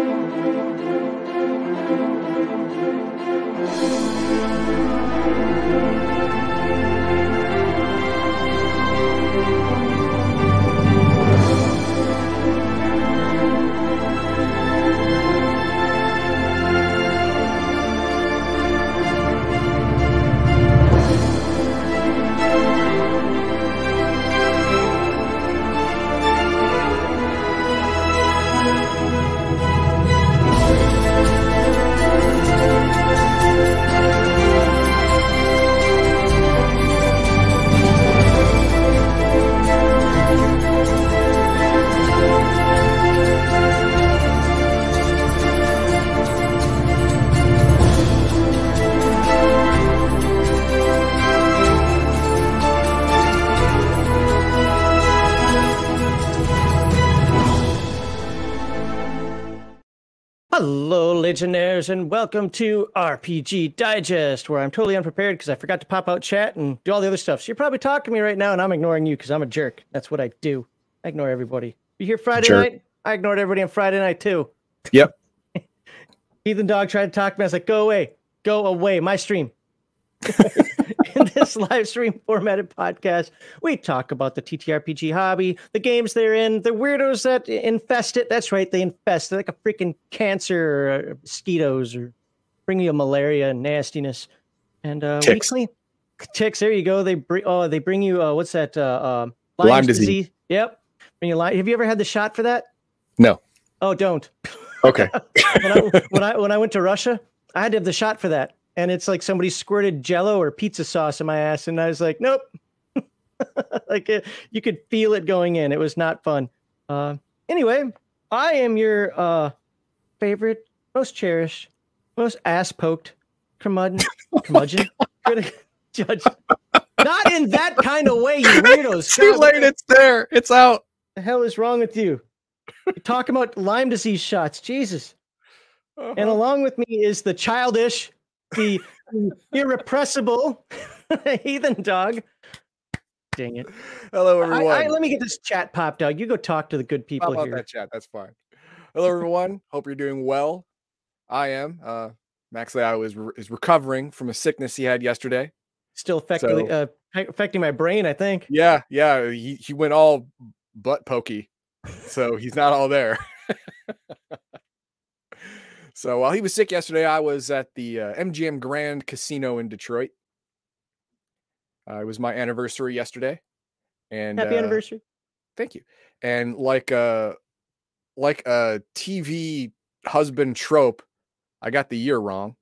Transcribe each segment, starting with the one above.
Hello, Legionnaires, and welcome to RPG Digest, where I'm totally unprepared because I forgot to pop out chat and do all the other stuff. So you're probably talking to me right now, and I'm ignoring you because I'm a jerk. That's what I do. I ignore everybody. You hear Friday Jerk. night? I ignored everybody on Friday night too. Yep. Heathen Dog tried to talk to me. I was like, go away. Go away. My stream. In this live stream formatted podcast, we talk about the TTRPG hobby, the games they're in, the weirdos that infest it. That's right, they infest it like a freaking cancer or mosquitoes or bring you malaria and nastiness. And uh, we Ticks. clean ticks. There you go. They bring oh they bring you uh, what's that? Uh, um, Lyme disease. Yep. Bring you Lyme. Have you ever had the shot for that? No. Oh, don't Okay. when I when I when I went to Russia, I had to have the shot for that, and it's like somebody squirted Jello or pizza sauce in my ass, and I was like, nope. like it, you could feel it going in. It was not fun. Uh, anyway, I am your uh, favorite, most cherished, most ass poked curmudgeon, curmudgeon critic, judge. Not in that kind of way, you weirdos. Too God, late. It's there. It's out. the hell is wrong with you? You're talking about Lyme disease shots, Jesus. And Uh-huh. along with me is the childish, the irrepressible heathen dog. Dang it. Hello, everyone. I- let me get this chat popped out. You go talk to the good people Pop here. that chat. That's fine. Hello, everyone. Hope you're doing well. I am. Uh, Max Leao is re- is recovering from a sickness he had yesterday. Still affecting, So- uh, affecting my brain, I think. Yeah, yeah. He he went all butt pokey, so he's not all there. so while he was sick yesterday, I was at the uh, MGM Grand Casino in Detroit. Uh, it was my anniversary yesterday, and Happy uh, anniversary. Thank you. And like a like a TV husband trope, I got the year wrong.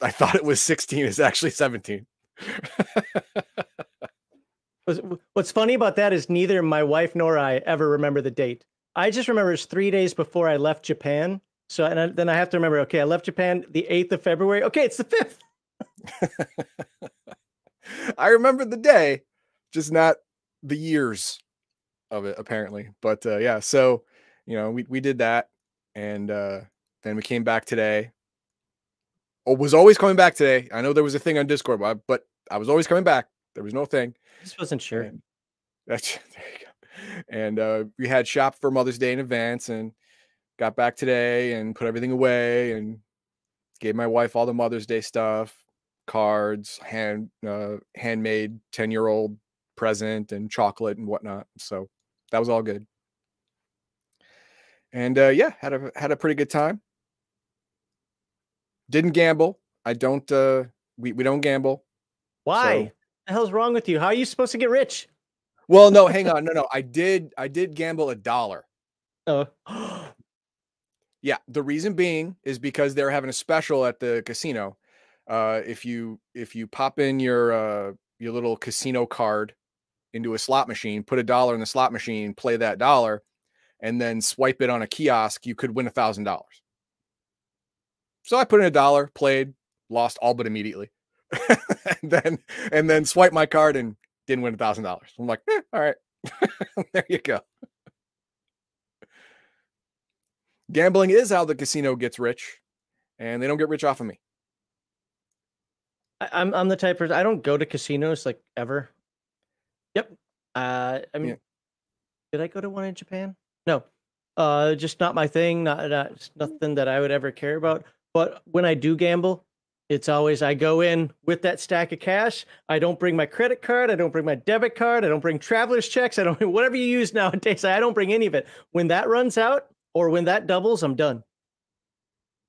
I thought it was 16. It's actually 17. What's- What's funny about that is neither my wife nor I ever remember the date. I just remember it's three days before I left Japan. So and I, then I have to remember, okay, I left Japan the 8th of February. Okay, it's the 5th. I remember the day, just not the years of it, apparently. But uh, yeah, so you know, we we did that, and uh, then we came back today. Oh, was always coming back today. I know there was a thing on Discord, but I, but I was always coming back. There was no thing. Just wasn't sure. And That's there you. And uh, we had shop for Mother's Day in advance, and got back today and put everything away and gave my wife all the Mother's Day stuff, cards, hand uh, handmade ten year old present, and chocolate and whatnot. So that was all good. And uh, yeah, had a had a pretty good time. Didn't gamble. I don't. Uh, we we don't gamble. Why? So- the hell's wrong with you? How are you supposed to get rich? Well, no, hang on. No, no. I did. I did gamble a dollar. Oh, Yeah, the reason being is because they're having a special at the casino. Uh, if you if you pop in your uh, your little casino card into a slot machine, put a dollar in the slot machine, play that dollar, and then swipe it on a kiosk, you could win a thousand dollars. So I put in a dollar, played, lost all but immediately, and then and then swipe my card and didn't win a thousand dollars. I'm like, eh, all right, there you go. Gambling is how the casino gets rich, and they don't get rich off of me. I, I'm I'm the type of person I don't go to casinos like ever. Yep. Uh, I mean, Yeah. did I go to one in Japan? No. Uh, just not my thing. Not, not nothing that I would ever care about. But when I do gamble, it's always I go in with that stack of cash. I don't bring my credit card. I don't bring my debit card. I don't bring traveler's checks. I don't whatever you use nowadays. I don't bring any of it. When that runs out or when that doubles, I'm done.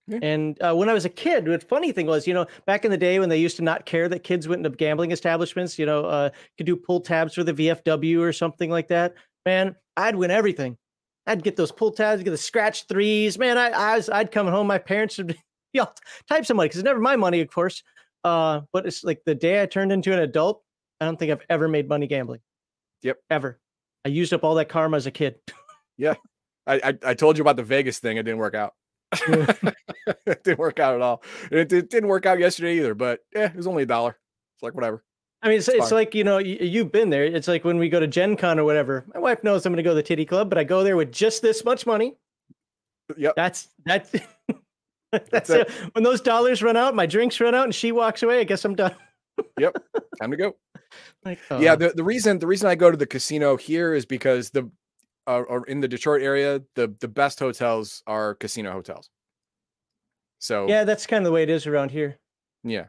Yeah. And uh, when I was a kid, the funny thing was, you know, back in the day when they used to not care that kids went into gambling establishments, you know, uh, could do pull tabs for the VFW or something like that. Man, I'd win everything. I'd get those pull tabs, get the scratch threes. Man, I, I was, I'd come home. My parents would know, type some money because it's never my money, of course. Uh, but it's like the day I turned into an adult, I don't think I've ever made money gambling. Yep. Ever. I used up all that karma as a kid. yeah. I, I, I told you about the Vegas thing. It didn't work out. it didn't work out at all. It, it, didn't work out yesterday either, but yeah, it was only a dollar. It's like whatever. I mean, it's, it's, it's like, you know, you, have been there. It's like when we go to Gen Con or whatever. My wife knows I'm going to go to the titty club, but I go there with just this much money. Yep. That's, that's, that's, it. When those dollars run out, my drinks run out, and she walks away. I guess I'm done. yep, time to go. Like, yeah, the, the reason the reason I go to the casino here is because the uh, or in the Detroit area, the the best hotels are casino hotels. So yeah, that's kind of the way it is around here. Yeah,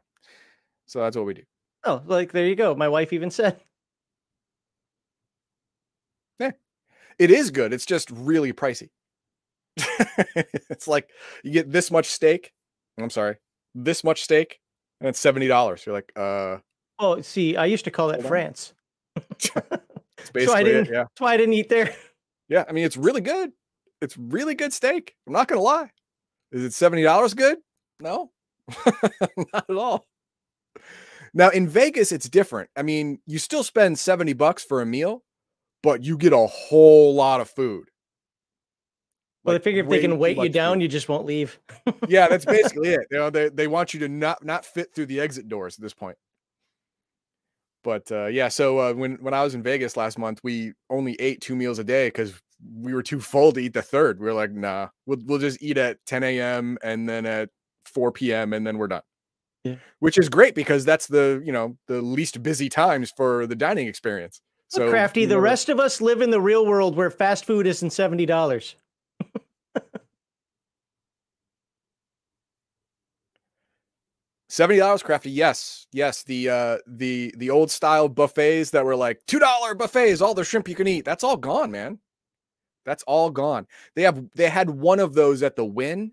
so that's what we do. Oh, like there you go. My wife even said. Yeah, it is good. It's just really pricey. It's like you get this much steak. I'm sorry, this much steak, and it's seventy dollars. You're like, uh. Oh, see, I used to call that France. so I didn't. It, yeah. That's why I didn't eat there. Yeah, I mean it's really good. It's really good steak. I'm not gonna lie. Is it seventy dollars good? No, not at all. Now in Vegas, it's different. I mean, you still spend seventy bucks for a meal, but you get a whole lot of food. Well, like, they figure if they can weight you down, food. you just won't leave. yeah, that's basically it. You know, they, they want you to not not fit through the exit doors at this point. But uh, yeah, so uh, when when I was in Vegas last month, we only ate two meals a day because we were too full to eat the third. We are like, nah, we'll we'll just eat at 10 a.m. and then at 4 p.m. and then we're done. Yeah. Which is great because that's the you know the least busy times for the dining experience. So crafty, the rest of us live in the real world where fast food isn't seventy dollars. Seventy dollars, crafty. Yes, yes. The uh, the the old style buffets that were like two dollar buffets, all the shrimp you can eat. That's all gone, man. That's all gone. They have they had one of those at the Wynn,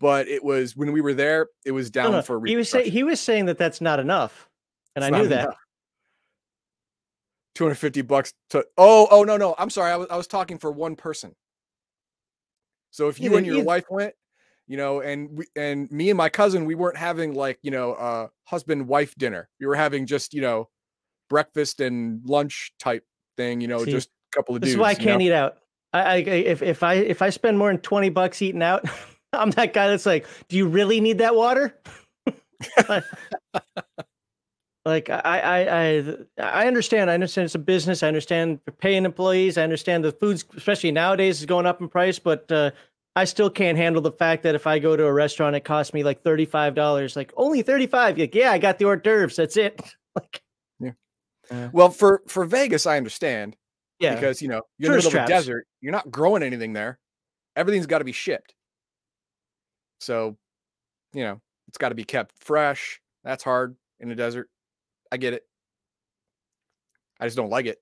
but it was when we were there. It was down no, no. for. He was saying he was saying that that's not enough, and it's I knew that. Two hundred fifty bucks to. Oh, oh no, no. I'm sorry. I was I was talking for one person. So if you yeah, and your wife went, you know, and we, and me and my cousin, we weren't having like, you know, uh husband wife dinner. We were having just, you know, breakfast and lunch type thing, you know, See, just a couple of This dudes, is why I can't know? eat out. I, I if if I if I spend more than 20 bucks eating out, I'm that guy that's like, do you really need that water? like I, I I I understand. I understand it's a business. I understand paying employees. I understand the foods, especially nowadays, is going up in price. But uh, I still can't handle the fact that if I go to a restaurant, it costs me like $35. Like only 35. Like, yeah, I got the hors d'oeuvres. That's it. like, yeah. Uh, well, for, for Vegas, I understand. Yeah. Because, you know, you're in the middle of a desert. You're not growing anything there. Everything's got to be shipped. So, you know, it's got to be kept fresh. That's hard in the desert. I get it. I just don't like it,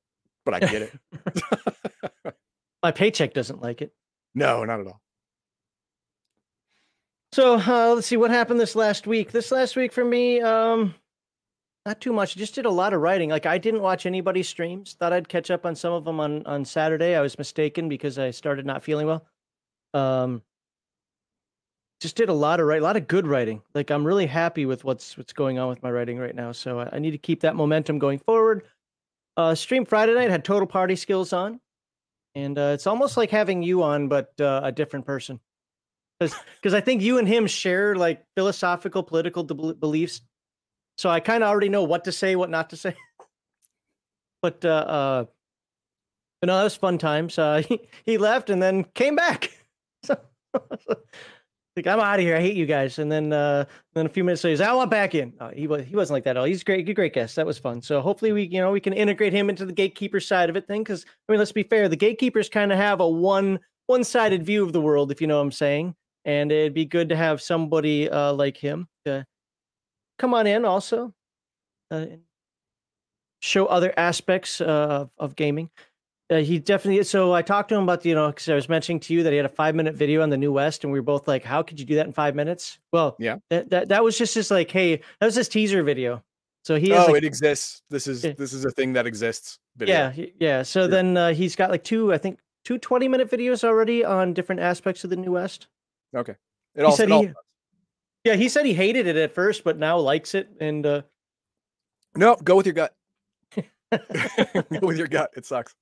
but I get it. My paycheck doesn't like it. No, not at all. So uh, let's see what happened this last week. This last week for me, um, not too much. Just did a lot of writing. Like I didn't watch anybody's streams. Thought I'd catch up on some of them on on Saturday. I was mistaken because I started not feeling well. Um, just did a lot of write, a lot of good writing. Like I'm really happy with what's what's going on with my writing right now. So I, I need to keep that momentum going forward. Uh, stream Friday night had Total Party Skills on, and uh, it's almost like having you on, but uh, a different person because I think you and him share like philosophical, political de- beliefs. So I kind of already know what to say, what not to say. but uh, uh, but no, that was fun times. Uh, he he left and then came back. so, like I'm out of here. I hate you guys. And then uh, then a few minutes later, he's, I want back in. Uh, he was he wasn't like that at all. He's great, great guest. That was fun. So hopefully we you know we can integrate him into the gatekeeper side of it thing. Because I mean, let's be fair, the gatekeepers kind of have a one one-sided view of the world, if you know what I'm saying. And it'd be good to have somebody uh, like him to come on in also, uh, show other aspects uh, of, of gaming. Uh, he definitely. So I talked to him about the, you know because I was mentioning to you that he had a five minute video on the new West, and we were both like, "How could you do that in five minutes?" Well, Yeah. that that, that was just just like, hey, that was his teaser video. So he has oh, like, it exists. This is this is a thing that exists. Video. yeah yeah. So Sure. then uh, he's got like two, I think, two 20 minute videos already on different aspects of the new West. Okay. It He all, said it all he- Yeah, he said he hated it at first, but now likes it, and uh, No, go with your gut. go with your gut. It sucks.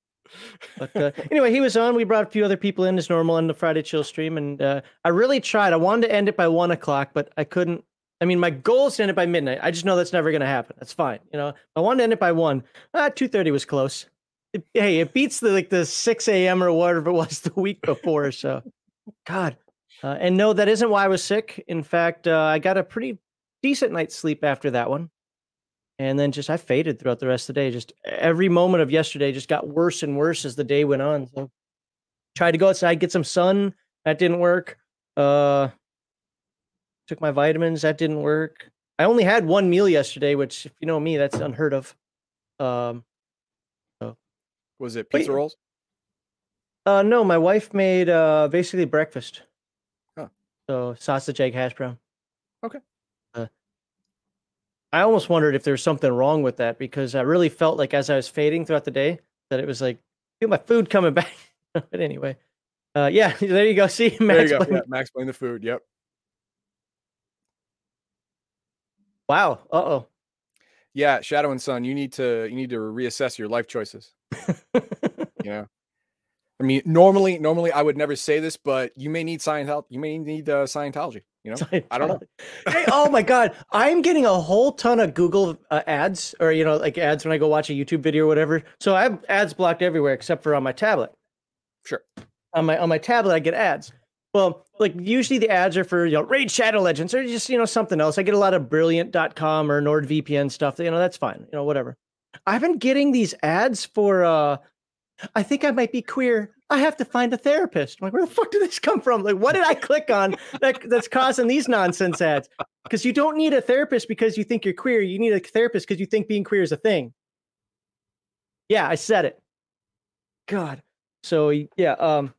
But uh, anyway, he was on. We brought a few other people in as normal on the Friday Chill stream, and uh, I really tried. I wanted to end it by one o'clock, but I couldn't. I mean, my goal is to end it by midnight. I just know that's never going to happen. That's fine. You know, I wanted to end it by one. Ah, two thirty was close. It, hey, it beats the like the six a.m. or whatever it was the week before. So, God, uh, and no, that isn't why I was sick. In fact, uh, I got a pretty decent night's sleep after that one. And then just I faded throughout the rest of the day. Just every moment of yesterday just got worse and worse as the day went on. So tried to go outside, get some sun. That didn't work. Uh took my vitamins, that didn't work. I only had one meal yesterday, which if you know me, that's unheard of. Um Was it Wait. pizza rolls? uh no, my wife made uh basically breakfast. So sausage egg hash brown. Okay. Uh, I almost wondered if there was something wrong with that because I really felt like as I was fading throughout the day that it was like feel my food coming back. but anyway. Uh yeah, there you go. See There Matt's you go. Yeah, Max playing the food. Yep. Wow. Uh-oh. Yeah, Shadow and Sun, you need to you need to reassess your life choices. You know, I mean, normally normally I would never say this, but you may need Scientology. You may need uh, Scientology. You know, I don't know. hey, oh my god, I'm getting a whole ton of Google uh, ads, or you know, like ads when I go watch a YouTube video or whatever. So I have ads blocked everywhere except for on my tablet. Sure. On my on my tablet, I get ads. Well, like usually the ads are for you know Raid Shadow Legends or just you know something else. I get a lot of Brilliant.com or NordVPN stuff. You know that's fine. You know whatever. I've been getting these ads for. uh I think I might be queer. I have to find a therapist. I'm like, where the fuck did this come from? Like, what did I click on that, that's causing these nonsense ads? Because you don't need a therapist because you think you're queer. You need a therapist because you think being queer is a thing. Yeah, I said it. God. So yeah, um,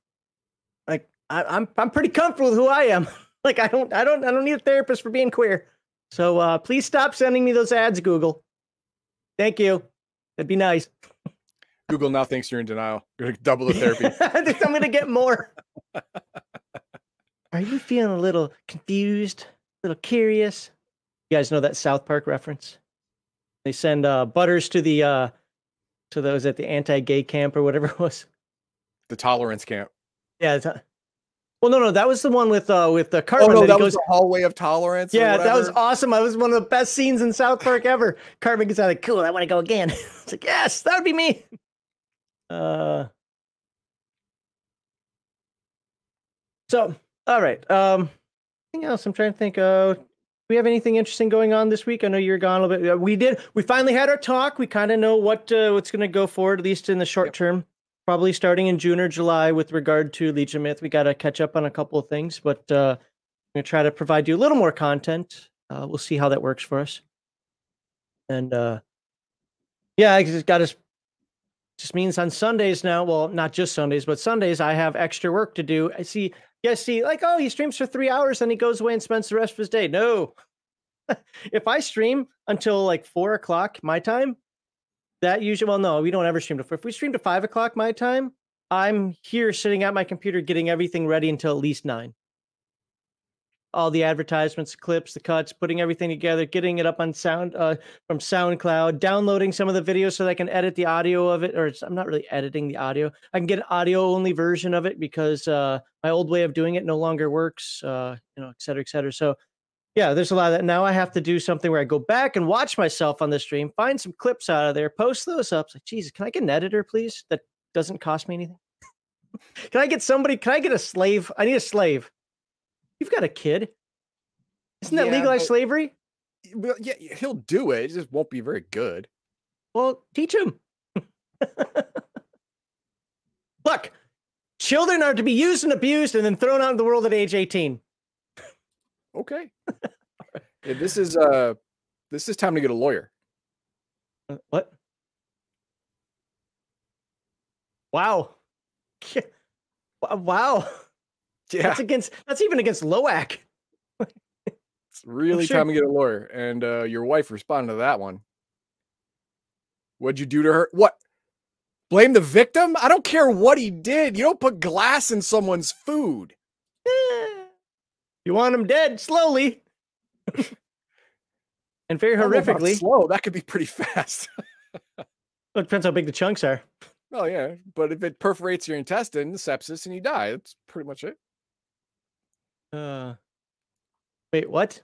like I, I'm I'm pretty comfortable with who I am. like I don't I don't I don't need a therapist for being queer. So uh, please stop sending me those ads, Google. Thank you. That'd be nice. Google now thinks you're in denial. You're gonna double the therapy. I think I'm gonna get more. Are you feeling a little confused, a little curious? You guys know that South Park reference? They send uh, Butters to the uh, to those at the anti-gay camp or whatever it was. the tolerance camp. Yeah. Uh, well, no, no, that was the one with uh, with the Oh no, that that was the hallway of tolerance. or yeah, that was awesome. That was one of the best scenes in South Park ever. Cartman gets out like, cool, I want to go again. it's like, yes, that would be me. Uh so all right. Um anything else? I'm trying to think. Uh we have anything interesting going on this week? I know you're gone a little bit. We did. We finally had our talk. We kind of know what uh, what's going to go forward, at least in the short term. Probably starting in June or July with regard to Legion Myth. We got to catch up on a couple of things, but uh, I'm going to try to provide you a little more content. Uh, we'll see how that works for us. And uh, yeah, I just got to. Just means on Sundays now. Well, not just Sundays, but Sundays I have extra work to do. I see. Yes, see, like oh, he streams for three hours, and he goes away and spends the rest of his day. No, if I stream until like four o'clock my time, that usually well, no, we don't ever stream to four. If we stream to five o'clock my time, I'm here sitting at my computer getting everything ready until at least nine. All the advertisements, clips, the cuts, putting everything together, getting it up on sound uh, from SoundCloud, downloading some of the videos so that I can edit the audio of it. Or I'm not really editing the audio. I can get an audio only version of it because uh, my old way of doing it no longer works. Uh, you know, et cetera, et cetera. So yeah, there's a lot of that. Now I have to do something where I go back and watch myself on the stream, find some clips out of there, post those up. Like, Jesus, can I get an editor, please? That doesn't cost me anything. can I get somebody? Can I get a slave? I need a slave. You've got a kid. Isn't that Yeah, legalized but- slavery? Well, yeah, he'll do it. It just won't be very good. Well, teach him. Look, Children are to be used and abused and then thrown out in the world at age 18. Okay. yeah, this is uh this is time to get a lawyer. Uh, what? Wow. Wow. Yeah. That's against that's even against LOAC. It's really sure. time to get a lawyer. And uh, your wife responded to that one. What'd you do to her? What? Blame the victim? I don't care what he did. You don't put glass in someone's food. You want him dead slowly. and very I don't know about horrifically. slow. That could be pretty fast. Depends how big the chunks are. oh yeah, but if it perforates your intestine, sepsis, and you die, that's pretty much it. Uh, wait, what?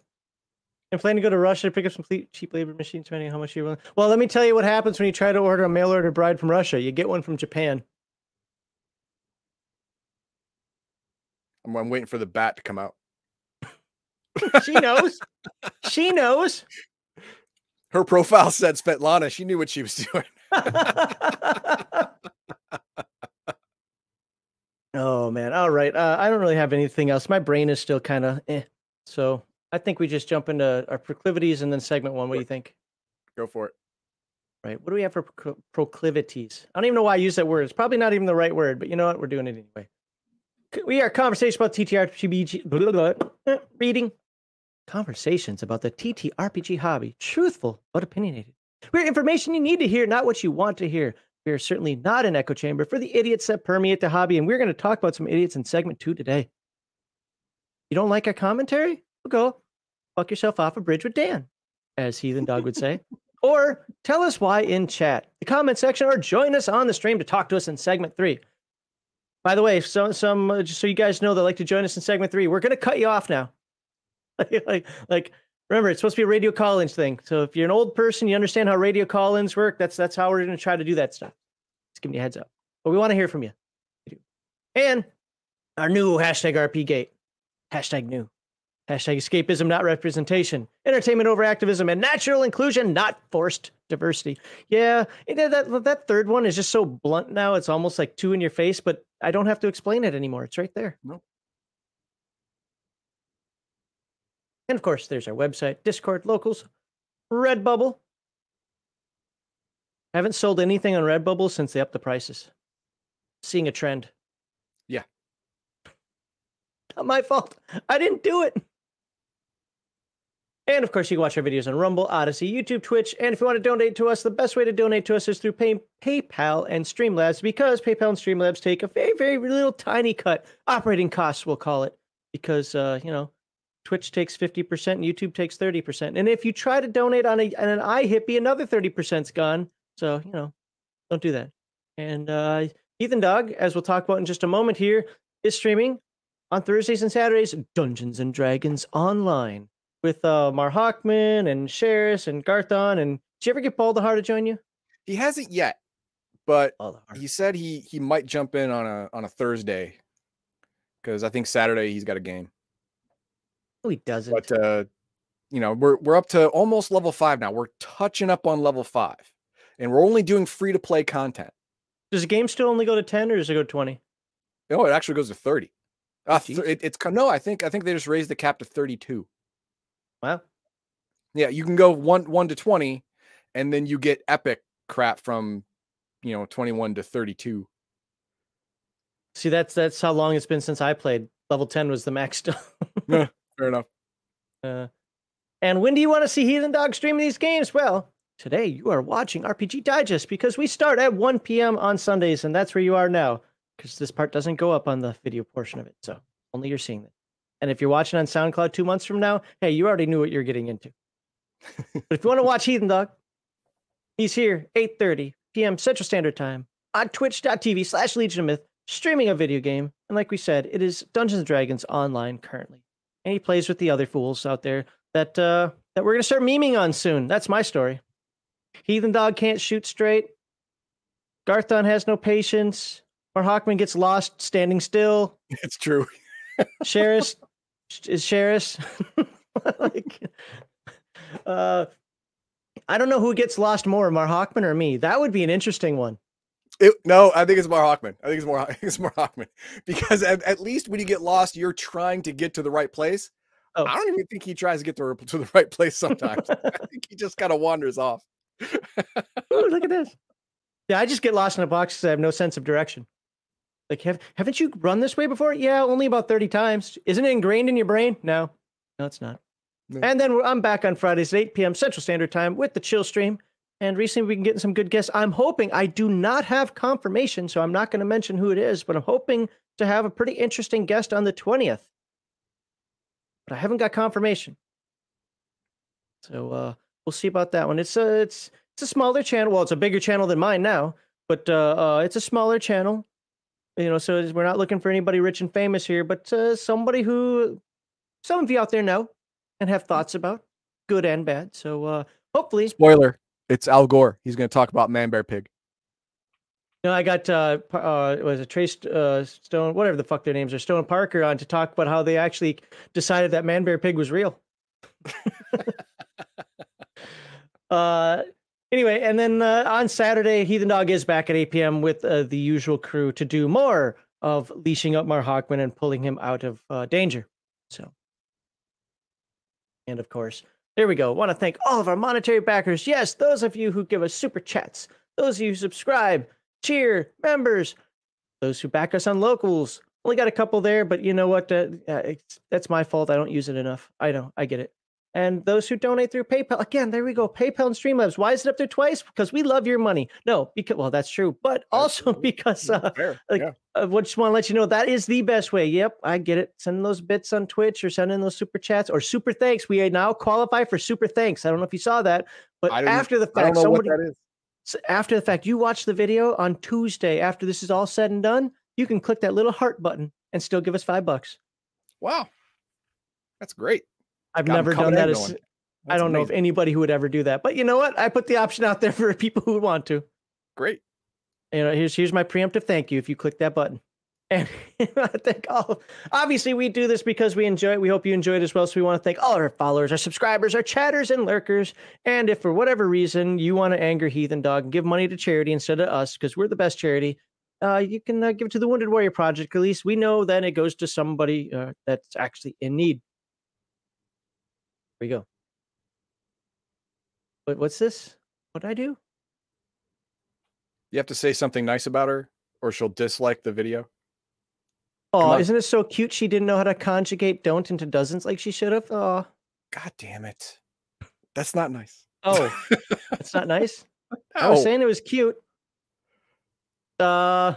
I'm planning to go to Russia to pick up some cheap labor machines, depending on how much you're willing. Well, let me tell you what happens when you try to order a mail order bride from Russia. You get one from Japan. I'm, I'm waiting for the bat to come out. She knows. she knows. Her profile said Svetlana. She knew what she was doing. oh man. All right. Uh, I don't really have anything else. My brain is still kind of eh. So I think we just jump into our proclivities and then segment one. What do you think? Go for it. Right. What do we have for procl- proclivities? I don't even know why I use that word. It's probably not even the right word, but you know what? We're doing it anyway. We are conversation about TTRPG blah, blah, blah, eh, reading conversations about the TTRPG hobby. Truthful but opinionated. We're information you need to hear, not what you want to hear. We are certainly not an echo chamber for the idiots that permeate the hobby, and we're going to talk about some idiots in segment two today. You don't like our commentary? Well, go fuck yourself off a bridge with Dan, as Heathen Dog would say. or tell us why in chat, the comment section, or join us on the stream to talk to us in segment three. By the way, so some uh, just so you guys know that like to join us in segment three, we're gonna cut you off now. like, like remember, it's supposed to be a radio call-ins thing. So if you're an old person, you understand how radio call-ins work. That's that's how we're gonna try to do that stuff. Just giving you a heads up. But we want to hear from you. And our new hashtag RP Gate. Hashtag new. Hashtag escapism, not representation. Entertainment over activism and natural inclusion, not forced diversity. Yeah, that that third one is just so blunt now. It's almost like two in your face, but I don't have to explain it anymore. It's right there. Nope. And of course, there's our website, Discord, locals, Redbubble. I haven't sold anything on Redbubble since they upped the prices. Seeing a trend. Yeah. Not my fault. I didn't do it. And of course, you can watch our videos on Rumble, Odysee, YouTube, Twitch. And if you want to donate to us, the best way to donate to us is through pay- PayPal and Streamlabs because PayPal and Streamlabs take a very, very little tiny cut. Operating costs, we'll call it. Because, uh, you know, Twitch takes 50% and YouTube takes 30%. And if you try to donate on, a, on an iHippie, another 30%'s gone. So, you know, don't do that. And uh, Heathen Dog, as we'll talk about in just a moment here, is streaming on Thursdays and Saturdays Dungeons and Dragons Online with uh, Mar Hawkman and Sheris and Garthon. And did you ever get Paul Baldahar to join you? He hasn't yet, but he said he he might jump in on a on a Thursday because I think Saturday he's got a game. He doesn't. But uh, you know, we're we're up to almost level five now. We're touching up on level five, and we're only doing free to play content. Does the game still only go to 10 or does it go to 20? No, it actually goes to thirty. Uh, th- it, it's no, I think I think they just raised the cap to thirty-two. Wow. Yeah, you can go one one to twenty, and then you get epic crap from you know twenty-one to thirty-two. See, that's that's how long it's been since I played. Level 10 was the max still. Fair enough. Uh, and when do you want to see Heathen Dog streaming these games? Well, today you are watching RPG Digest because we start at 1 p.m. on Sundays, and that's where you are now because this part doesn't go up on the video portion of it. So only you're seeing it. And if you're watching on SoundCloud two months from now, hey, you already knew what you're getting into. but if you want to watch Heathen Dog, he's here 8.30 p.m. Central Standard Time on twitch.tv slash Legion of Myth, streaming a video game. And like we said, it is Dungeons and Dragons online currently and he plays with the other fools out there that uh that we're gonna start memeing on soon. That's my story. Heathen Dog can't shoot straight. Garthon has no patience. Or Hawkman gets lost standing still. It's true. Sheris is Sheris. like, uh, I don't know who gets lost more, Mar Hawkman or me. That would be an interesting one. It, no, I think it's more Hawkman. I think it's more. I think it's more Hawkman because at, at least when you get lost, you're trying to get to the right place. Oh. I don't even think he tries to get to, to the right place sometimes. I think he just kind of wanders off. Ooh, look at this. Yeah, I just get lost in a box because I have no sense of direction. Like, have haven't you run this way before? Yeah, only about thirty times. Isn't it ingrained in your brain? No, no, it's not. No. And then I'm back on Fridays at 8 p.m. Central Standard Time with the Chill Stream. And recently we've been getting some good guests. I'm hoping, I do not have confirmation, so I'm not going to mention who it is, but I'm hoping to have a pretty interesting guest on the 20th. But I haven't got confirmation. So uh, we'll see about that one. It's a, it's, it's a smaller channel. Well, it's a bigger channel than mine now, but uh, uh, it's a smaller channel. You know, so we're not looking for anybody rich and famous here, but uh, somebody who some of you out there know and have thoughts about, good and bad. So uh, hopefully, spoiler, it's Al Gore. He's going to talk about Man Bear Pig. Know, I got uh, uh was it Trace uh, Stone, whatever the fuck their names are, Stone Parker on to talk about how they actually decided that Man Bear Pig was real. uh, anyway, and then uh, on Saturday, Heathen Dog is back at 8 p.m. with uh, the usual crew to do more of leashing up Mar Hawkman and pulling him out of uh, danger. So and of course, there we go. Want to thank all of our monetary backers. Yes, those of you who give us super chats, those of you who subscribe, cheer, members, those who back us on locals. Only got a couple there, but you know what? Uh, that's my fault. I don't use it enough. I know. I get it and those who donate through PayPal. Again, there we go. PayPal and Streamlabs. Why is it up there twice? Because we love your money. No, because well, that's true, but also because uh, like, yeah. I just want to let you know that is the best way. Yep, I get it. Send those bits on Twitch or send in those super chats or super thanks. We now qualify for super thanks. I don't know if you saw that, but after the fact, somebody after the fact, you watch the video on Tuesday after this is all said and done. You can click that little heart button and still give us five bucks. Wow, that's great. I've never done that. As, I don't amazing. know if anybody who would ever do that, but you know what? I put the option out there for people who want to. Great. You know, here's here's my preemptive thank you if you click that button. And I thank all. Obviously, we do this because we enjoy it. We hope you enjoy it as well. So we want to thank all our followers, our subscribers, our chatters, and lurkers. And if for whatever reason you want to anger Heathen Dog and give money to charity instead of us, because we're the best charity, uh, you can uh, give it to the Wounded Warrior Project. At least we know that it goes to somebody uh, that's actually in need we go. What, what's this? What do I do? You have to say something nice about her, or she'll dislike the video. Oh, isn't it so cute? She didn't know how to conjugate don't into doesn't like she should have. Oh, god damn it! That's not nice. Oh, that's not nice. No. I was saying it was cute. Uh,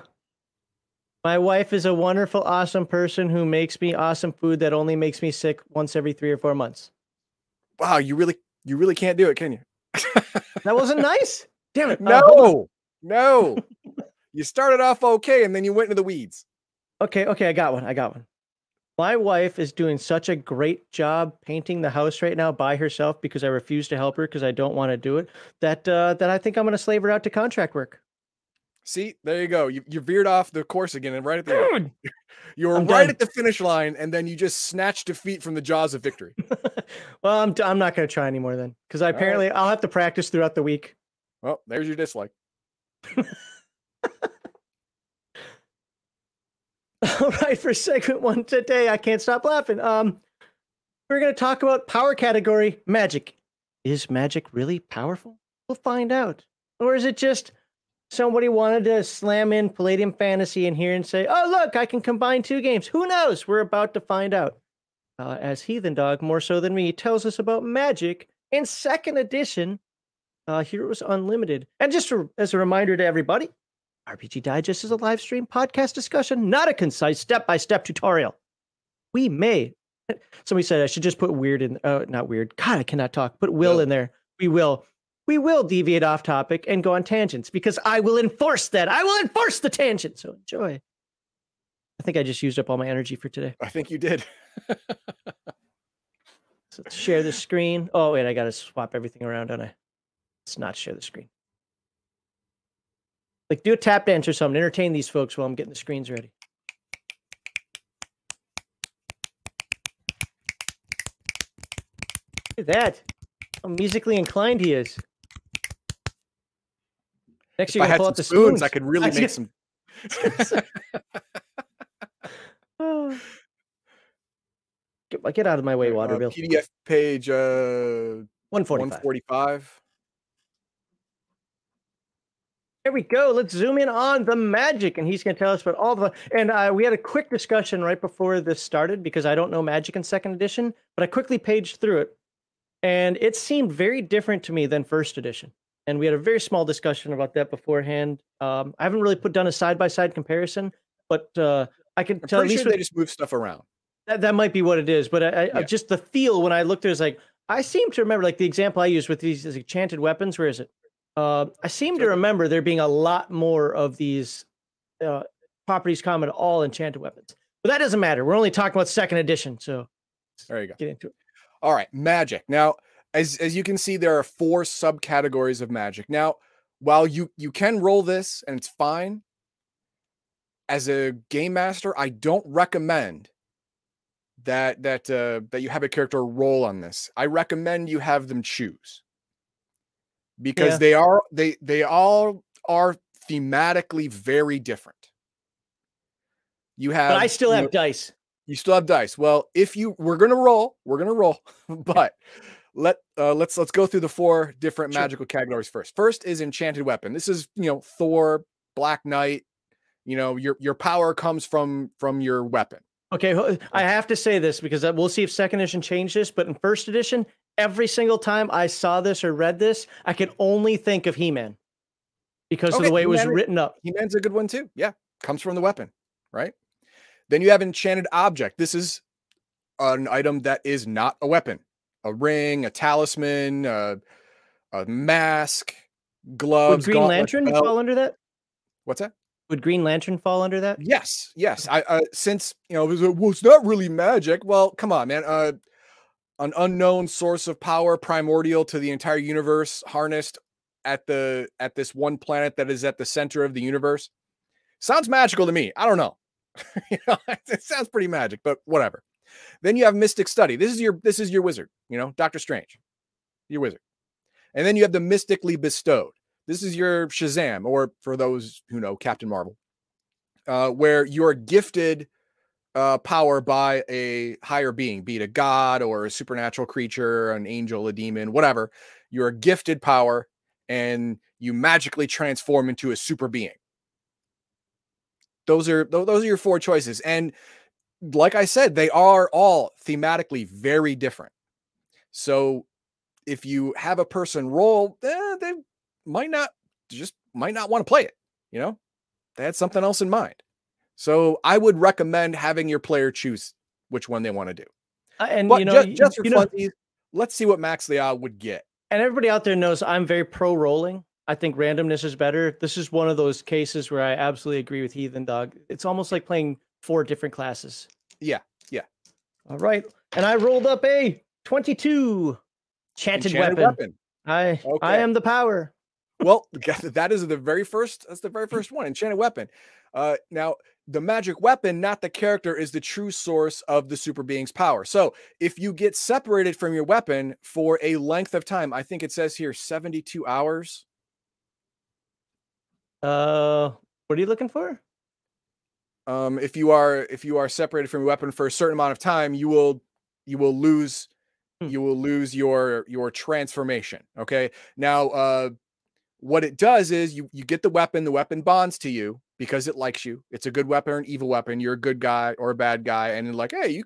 my wife is a wonderful, awesome person who makes me awesome food that only makes me sick once every three or four months wow, you really you really can't do it, can you? that wasn't nice. Damn it. No, uh, no. you started off okay and then you went into the weeds. Okay, okay, I got one. I got one. My wife is doing such a great job painting the house right now by herself because I refuse to help her because I don't want to do it. That uh, that I think I'm going to slave her out to contract work. See, there you go. You, you veered off the course again, and right at the end, you were I'm right done. at the finish line, and then you just snatched defeat from the jaws of victory. well, I'm I'm not going to try anymore then, because I apparently right. I'll have to practice throughout the week. Well, there's your dislike. All right, for segment one today, I can't stop laughing. Um, we're going to talk about power category magic. Is magic really powerful? We'll find out, or is it just somebody wanted to slam in Palladium Fantasy in here and say, oh, look, I can combine two games. Who knows? We're about to find out. Uh, as Heathen Dog, more so than me, tells us about Magic in second edition, uh, Heroes Unlimited. And just for, as a reminder to everybody, RPG Digest is a live stream podcast discussion, not a concise step by step tutorial. We may. Somebody said I should just put weird in, uh, not weird. God, I cannot talk. Put will in there. We will we will deviate off topic and go on tangents because I will enforce that. I will enforce the tangent. So enjoy. I think I just used up all my energy for today. I think you did. so let's share the screen. Oh, wait, I got to swap everything around, don't I? Let's not share the screen. Like, do a tap dance or something. Entertain these folks while I'm getting the screens ready. Look at that. How musically inclined he is. Next If year, I had pull some the spoons, spoons. I could really make some. Oh. Get, get out of my way, Uh, Waterbill. PDF page uh, 145. 145. There we go. Let's zoom in on the magic, and he's going to tell us about all the. And uh, we had a quick discussion right before this started because I don't know Magic in Second Edition, but I quickly paged through it, and it seemed very different to me than First Edition. And we had a very small discussion about that beforehand. Um, I haven't really put down a side by side comparison, but uh, I can I'm tell at least sure with- they just move stuff around. that, that might be what it is, but I, I, Yeah. just the feel when I looked at it is like I seem to remember like the example I used with these these enchanted weapons. Where is it? Uh, I seem to remember there being a lot more of these uh, properties common to all enchanted weapons, but that doesn't matter. We're only talking about second edition, so There you go. get into it. All right, magic. Now, as as you can see, there are four subcategories of magic. Now, while you you can roll this and it's fine, as a game master, I don't recommend that that uh, that you have a character roll on this. I recommend you have them choose because Yeah. they are they they all are thematically very different. You have, But I still you have know- dice. you still have dice. Well, if you we're gonna roll, we're gonna roll, but let uh, let's let's go through the four different Sure. magical categories first. First is enchanted weapon. This is you know Thor, Black Knight. You know your your power comes from from your weapon. Okay, I have to say this because uh, we'll see if second edition changed this, but in first edition, every single time I saw this or read this, I could only think of He Man because of the way it was is- written up. He Man's a good one too. Yeah, comes from the weapon, right? Then you have enchanted object. This is an item that is not a weapon. A ring, a talisman, uh, a mask, Would gloves. Green Lantern belt. fall under that? What's that? Would Green Lantern fall under that? Yes, yes. I uh, since you know, it was a- well, it's not really magic. Well, come on, man. Uh, an unknown source of power, primordial to the entire universe, harnessed at the at this one planet that is at the center of the universe. Sounds magical to me. I don't know. you know, it sounds pretty magic, but whatever. Then you have Mystic Study. This is your this is your wizard. You know, Doctor Strange, your wizard. And then you have the Mystically Bestowed. This is your Shazam, or for those who know, Captain Marvel uh, where you're gifted uh, power by a higher being, be it a god or a supernatural creature, an angel, a demon, whatever. You're gifted power and you magically transform into a super being. Those are tho- those are your four choices, and like I said, they are all thematically very different. So if you have a person roll, eh, they might not just might not want to play it. You know, they had something else in mind. So I would recommend having your player choose which one they want to do. Uh, and But you know, just, just for funsies, let's see what Max Leal would get. and everybody out there knows I'm very pro rolling. I think randomness is better. This is one of those cases where I absolutely agree with Heathen Dog. It's almost like playing four different classes. Yeah, yeah. All right, and I rolled up a 22 enchanted, Enchanted weapon. I I Okay. am the power. Well, that is the very first. That's the very first one. Enchanted weapon. Uh, now the magic weapon, not the character, is the true source of the super being's power. So if you get separated from your weapon for a length of time, I think it says here 72 hours. Uh, what are you looking for? Um, if you are if you are separated from your weapon for a certain amount of time, you will you will lose Hmm. you will lose your your transformation. Okay. Now, uh, what it does is you you get the weapon. The weapon bonds to you because it likes you. It's a good weapon or an evil weapon. You're a good guy or a bad guy, and like, hey, you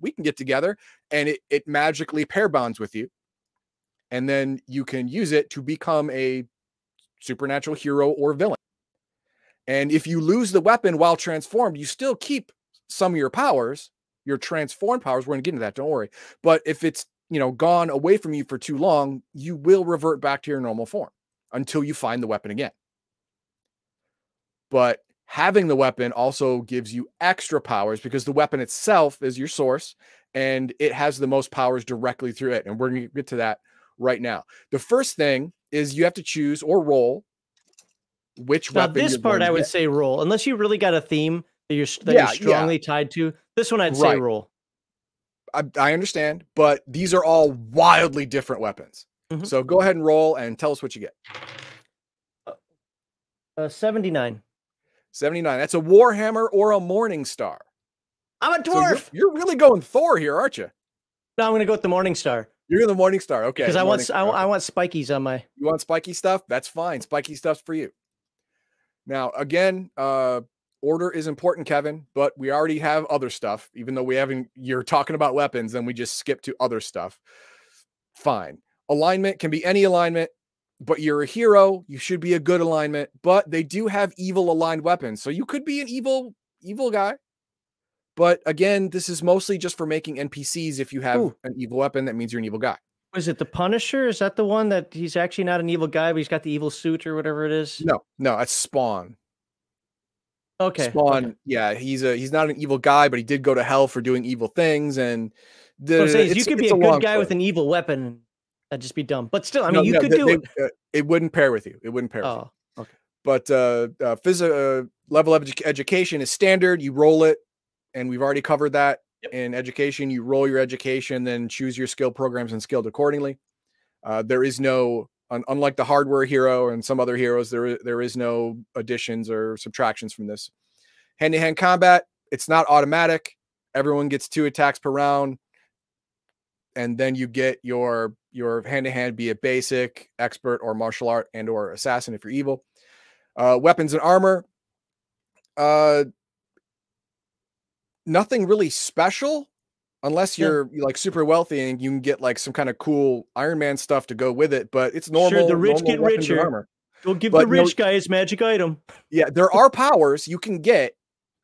we can get together, and it it magically pair bonds with you, and then you can use it to become a supernatural hero or villain. And if you lose the weapon while transformed, you still keep some of your powers, your transformed powers. We're going to get into that, don't worry. But if it's, you know, gone away from you for too long, you will revert back to your normal form until you find the weapon again. But having the weapon also gives you extra powers because the weapon itself is your source and it has the most powers directly through it. And we're going to get to that right now. The first thing is you have to choose or roll which Now, weapon. this part I would get. say roll, unless you really got a theme that you're that Yeah, you're yeah. strongly tied to. This one I'd say roll. I, I understand, but these are all wildly different weapons. Mhm. So go ahead and roll and tell us what you get. Uh, 79. 79. That's a Warhammer or a Morning Star. I'm a So dwarf. you're, you're really going Thor here, aren't you? no, I'm going to go with the Morning Star You're in the Morning Star. Okay. because I want I, want- I want spikies on my. You want spiky stuff? That's fine. Spiky stuff's for you. Now, again, uh, order is important, Kevin, but we already have other stuff. Even though we haven't, you're talking about weapons, then we just skip to other stuff. Fine. Alignment can be any alignment, but you're a hero. You should be a good alignment, but they do have evil aligned weapons. So you could be an evil, evil guy. But again, this is mostly just for making NPCs. If you have Ooh. an evil weapon, that means you're an evil guy. Was it the Punisher? Is that the one that he's actually not an evil guy, but he's got the evil suit or whatever it is? No, no, it's Spawn. Okay. Spawn, okay. yeah, he's a he's not an evil guy, but he did go to hell for doing evil things. And the, so saying, you could be it's a good guy with an evil weapon. That'd just be dumb. But still, I No, mean, you no, could they- do they- it. uh, it wouldn't pair with you. It wouldn't pair. with you. Oh, okay. But uh, uh, phys- uh level of edu- education is standard. You roll it, and we've already covered that. Yep. In education, you roll your education, then choose your skill programs and skilled accordingly. Uh, there is no, un- unlike the hardware hero and some other heroes, there there is no additions or subtractions from this. Hand to hand combat, it's not automatic. Everyone gets two attacks per round, and then you get your your hand to hand, be it basic, expert, or martial art and or assassin if you're evil. Uh, weapons and armor. Uh, nothing really special unless you're like super wealthy and you can get like some kind of cool Iron Man stuff to go with it. But it's normal. the rich get richer. armor. We'll give But the no- rich guy his magic item. Yeah, there are powers you can get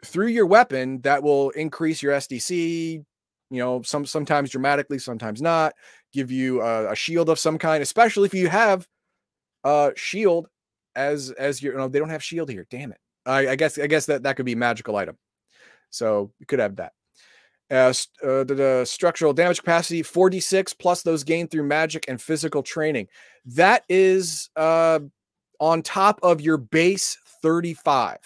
through your weapon that will increase your SDC. You know, some sometimes dramatically, sometimes not. Give you a, a shield of some kind, especially if you have uh shield as as your. No, they don't have shield here. Damn it. I, I guess I guess that that could be a magical item. So you could have that. Uh, uh, the, the structural damage capacity 4d6 plus those gained through magic and physical training. That is uh on top of your base 35.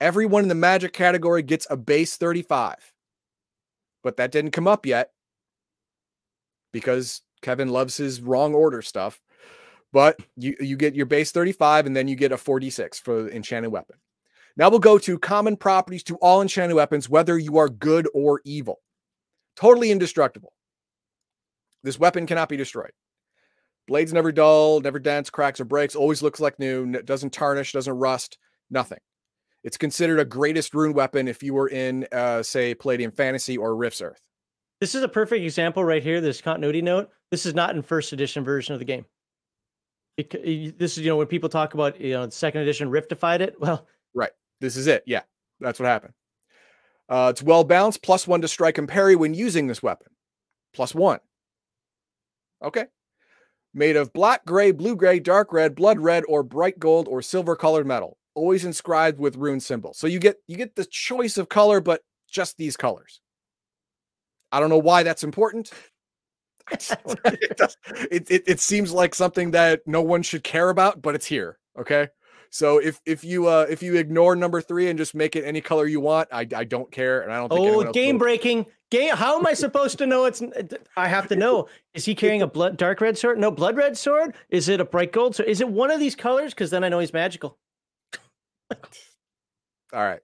Everyone in the magic category gets a base 35. But that didn't come up yet because Kevin loves his wrong order stuff. But you, you get your base 35 and then you get a 46 for enchanted weapon. Now we'll go to common properties to all enchanted weapons, whether you are good or evil. Totally indestructible. This weapon cannot be destroyed. Blades never dull, never dents, cracks, or breaks. Always looks like new. Doesn't tarnish, doesn't rust. Nothing. It's considered a greatest rune weapon if you were in, uh, say, Palladium Fantasy or Rifts Earth. This is a perfect example right here. This continuity note. This is not in first edition version of the game. Because this is, you know, when people talk about, you know, second edition Riftified it. Well, This is it. Yeah, that's what happened. Uh, it's well balanced, plus one to strike and parry when using this weapon. Plus one. Okay. Made of black, gray, blue gray, dark red, blood red, or bright gold or silver colored metal. Always inscribed with rune symbols. So you get you get the choice of color, but just these colors. I don't know why that's important. it, does- it, it, it seems like something that no one should care about, but it's here. Okay. So if if you uh if you ignore number three and just make it any color you want, I I don't care, and I don't think oh, game will. breaking. Game. How am I supposed to know it's? I have to know. Is he carrying a blood dark red sword? No, blood red sword. Is it a bright gold? So is it one of these colors? Because then I know he's magical. All right.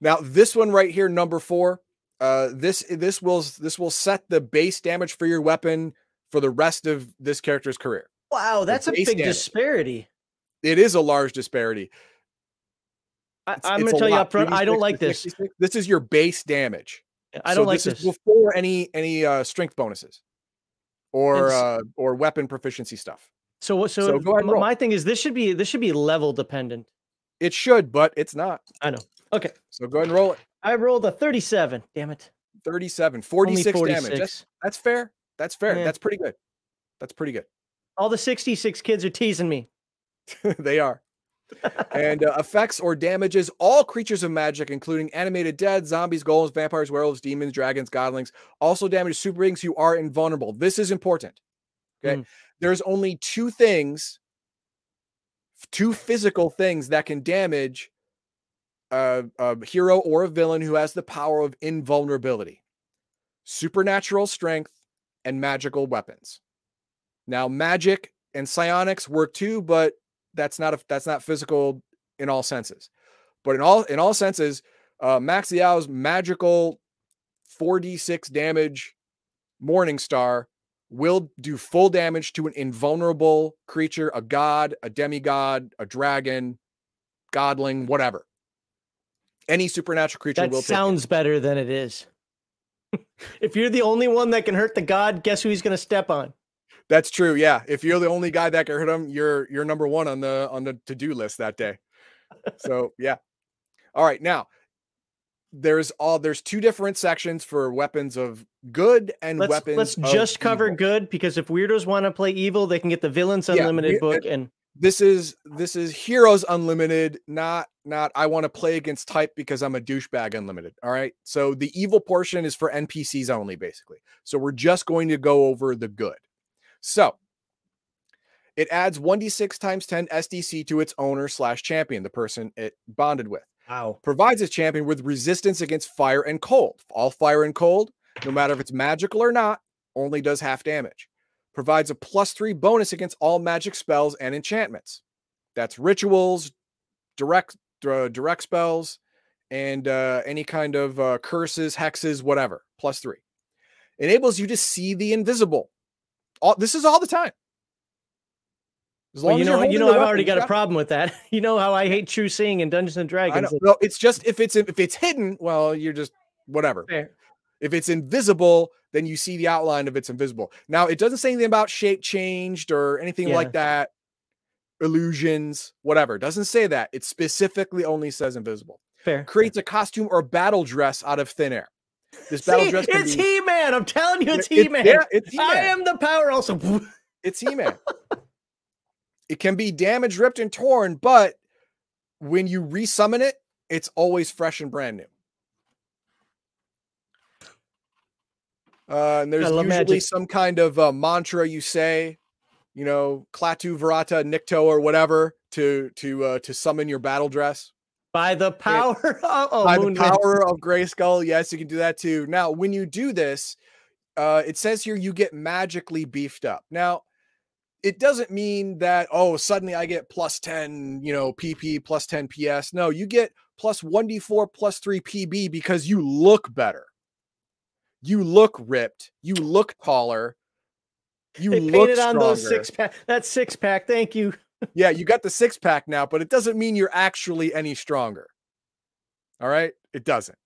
Now this one right here, number four. Uh, this this will this will set the base damage for your weapon for the rest of this character's career. Wow, that's a big damage. disparity. It is a large disparity. I, It's- it's going to tell you up front. I don't like this. 66. This is your base damage. I don't like this. this. Is before any any uh, strength bonuses or uh, or weapon proficiency stuff. So what? So, so go ahead and m- roll. my thing is this should be this should be level dependent. It should, but it's not. I know. Okay, So go ahead and roll it. I rolled a 37. Damn it. 37, Only 46 damage. That's, that's fair. That's fair. Yeah. That's pretty good. That's pretty good. All the 66 kids are teasing me. they are. and uh, affects or damages all creatures of magic, including animated dead, zombies, golems, vampires, werewolves, demons, dragons, godlings. Also damages super beings who are invulnerable. This is important. Okay. Mm. There's only two things, two physical things that can damage a, a hero or a villain who has the power of invulnerability supernatural strength and magical weapons. Now, magic and psionics work too, but that's not a that's not physical in all senses. But in all in all senses, uh, Max Liao's magical 4d6 damage Morning Star will do full damage to an invulnerable creature, a god, a demigod, a dragon, godling, whatever. Any supernatural creature that will sounds better than it is. if you're the only one that can hurt the god, guess who he's going to step on? That's true. Yeah. If you're the only guy that can hurt him, you're you're number one on the on the to-do list that day. So yeah. All right. Now there's all there's two different sections for weapons of good and let's, weapons. Let's just cover evil. good because if weirdos want to play evil, they can get the Villains Unlimited yeah, uh, book and this is this is Heroes Unlimited, not not I want to play against type because I'm a douchebag unlimited. All right. So the evil portion is for NPCs only, basically. So we're just going to go over the good. So it adds 1d6 times 10 SDC to its owner slash champion, the person it bonded with. Wow. Provides its champion with resistance against fire and cold. All fire and cold, no matter if it's magical or not, only does half damage. Provides a plus three bonus against all magic spells and enchantments. That's rituals, direct uh, direct spells, and uh, any kind of uh, curses, hexes, whatever. Plus three. Enables you to see the invisible. All this is all the time. Well, you know, you know, I've weapon, already got a problem with that. You know how I hate true seeing in Dungeons and Dragons. No, it's just if it's if it's hidden, well, you're just whatever. Fair. If it's invisible, then you see the outline of it's invisible. Now, it doesn't say anything about shape changed or anything yeah. like that. Illusions, whatever. It doesn't say that. It specifically only says invisible. Fair. Creates a costume or battle dress out of thin air. This battle See, dress. It's be... He Man. I'm telling you, it's He Man. Yeah, it's He-Man. I am the power. Also, it's He Man. it can be damaged, ripped, and torn, but when you resummon it, it's always fresh and brand new. Uh, and there's usually magic. some kind of uh, mantra you say, you know, Klaatu Barada Nikto or whatever to to uh, to summon your battle dress. By the power of oh, by the power of Grayskull, yes, you can do that too. Now, when you do this, uh, it says here you get magically beefed up. Now, it doesn't mean that oh suddenly I get plus 10, you know, PP plus 10 PS. No, you get plus 1d4 plus 3 PB because you look better you look ripped, you look taller, you they look painted on those six pack. That six pack, thank you. Yeah, you got the six pack now, but it doesn't mean you're actually any stronger. All right, it doesn't.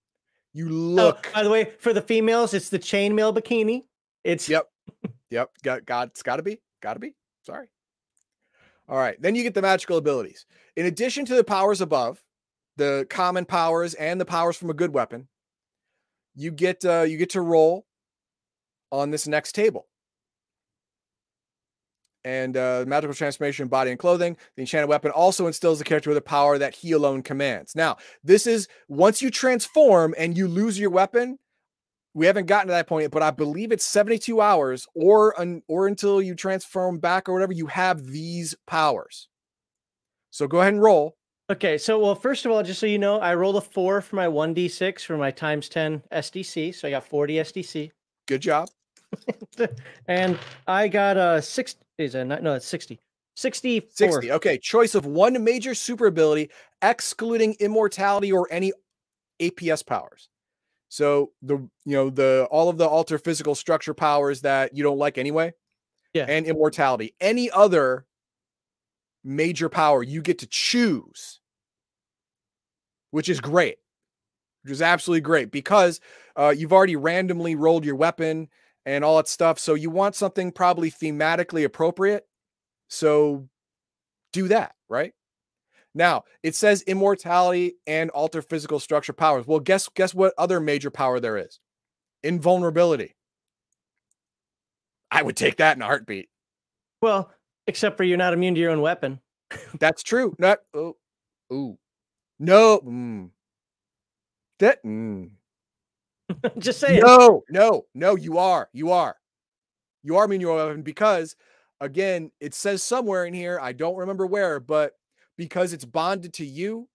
You oh, look. Oh, by the way, for the females, it's the chainmail bikini. It's yep, yep. Got got. It's got to be. Got to be. Sorry. All right. Then you get the magical abilities. In addition to the powers above, the common powers and the powers from a good weapon, you get uh, you get to roll on this next table. And uh, magical transformation, body and clothing. The enchanted weapon also instills the character with a power that he alone commands. Now, this is once you transform and you lose your weapon. We haven't gotten to that point but I believe it's 72 hours or un, or until you transform back or whatever. You have these powers. So go ahead and roll. Okay, so well, first of all, just so you know, I rolled a four for my one d six for my times ten SDC, so I got forty SDC. Good job. and I got a six. Is a no? It's sixty. 64. 60. Okay. Choice of one major super ability, excluding immortality or any APS powers. So the you know the all of the alter physical structure powers that you don't like anyway. Yeah. And immortality. Any other major power you get to choose, which is great, which is absolutely great because uh, you've already randomly rolled your weapon and all that stuff. So you want something probably thematically appropriate. So do that, right? Now it says immortality and alter physical structure powers. Well, guess guess what other major power there is? Invulnerability. I would take that in a heartbeat. Well, Except for you're not immune to your own weapon. That's true. Not oh, ooh, no. Mm. That mm. just saying. No, no, no. You are. You are. You are your weapon because, again, it says somewhere in here. I don't remember where, but because it's bonded to you,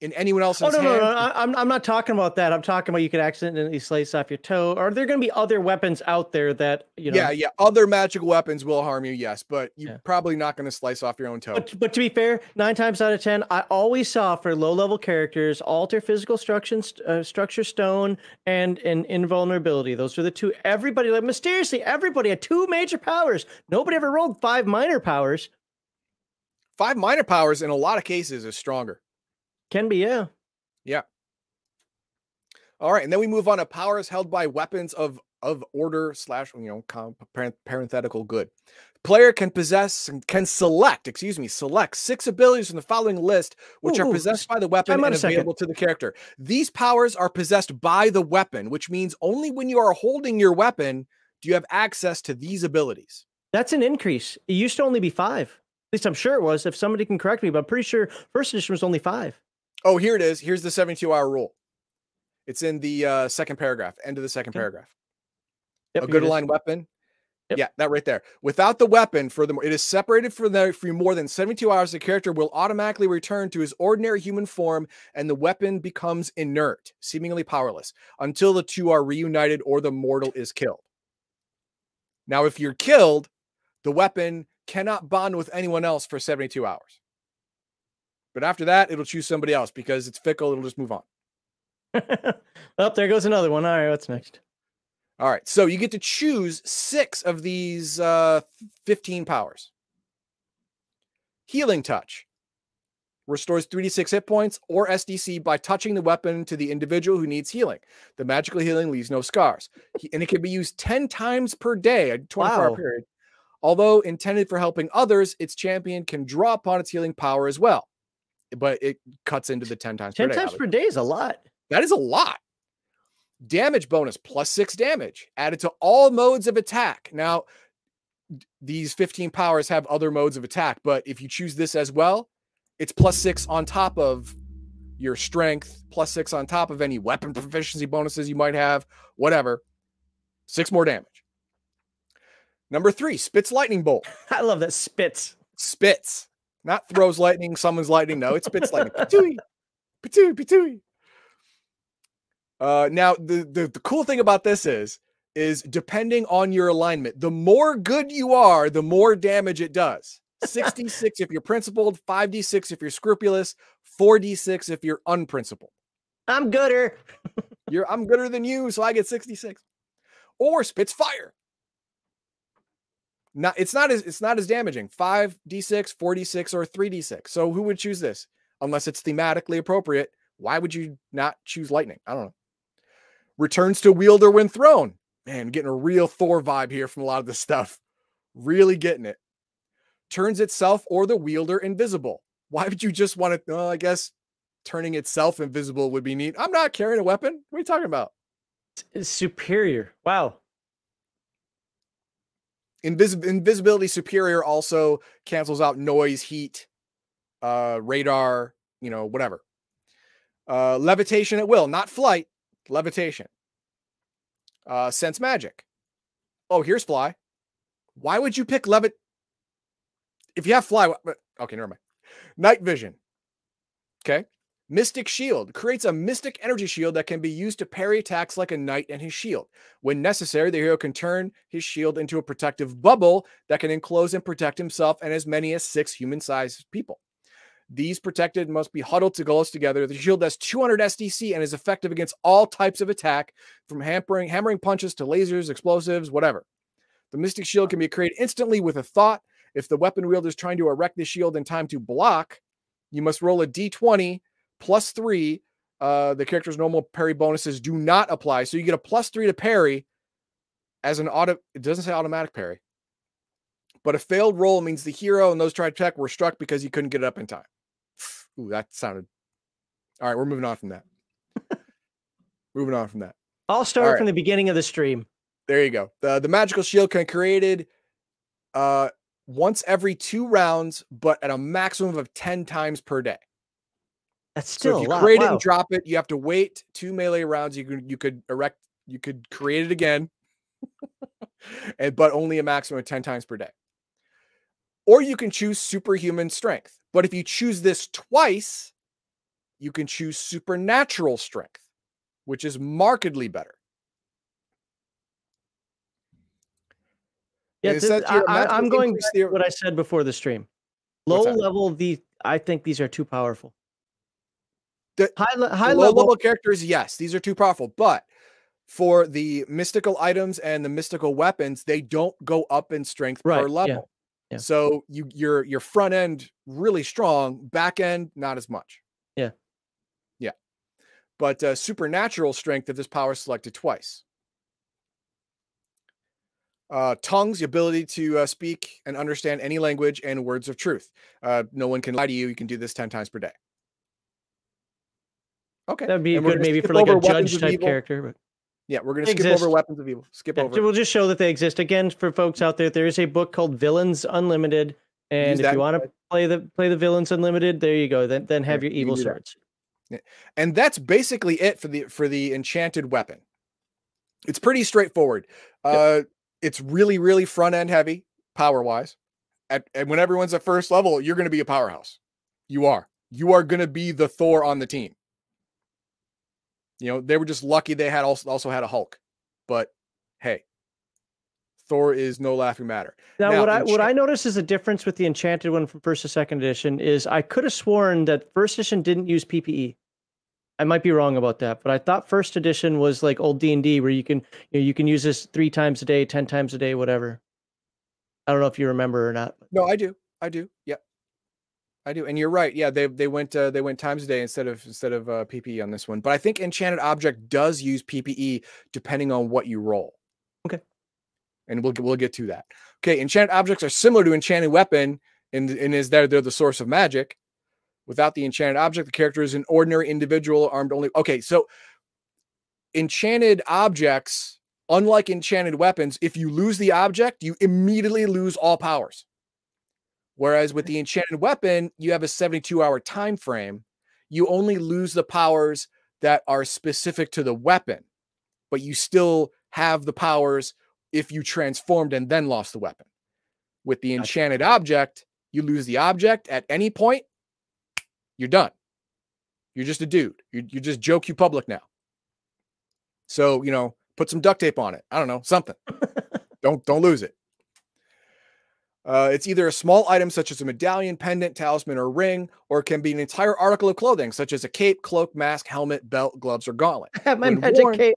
in anyone else's Oh no, no, hand. no! I- I'm I'm not talking about that. I'm talking about you could accidentally slice off your toe. Are there going to be other weapons out there that you know? yeah, yeah. Other magical weapons will harm you, yes, but you're Yeah. probably not going to slice off your own toe. But, but to be fair, nine times out of ten, I always saw for low level characters alter physical structure, uh, structure stone, and and invulnerability. Those are the two. Everybody like mysteriously, everybody had two major powers. Nobody ever rolled five minor powers. Five minor powers in a lot of cases is stronger. Can be yeah. Yeah. All right, and then we move on to powers held by weapons of of order slash you know com- parenthetical good. Player can possess and can select, excuse me, select six abilities from the following list, which Ooh, are ooh, possessed by the weapon and available to the character. These powers are possessed by the weapon, which means only when you are holding your weapon do you have access to these abilities. That's an increase. It used to only be five. At least I'm sure it was. If somebody can correct me, but I'm pretty sure first edition was only five. Oh, here it is. Here's the 72 hour rule. It's in the uh, second paragraph, end of the second Okay. paragraph. Yep, a good aligned weapon. Yep. Yeah, that right there. Without the weapon, furthermore, it is separated from the for more than 72 hours. The character will automatically return to his ordinary human form, and the weapon becomes inert, seemingly powerless, until the two are reunited or the mortal is killed. Now, if you're killed, the weapon cannot bond with anyone else for 72 hours. But after that, it'll choose somebody else because it's fickle. It'll just move on. oh, there goes another one. All right, what's next? All right. So you get to choose six of these uh, 15 powers. Healing Touch restores 3d6 hit points or SDC by touching the weapon to the individual who needs healing. The magical healing leaves no scars. And it can be used 10 times per day, a 24 hour Wow. period. Although intended for helping others, its champion can draw upon its healing power as well. But it cuts into the 10 times Ten per day. times per day is a lot. That is a lot. Damage bonus plus six damage added to all modes of attack. Now, these 15 powers have other modes of attack, but if you choose this as well, it's plus six on top of your strength, plus six on top of any weapon proficiency bonuses you might have, whatever. Six more damage. Number three, spits lightning bolt. I love that spits. Spits, not throws lightning, summons lightning. No, it spits lightning. Patooey, patooey, patooey. Uh, now the, the the cool thing about this is is depending on your alignment, the more good you are, the more damage it does. 66 if you're principled, 5d6 if you're scrupulous, 4d6 if you're unprincipled. I'm gooder. You're I'm gooder than you, so I get 66. Or spits fire. Not it's not as it's not as damaging. 5d6, 4d6, or 3d6. So who would choose this? Unless it's thematically appropriate. Why would you not choose lightning? I don't know. Returns to wielder when thrown. Man, getting a real Thor vibe here from a lot of this stuff. Really getting it. Turns itself or the wielder invisible. Why would you just want to? I guess turning itself invisible would be neat. I'm not carrying a weapon. What are you talking about? It's superior. Wow. Invis- invisibility superior also cancels out noise, heat, uh, radar, you know, whatever. Uh, levitation at will, not flight, levitation. Uh, sense magic. Oh, here's fly. Why would you pick levit? If you have fly, okay, never mind. Night vision. Okay. Mystic shield creates a mystic energy shield that can be used to parry attacks like a knight and his shield. When necessary, the hero can turn his shield into a protective bubble that can enclose and protect himself and as many as six human sized people. These protected must be huddled to close together. The shield has 200 SDC and is effective against all types of attack, from hampering, hammering punches to lasers, explosives, whatever. The Mystic Shield can be created instantly with a thought. If the weapon wielder is trying to erect the shield in time to block, you must roll a d20 plus three. Uh, the character's normal parry bonuses do not apply. So you get a plus three to parry as an auto. It doesn't say automatic parry, but a failed roll means the hero and those tried to check were struck because he couldn't get it up in time. Ooh, that sounded. All right, we're moving on from that. moving on from that. I'll start right. from the beginning of the stream. There you go. The the magical shield can be created uh once every two rounds, but at a maximum of 10 times per day. That's So still if a you create it and drop it, you have to wait two melee rounds. You could you could erect, you could create it again, and but only a maximum of 10 times per day. Or you can choose superhuman strength. But if you choose this twice, you can choose supernatural strength, which is markedly better. Yeah, It th- says I, am going back to what I said before the stream. Low level, the I think these are too powerful. The- high high low level, level characters, yes, these are too powerful. But for the mystical items and the mystical weapons, they don't go up in strength Right, per level. yeah. So you your your front end really strong, back end not as much. Yeah. Yeah. But uh, supernatural strength if this power is selected twice. Uh, tongues, the ability to uh, speak and understand any language and words of truth. Uh, no one can lie to you. You can do this 10 times per day. Okay. that'd be and good maybe for like a judge type character. But Yeah, we're gonna They skip over weapons of evil. Skip yeah, over. we'll just show that they exist again for folks out there. There is a book called Villains Unlimited, and Use if that you want to play the play the Villains Unlimited, there you go. Then then have Yeah, your you evil that. swords. and that's basically it for the for the enchanted weapon. It's pretty straightforward. Uh, it's really really front end heavy power wise. At and when everyone's at first level, you're going to be a powerhouse. You are. You are going to be the Thor on the team. You know they were just lucky they had also also had a Hulk, but hey, Thor is no laughing matter. Now, Now, what I what I notice is a difference with the enchanted one from first to second edition is I could have sworn that first edition didn't use PPE. I might be wrong about that, but I thought first edition was like old D and D where you can you, know, you can use this three times a day, ten times a day, whatever. I don't know if you remember or not. No, I do. I do. Yep. I do. And you're right. Yeah, they they went uh, they went times a day instead of instead of uh, PPE on this one. But I think enchanted object does use PPE depending on what you roll. Okay. And we'll get- we'll get to that. Okay, enchanted objects are similar to enchanted weapon and in is that they're the source of magic. Without the enchanted object, the character is an ordinary individual armed only. Okay, so enchanted objects, unlike enchanted weapons, if you lose the object, you immediately lose all powers. Whereas with the enchanted weapon, you have a 72 hour time frame. You only lose the powers that are specific to the weapon, but you still have the powers if you transformed and then lost the weapon. With the enchanted object, you lose the object at any point, you're done. You're just a dude. You're, you're just joke you public now. So, you know, put some duct tape on it. I don't know, something. don't don't lose it. Uh, it's either a small item such as a medallion, pendant, talisman, or ring, or it can be an entire article of clothing such as a cape, cloak, mask, helmet, belt, gloves, or gauntlet. I have my When magic worn- cape.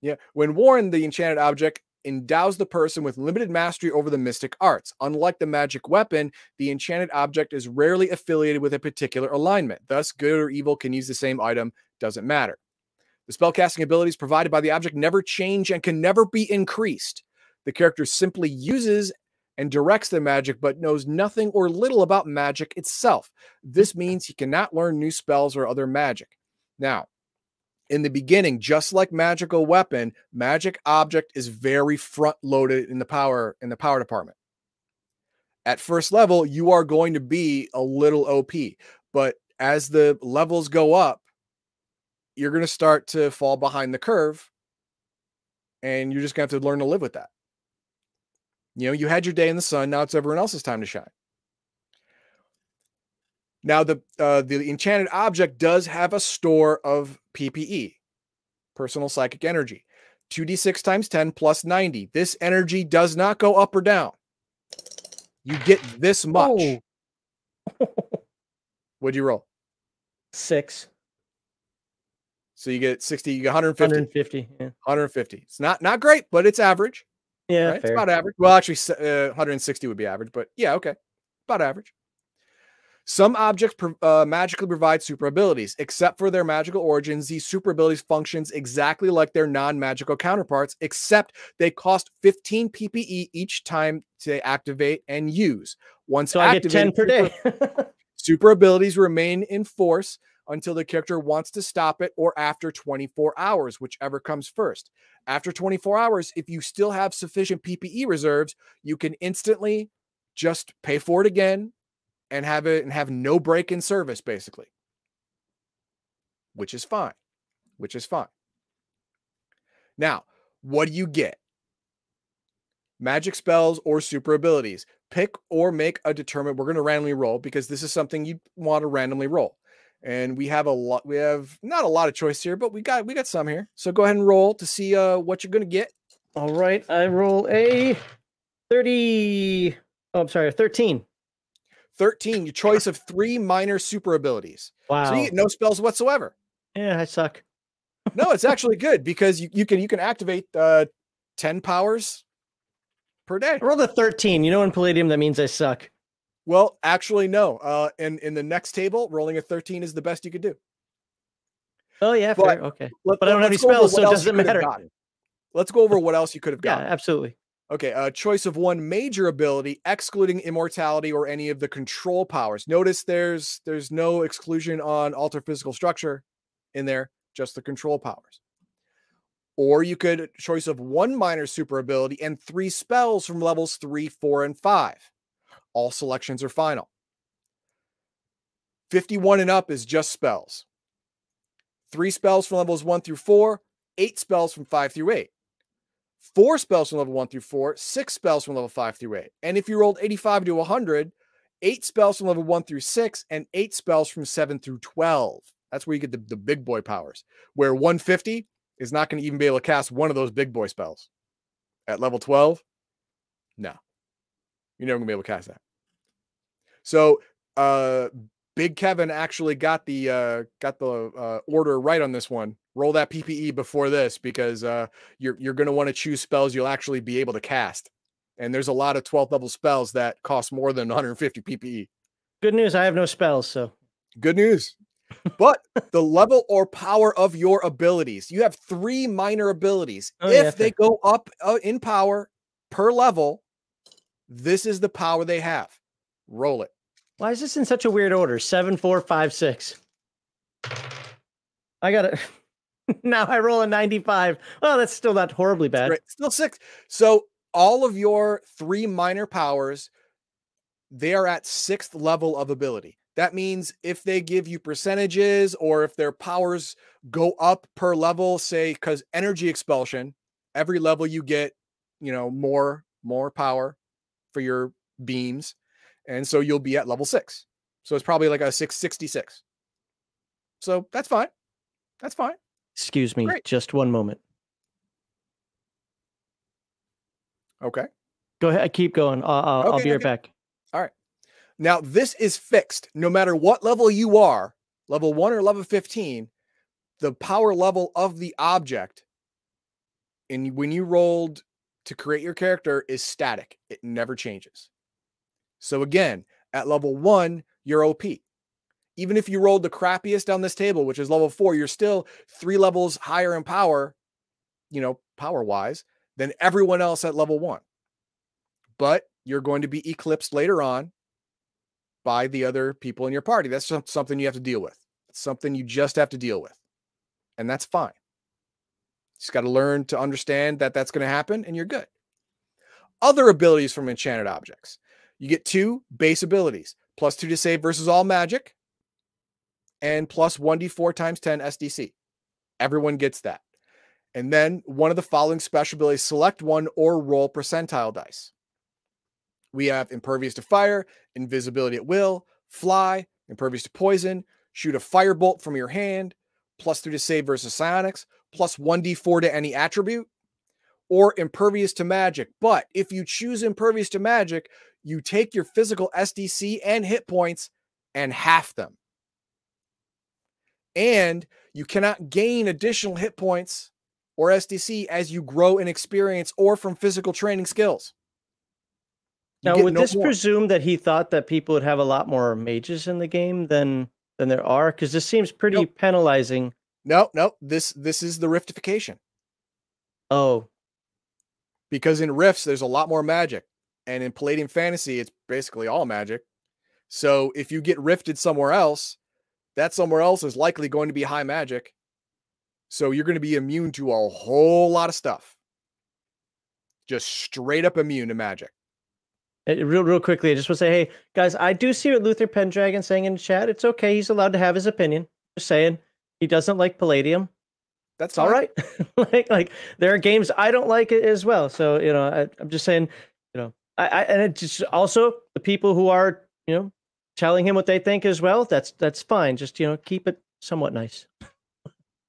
Yeah. When worn, the enchanted object endows the person with limited mastery over the mystic arts. Unlike the magic weapon, the enchanted object is rarely affiliated with a particular alignment. Thus, good or evil can use the same item, doesn't matter. The spellcasting abilities provided by the object never change and can never be increased. The character simply uses and directs the magic, but knows nothing or little about magic itself. This mm-hmm. means he cannot learn new spells or other magic. Now, in the beginning, just like magical weapon, magic object is very front loaded in the power in the power department. At first level, you are going to be a little OP, but as the levels go up, you're going to start to fall behind the curve and you're just going to have to learn to live with that. You know, you had your day in the sun, now it's everyone else's time to shine. Now the uh, the enchanted object does have a store of PPE, personal psychic energy, 2d6 times 10 plus 90. This energy does not go up or down. You get this much. Oh. What'd you roll? Six. So you get 60, you get 150. 150. Yeah, 150. It's not not great, but it's average. Yeah right? It's about average. Well, actually, uh, 160 would be average, but yeah, okay, about average. Some objects uh, magically provide super abilities. Except for their magical origins, these super abilities functions exactly like their non-magical counterparts, except they cost 15 PPE each time to activate and use. Once so I get 10 per day. Super abilities remain in force until the character wants to stop it or after 24 hours, whichever comes first. After 24 hours, if you still have sufficient PPE reserves, you can instantly just pay for it again and have it and have no break in service, basically. Which is fine. Which is fine. Now, what do you get? Magic spells or super abilities. Pick or make a determined. We're going to randomly roll because this is something you want to randomly roll. And we have a lot. We have not a lot of choice here, but we got we got some here. So go ahead and roll to see uh, what you're gonna get. All right, I roll a thirty. Oh, I'm sorry, thirteen. 13, your choice of three minor super abilities. Wow. So you get no spells whatsoever. Yeah, I suck. No, it's actually good because you, you can you can activate uh 10 powers per day. I rolled a thirteen. You know, in Palladium, that means I suck. Well, actually, no. Uh in, in the next table, rolling a 13 is the best you could do. Oh yeah, But fair. Okay. Let, But I don't have any spells, so it doesn't matter. Let's go over what else you could have got. Yeah, gotten. absolutely. Okay, a choice of one major ability, excluding immortality or any of the control powers. Notice there's there's no exclusion on alter physical structure in there, just the control powers. Or you could choice of one minor super ability and three spells from levels three, four, and five. All selections are final. 51 and up is just spells. Three spells from levels one through four, eight spells from five through eight four spells from level one through four, six spells from level five through eight. And if you rolled 85 to 100, eight spells from level one through six, and eight spells from seven through 12. That's where you get the, the big boy powers, where 150 is not going to even be able to cast one of those big boy spells. At level 12, no, you're never going to be able to cast that. So, uh, Big Kevin actually got the uh, got the uh, order right on this one. Roll that PPE before this because uh, you're you're going to want to choose spells you'll actually be able to cast. And there's a lot of 12th level spells that cost more than 150 PPE. Good news, I have no spells, so Good news. But the level or power of your abilities, you have three minor abilities. Oh, if yeah, they go up uh, in power per level, this is the power they have. Roll it. Why is this in such a weird order? Seven, four, five, six. I got it. now I roll a 95. Oh, that's still not horribly bad. Still six. So all of your three minor powers, they are at sixth level of ability. That means if they give you percentages or if their powers go up per level, say, because energy expulsion, every level you get, you know, more more power for your beams, and so you'll be at level six. So it's probably like a six sixty six. So that's fine. That's fine. Excuse me, Great. just one moment. Okay. Go ahead, keep going. I'll, I'll, I'll Okay, be right back. All right. Now, this is fixed no matter what level you are, level one or level 15, the power level of the object. And when you rolled to create your character is static, it never changes. So, again, at level one, you're OP. Even if you rolled the crappiest on this table, which is level four, you're still three levels higher in power, you know, power wise, than everyone else at level one. But you're going to be eclipsed later on by the other people in your party. That's something you have to deal with. It's something you just have to deal with. And that's fine. You just got to learn to understand that that's going to happen and you're good. Other abilities from enchanted objects. You get two base abilities plus two to save versus all magic and plus 1d4 times 10 SDC. Everyone gets that. And then one of the following special abilities select one or roll percentile dice. We have impervious to fire, invisibility at will, fly, impervious to poison, shoot a firebolt from your hand, plus three to save versus psionics, plus 1d4 to any attribute, or impervious to magic. But if you choose impervious to magic, you take your physical SDC and hit points and half them. And you cannot gain additional hit points or SDC as you grow in experience or from physical training skills. You Now, would no this more. presume that he thought that people would have a lot more mages in the game than than there are? Because this seems pretty Nope. penalizing. No, no, this this is the riftification. Oh, because in rifts there's a lot more magic and in palladium fantasy it's basically all magic so if you get rifted somewhere else that somewhere else is likely going to be high magic so you're going to be immune to a whole lot of stuff just straight up immune to magic Uh, real real quickly, I just want to say, hey guys, I do see what Luther Pendragon saying in the chat. It's okay. He's allowed to have his opinion. Just saying, he doesn't like Palladium. that's all right. like like there are games I don't like it as well. So you know, I, I'm just saying, you know, I, I and it just also the people who are you know telling him what they think as well, that's that's fine. Just you know, keep it somewhat nice.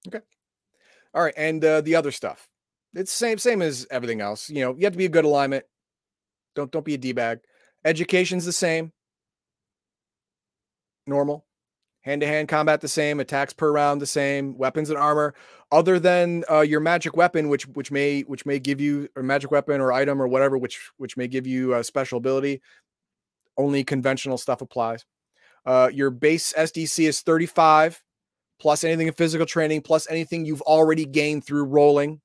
Okay. All right, and uh, the other stuff, it's same same as everything else. You know, you have to be a good alignment. Don't don't be a d bag. Education's the same. Normal. Hand to hand combat the same. Attacks per round the same. Weapons and armor, other than uh, your magic weapon, which which may which may give you a magic weapon or item or whatever, which which may give you a special ability. Only conventional stuff applies. Uh, your base SDC is 35 plus anything in physical training, plus anything you've already gained through rolling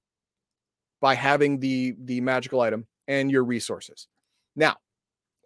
by having the the magical item and your resources. Now,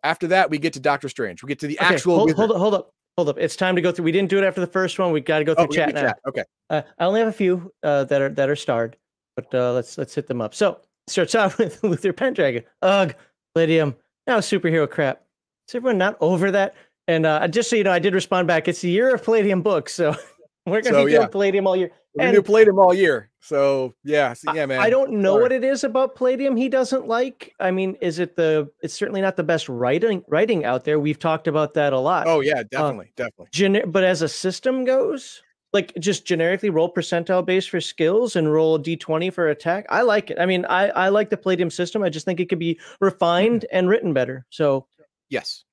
after that, we get to Doctor Strange. We get to the Okay, actual. hold, hold up, hold up, hold up. It's time to go through. We didn't do it after the first one. We got to go Oh, through we chat now. chat. Okay. Uh, I only have a few uh, that are that are starred, but uh, let's let's hit them up. So starts out with Luther Pendragon. Ugh, Palladium. Now superhero crap. Is everyone not over that? And uh, just so you know, I did respond back. It's the year of Palladium books, so we're gonna So, be doing yeah. Palladium all year. We're And gonna play them all year. So yeah, so, yeah, man. I don't know Sorry. what it is about Palladium he doesn't like. I mean, is it the? It's certainly not the best writing writing out there. We've talked about that a lot. Oh yeah, definitely, definitely. Gener- but as a system goes, like just generically roll percentile base for skills and roll d20 for attack. I like it. I mean, I I like the Palladium system. I just think it could be refined and written better. So Yes,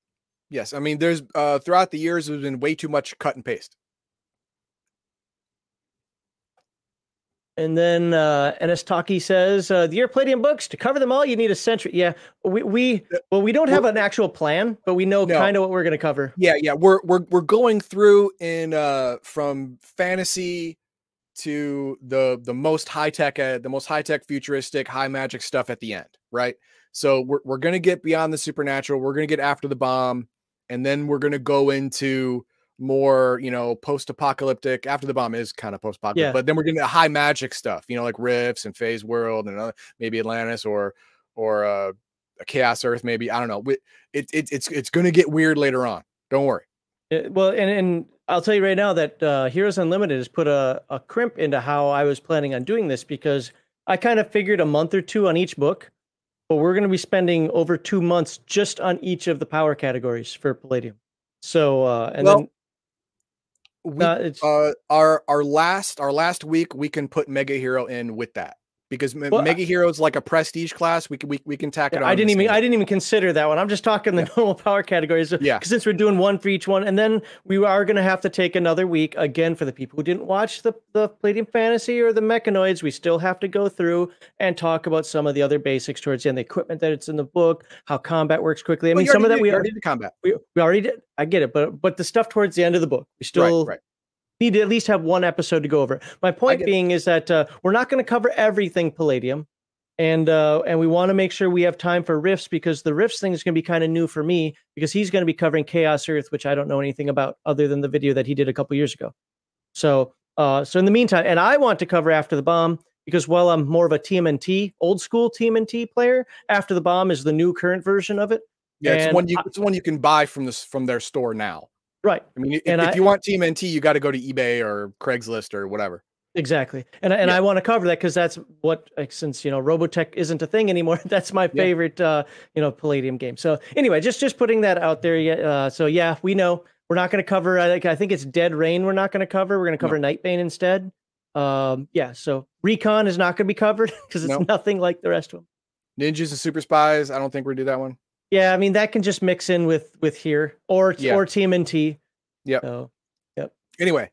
yes. I mean, there's uh throughout the years, there's been way too much cut and paste. And then uh Enestaki says uh the year Palladium books to cover them all you need a century. Yeah, we we well we don't have an actual plan, but we know No. kind of what we're going to cover. Yeah, yeah. We're we're we're going through in uh from fantasy to the the most high tech uh, the most high tech futuristic high magic stuff at the end, right? So we're we're gonna get beyond the supernatural. We're gonna get after the bomb, and then we're gonna go into more you know post apocalyptic. After the bomb is kind of post apocalyptic, Yeah. but then we're gonna get high magic stuff. You know, like rifts and phase world and uh, maybe Atlantis or or uh, a chaos earth. Maybe I don't know. It, it it's it's gonna get weird later on. Don't worry. Uh, well, and and I'll tell you right now that uh, Heroes Unlimited has put a, a crimp into how I was planning on doing this because I kind of figured a month or two on each book, but we're going to be spending over two months just on each of the power categories for Palladium. So, uh, and Well, then we, uh, it's uh our our last our last week we can put mega hero in with that because Well, mega hero is like a prestige class we can we, we can tack it on I didn't even I didn't even consider that one. I'm just talking the normal power categories. Yeah. Since we're doing one for each one, and then we are going to have to take another week again for the people who didn't watch the the Palladium Fantasy or the Mechanoids. We still have to go through and talk about some of the other basics towards the end, the equipment that it's in the book, how combat works quickly. I Well, mean, some of that did- we already already did combat we, we already did. I get it, but but the stuff towards the end of the book, we still right right need to at least have one episode to go over. My point being is that uh, we're not going to cover everything Palladium, and uh, and we want to make sure we have time for Rifts because the Rifts thing is going to be kind of new for me because he's going to be covering Chaos Earth, which I don't know anything about other than the video that he did a couple years ago. So uh, so in the meantime, and I want to cover After the Bomb because while I'm more of a TMNT old school TMNT player, After the Bomb is the new current version of it. yeah it's And one you it's one you can buy from this from their store now Right. i mean if, if I- you want team nt you got to go to ebay or craigslist or whatever Exactly, and I- and Yeah. I want to cover that because that's what like, since you know Robotech isn't a thing anymore. That's my Yeah. favorite uh, you know Palladium game. So anyway, just just putting that out there. Yeah. Uh, so yeah, we know we're not going to cover. I think I think it's Dead Reign. We're not going to cover. We're going to cover Nightbane instead. Um, yeah. So Recon is not going to be covered because it's No. nothing like the rest of them. ninjas and super spies i don't think we're gonna do that one Yeah, I mean that can just mix in with with here or Yeah. or TMNT. Yep. So anyway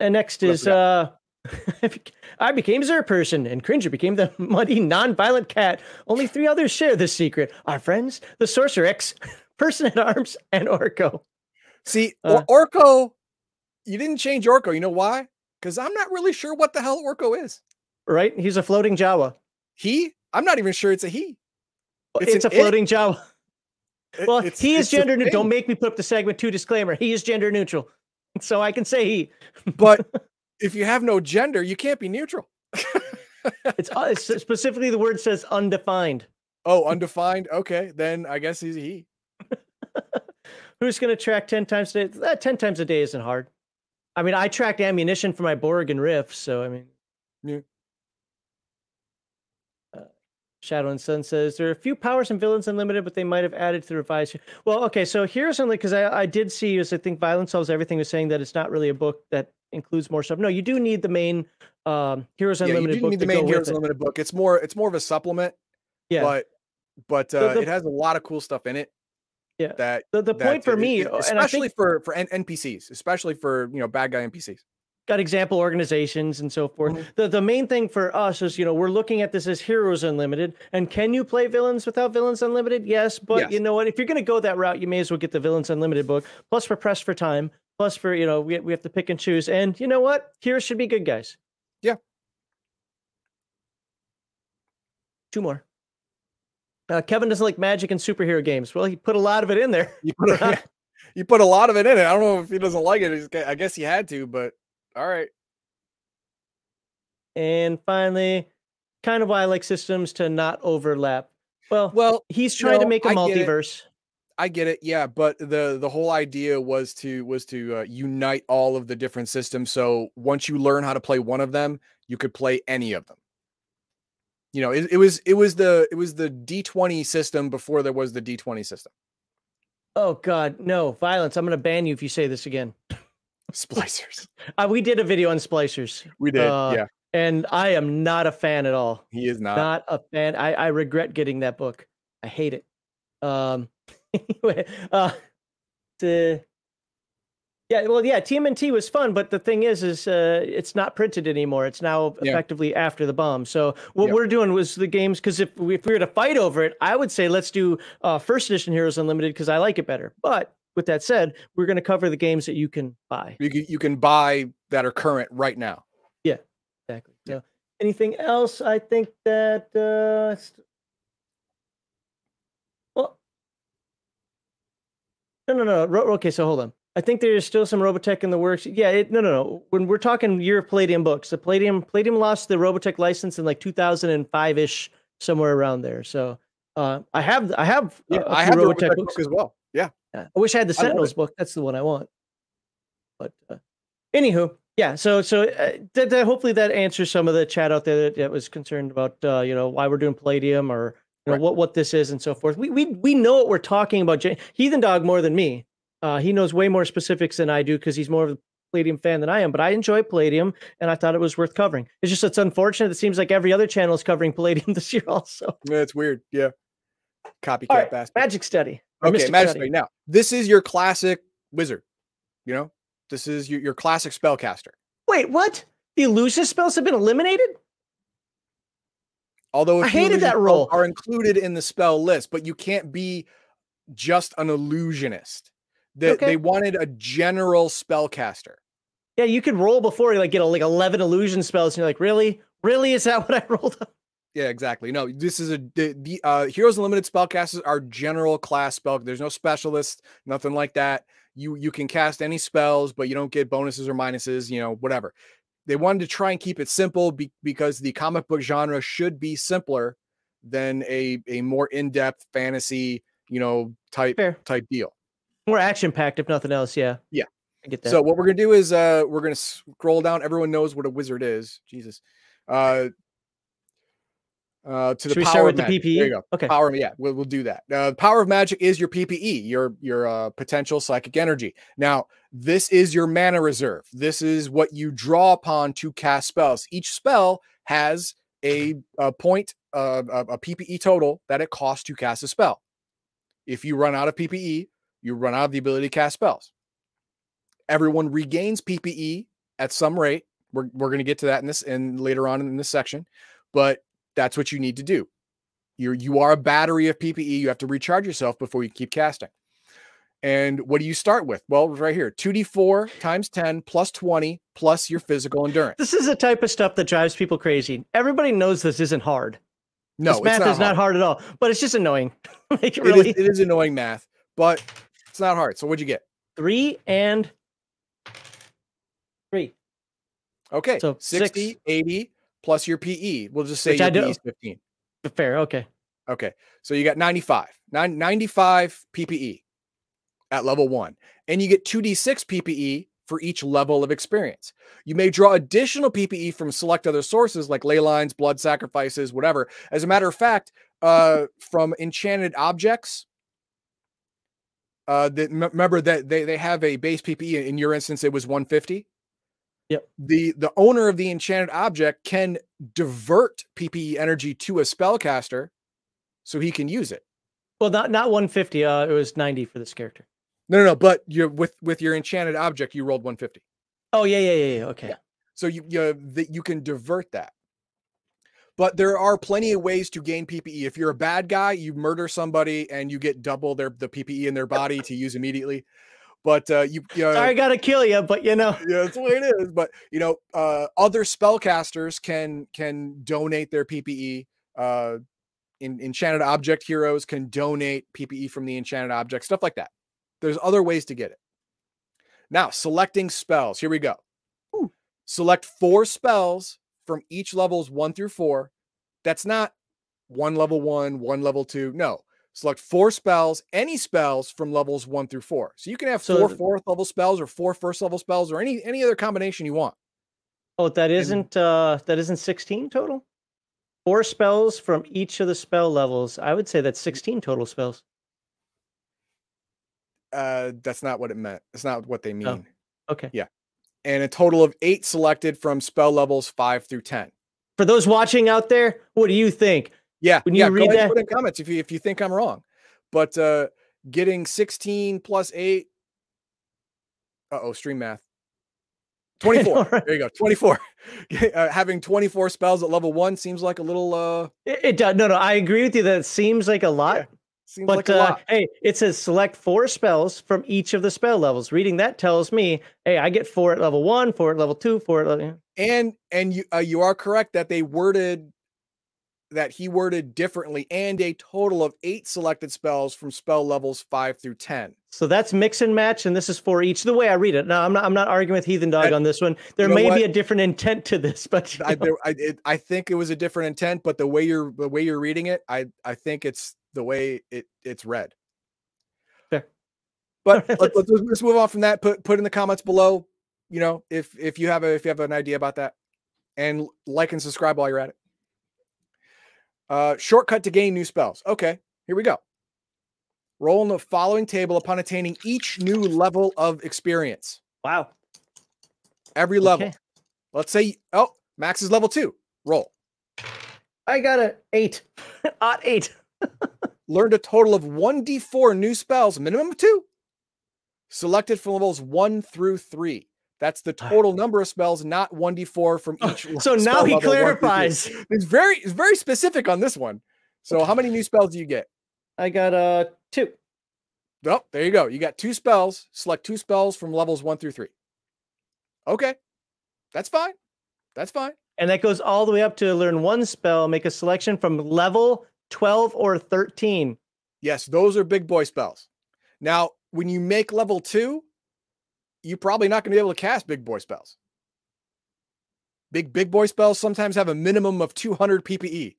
And next is uh I became Zer person and Cringer became the muddy, non-violent cat. Only three others share this secret. Our friends, the Sorcerer X, Person at Arms, and Orko. see Uh. Or- orko you didn't change orko you know why because i'm not really sure what the hell orko is Right? He's a floating Jawa. he i'm not even sure it's a he It's, It's a an it. floating Jawa. Well, it's- he is gender neutral. Don't make me put up the segment two disclaimer. He is gender neutral. So I can say he. but if you have no gender, you can't be neutral. It's, uh, it's specifically the word says undefined. Oh, undefined. Okay, then I guess he's a he. Who's going to track 10 times a day? Uh, 10 times a day isn't hard. I mean, I tracked ammunition for my Borg and Rift, so I mean. Yeah. Shadow and Sun says there are a few powers and villains unlimited, but they might have added to the revised. Well, okay, so here's only because I, I did see as I think Violence Solves Everything was saying that it's not really a book that includes more stuff. No, you do need the main um, Heroes Unlimited yeah, you do book. need the main Heroes with it. Unlimited book. It's more it's more of a supplement, Yeah, but but uh, the- it has a lot of cool stuff in it. Yeah. That the, the that point for it- me, it- and I especially think for for NPCs, especially for you know bad guy NPCs. Got example organizations and so forth. Mhm. The the main thing for us is, you know, we're looking at this as Heroes Unlimited. And can you play villains without Villains Unlimited? Yes, but Yes. you know what? If you're going to go that route, you may as well get the Villains Unlimited book. Plus, we're pressed for time. Plus, for you know, we we have to pick and choose. And you know what? Heroes should be good guys. Yeah. Two more. Uh, Kevin doesn't like magic and superhero games. Well, he put a lot of it in there. You put a, you put a lot of it in it. I don't know if he doesn't like it. I guess he had to, but all right. And finally, kind of why I like systems to not overlap. Well, Well, he's trying to make a I get multiverse. I get it. Yeah, but the the whole idea was to was to uh, unite all of the different systems. So once you learn how to play one of them, you could play any of them. You know, it, it was it was the it was the D20 system before there was the D20 system. Oh God, no violence! I'm going to ban you if you say this again. Splicers. Uh, we did a video on splicers, We did. Uh, yeah, and I am not a fan at all. he is not. Not a fan. I, I regret getting that book. I hate it. Um. Anyway, uh, the yeah, well, yeah, TMNT was fun, but the thing is, is uh, it's not printed anymore. It's now Yeah. effectively after the bomb. So what we're doing was the games because if we, if we were to fight over it, I would say let's do uh, first edition Heroes Unlimited because I like it better. But with that said, we're going to cover the games that you can buy. You can, you can buy that are current right now. Yeah, exactly. So anything else? I think that uh, well, no, no, no. Ro- okay, so hold on. I think there's still some Robotech in the works. Yeah, it, no, no, no. When we're talking year of Palladium books, the Palladium Palladium lost the Robotech license in like 2005 ish, somewhere around there. So uh, I have I have Yeah, uh, I have Robotech Robotech books. book as well. Yeah, Yeah. I wish I had the Sentinels book. That's the one I want. But uh, anywho, yeah. So so uh, hopefully that answers some of the chat out there that, that was concerned about uh, you know why we're doing Palladium or you know Right. what what this is and so forth. We we we know what we're talking about. Heathen Dog more than me. Uh, he knows way more specifics than I do because he's more of a Palladium fan than I am. But I enjoy Palladium, and I thought it was worth covering. It's just it's unfortunate. It seems like every other channel is covering Palladium this year also. Yeah, it's weird. Yeah, copycat right, bastard. Magic Study. Or Okay, Mystic magic Study. Study. Now, this is your classic wizard. You know, this is your, your classic spellcaster. Wait, what? The illusion spells have been eliminated? Although I hated that role. are included in the spell list, but you can't be just an illusionist. They, Okay. they wanted a general spellcaster. Yeah, you could roll before you like get a, like eleven illusion spells, and you're like, really, really, is that what I rolled? Up? Yeah, exactly. No, this is a the, the uh Heroes Unlimited spellcasters are general class spell. There's no specialists, nothing like that. You you can cast any spells, but you don't get bonuses or minuses, you know, whatever. They wanted to try and keep it simple be, because the comic book genre should be simpler than a a more in-depth fantasy, you know, type Fair, type deal. more action packed, if nothing else. Yeah, Yeah. I get that. So what we're gonna do is uh we're gonna scroll down. Everyone knows what a wizard is. Jesus. Uh uh to the Should we power start of with the magic. There you PPE? go. Okay. Power, yeah, we'll, we'll do that. Uh, the power of magic is your PPE, your your uh, potential psychic energy. Now, this is your mana reserve. This is what you draw upon to cast spells. Each spell has a, a point, uh, a, a PPE total that it costs to cast a spell. If you run out of PPE, you run out of the ability to cast spells. Everyone regains PPE at some rate. We're, we're going to get to that in this and later on in this section, but that's what you need to do. You're you are a battery of PPE. You have to recharge yourself before you keep casting. And what do you start with? Well, right here, 2d4 times 10 plus 20 plus your physical endurance. This is the type of stuff that drives people crazy. Everybody knows this isn't hard. No, this it's math not is not hard. hard at all, but it's just annoying. like It really, is, it is annoying math, but it's not hard. So what'd you get? three and three. Okay, So 60, six. 80 plus your PE. We'll just say Which your. PE is 15. Fair. Okay. Okay. So you got 95, nine, 95 PPE at level one. And you get 2d6 PPE for each level of experience. You may draw additional PPE from select other sources like ley lines, blood sacrifices, whatever. As a matter of fact, uh, from enchanted objects, uh, that remember that they, they have a base PPE. In your instance, it was 150. Yep. The the owner of the enchanted object can divert PPE energy to a spellcaster so he can use it. Well, not not 150. Uh, it was 90 for this character. No, no, no. But you with with your enchanted object, you rolled 150. Oh yeah, yeah, yeah, yeah. Okay. Yeah. So you you that you can divert that. But there are plenty of ways to gain PPE. If you're a bad guy, you murder somebody and you get double their the PPE in their body to use immediately. But uh, you, you sorry, I gotta kill you, but you know, yeah, that's the way it is. But you know, uh, other spellcasters can can donate their PPE. Uh, in, enchanted object heroes can donate PPE from the enchanted object, stuff like that. There's other ways to get it. Now, selecting spells. Here we go. Ooh. Select four spells from each levels one through four. That's not one level one, one level two. No, select four spells, any spells from levels one through four. So you can have so four fourth level spells or four first level spells or any any other combination you want. Oh, that isn't and, uh that isn't 16 total? Four spells from each of the spell levels. I would say that's 16 total spells. Uh, that's not what it meant. It's not what they oh, mean. Oh, okay. Yeah. And a total of eight selected from spell levels five through 10. For those watching out there, what do you think? Yeah. When you yeah, read that, put in comments if you if you think I'm wrong. But uh getting 16 plus eight. Uh oh, stream math. 24. There you go. 24. uh, having 24 spells at level one seems like a little uh it, it, does no no I agree with you that it seems like a lot. Yeah. Seems but like uh, hey, it says select four spells from each of the spell levels. Reading that tells me, hey, I get four at level one, four at level two, four at level. And and you uh, you are correct that they worded that he worded differently, and a total of eight selected spells from spell levels five through ten. So that's mix and match, and this is for each. The way I read it, now I'm not I'm not arguing with Heathen Dog on this one. There you know may what? be a different intent to this, but I, there, I, it, I think it was a different intent, but the way you're the way you're reading it, I I think it's the way it it's read. Fair. But let's, let's, let's move on from that. Put put in the comments below. You know, if if you have a if you have an idea about that, and like and subscribe while you're at it. Uh, shortcut to gain new spells. Okay, here we go. Roll in the following table upon attaining each new level of experience. Wow. Every level. Okay. Let's say, oh, Max is level two. Roll. I got an eight. Odd eight. Learned a total of 1d4 new spells, minimum of two. Selected from levels one through three. That's the total number of spells, not 1d4 from each. so now he clarifies. It's very it's very specific on this one. So how many new spells do you get? I got uh two. Oh, there you go. You got two spells. Select two spells from levels one through three. Okay. That's fine. That's fine. And that goes all the way up to learn one spell, make a selection from level 12 or 13. Yes, those are big boy spells. Now, when you make level two, you're probably not going to be able to cast big boy spells. Big big boy spells sometimes have a minimum of 200 PPE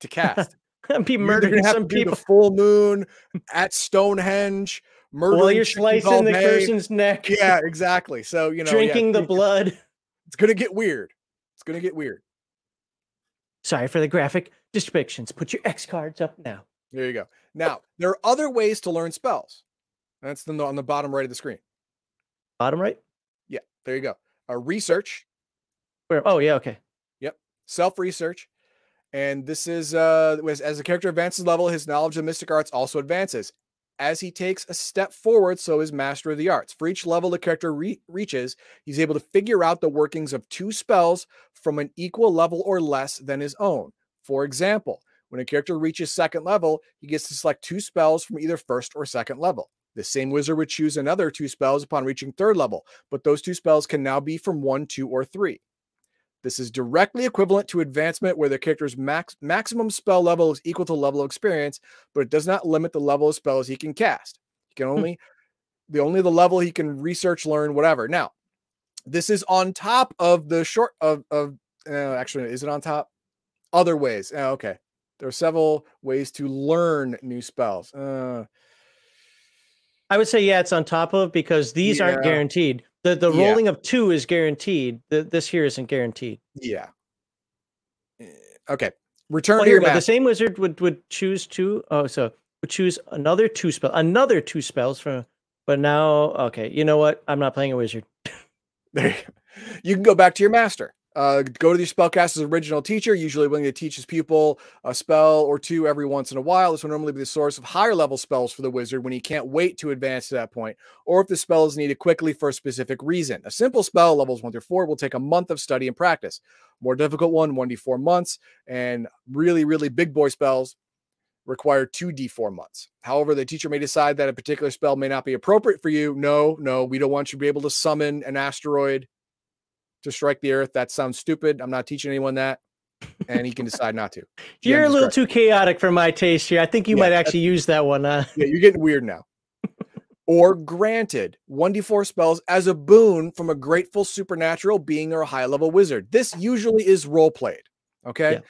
to cast. be murdering some people. The full moon at Stonehenge. Murdering While you're slicing the person's neck. Yeah, exactly. So you know, drinking yeah, the blood. It's gonna get weird. It's gonna get weird. Sorry for the graphic depictions. Put your X cards up now. There you go. Now there are other ways to learn spells. That's the, on the bottom right of the screen. Bottom right? Yeah, there you go. A research. Where? Oh, yeah, okay. Yep. Self research. And this is uh as the character advances level, his knowledge of mystic arts also advances. As he takes a step forward, so is master of the arts. For each level the character re- reaches, he's able to figure out the workings of two spells from an equal level or less than his own. For example, when a character reaches second level, he gets to select two spells from either first or second level. The same wizard would choose another two spells upon reaching third level, but those two spells can now be from one, two, or three. This is directly equivalent to advancement where the character's max, maximum spell level is equal to level of experience, but it does not limit the level of spells he can cast. He can hmm. only the only the level he can research, learn, whatever. Now, this is on top of the short of of uh, actually is it on top? Other ways. Oh, okay. There are several ways to learn new spells. Uh, I would say yeah, it's on top of because these yeah. aren't guaranteed. The the Yeah. rolling of two is guaranteed. The, this here isn't guaranteed. Yeah. Eh, Okay. Return Oh, here the same wizard would would choose two. Oh, so would choose another two spell, another two spells from. But now, okay, you know what? I'm not playing a wizard. There you, go. you can go back to your master. Uh, go to your spellcaster's original teacher, usually willing to teach his pupil a spell or two every once in a while. This will normally be the source of higher level spells for the wizard when he can't wait to advance to that point, or if the spell is needed quickly for a specific reason. A simple spell, levels one through four, will take a month of study and practice. More difficult one, 1d4 months, and really, really big boy spells require 2d4 months. However, the teacher may decide that a particular spell may not be appropriate for you. No, no, we don't want you to be able to summon an asteroid to strike the earth. That sounds stupid. I'm not teaching anyone that. And he can decide not to. You're a little too chaotic for my taste here. I think you Yeah, might actually use that one. Uh, Yeah, you're getting weird now. or granted 1d4 spells as a boon from a grateful supernatural being or a high level wizard. This usually is role played. Okay.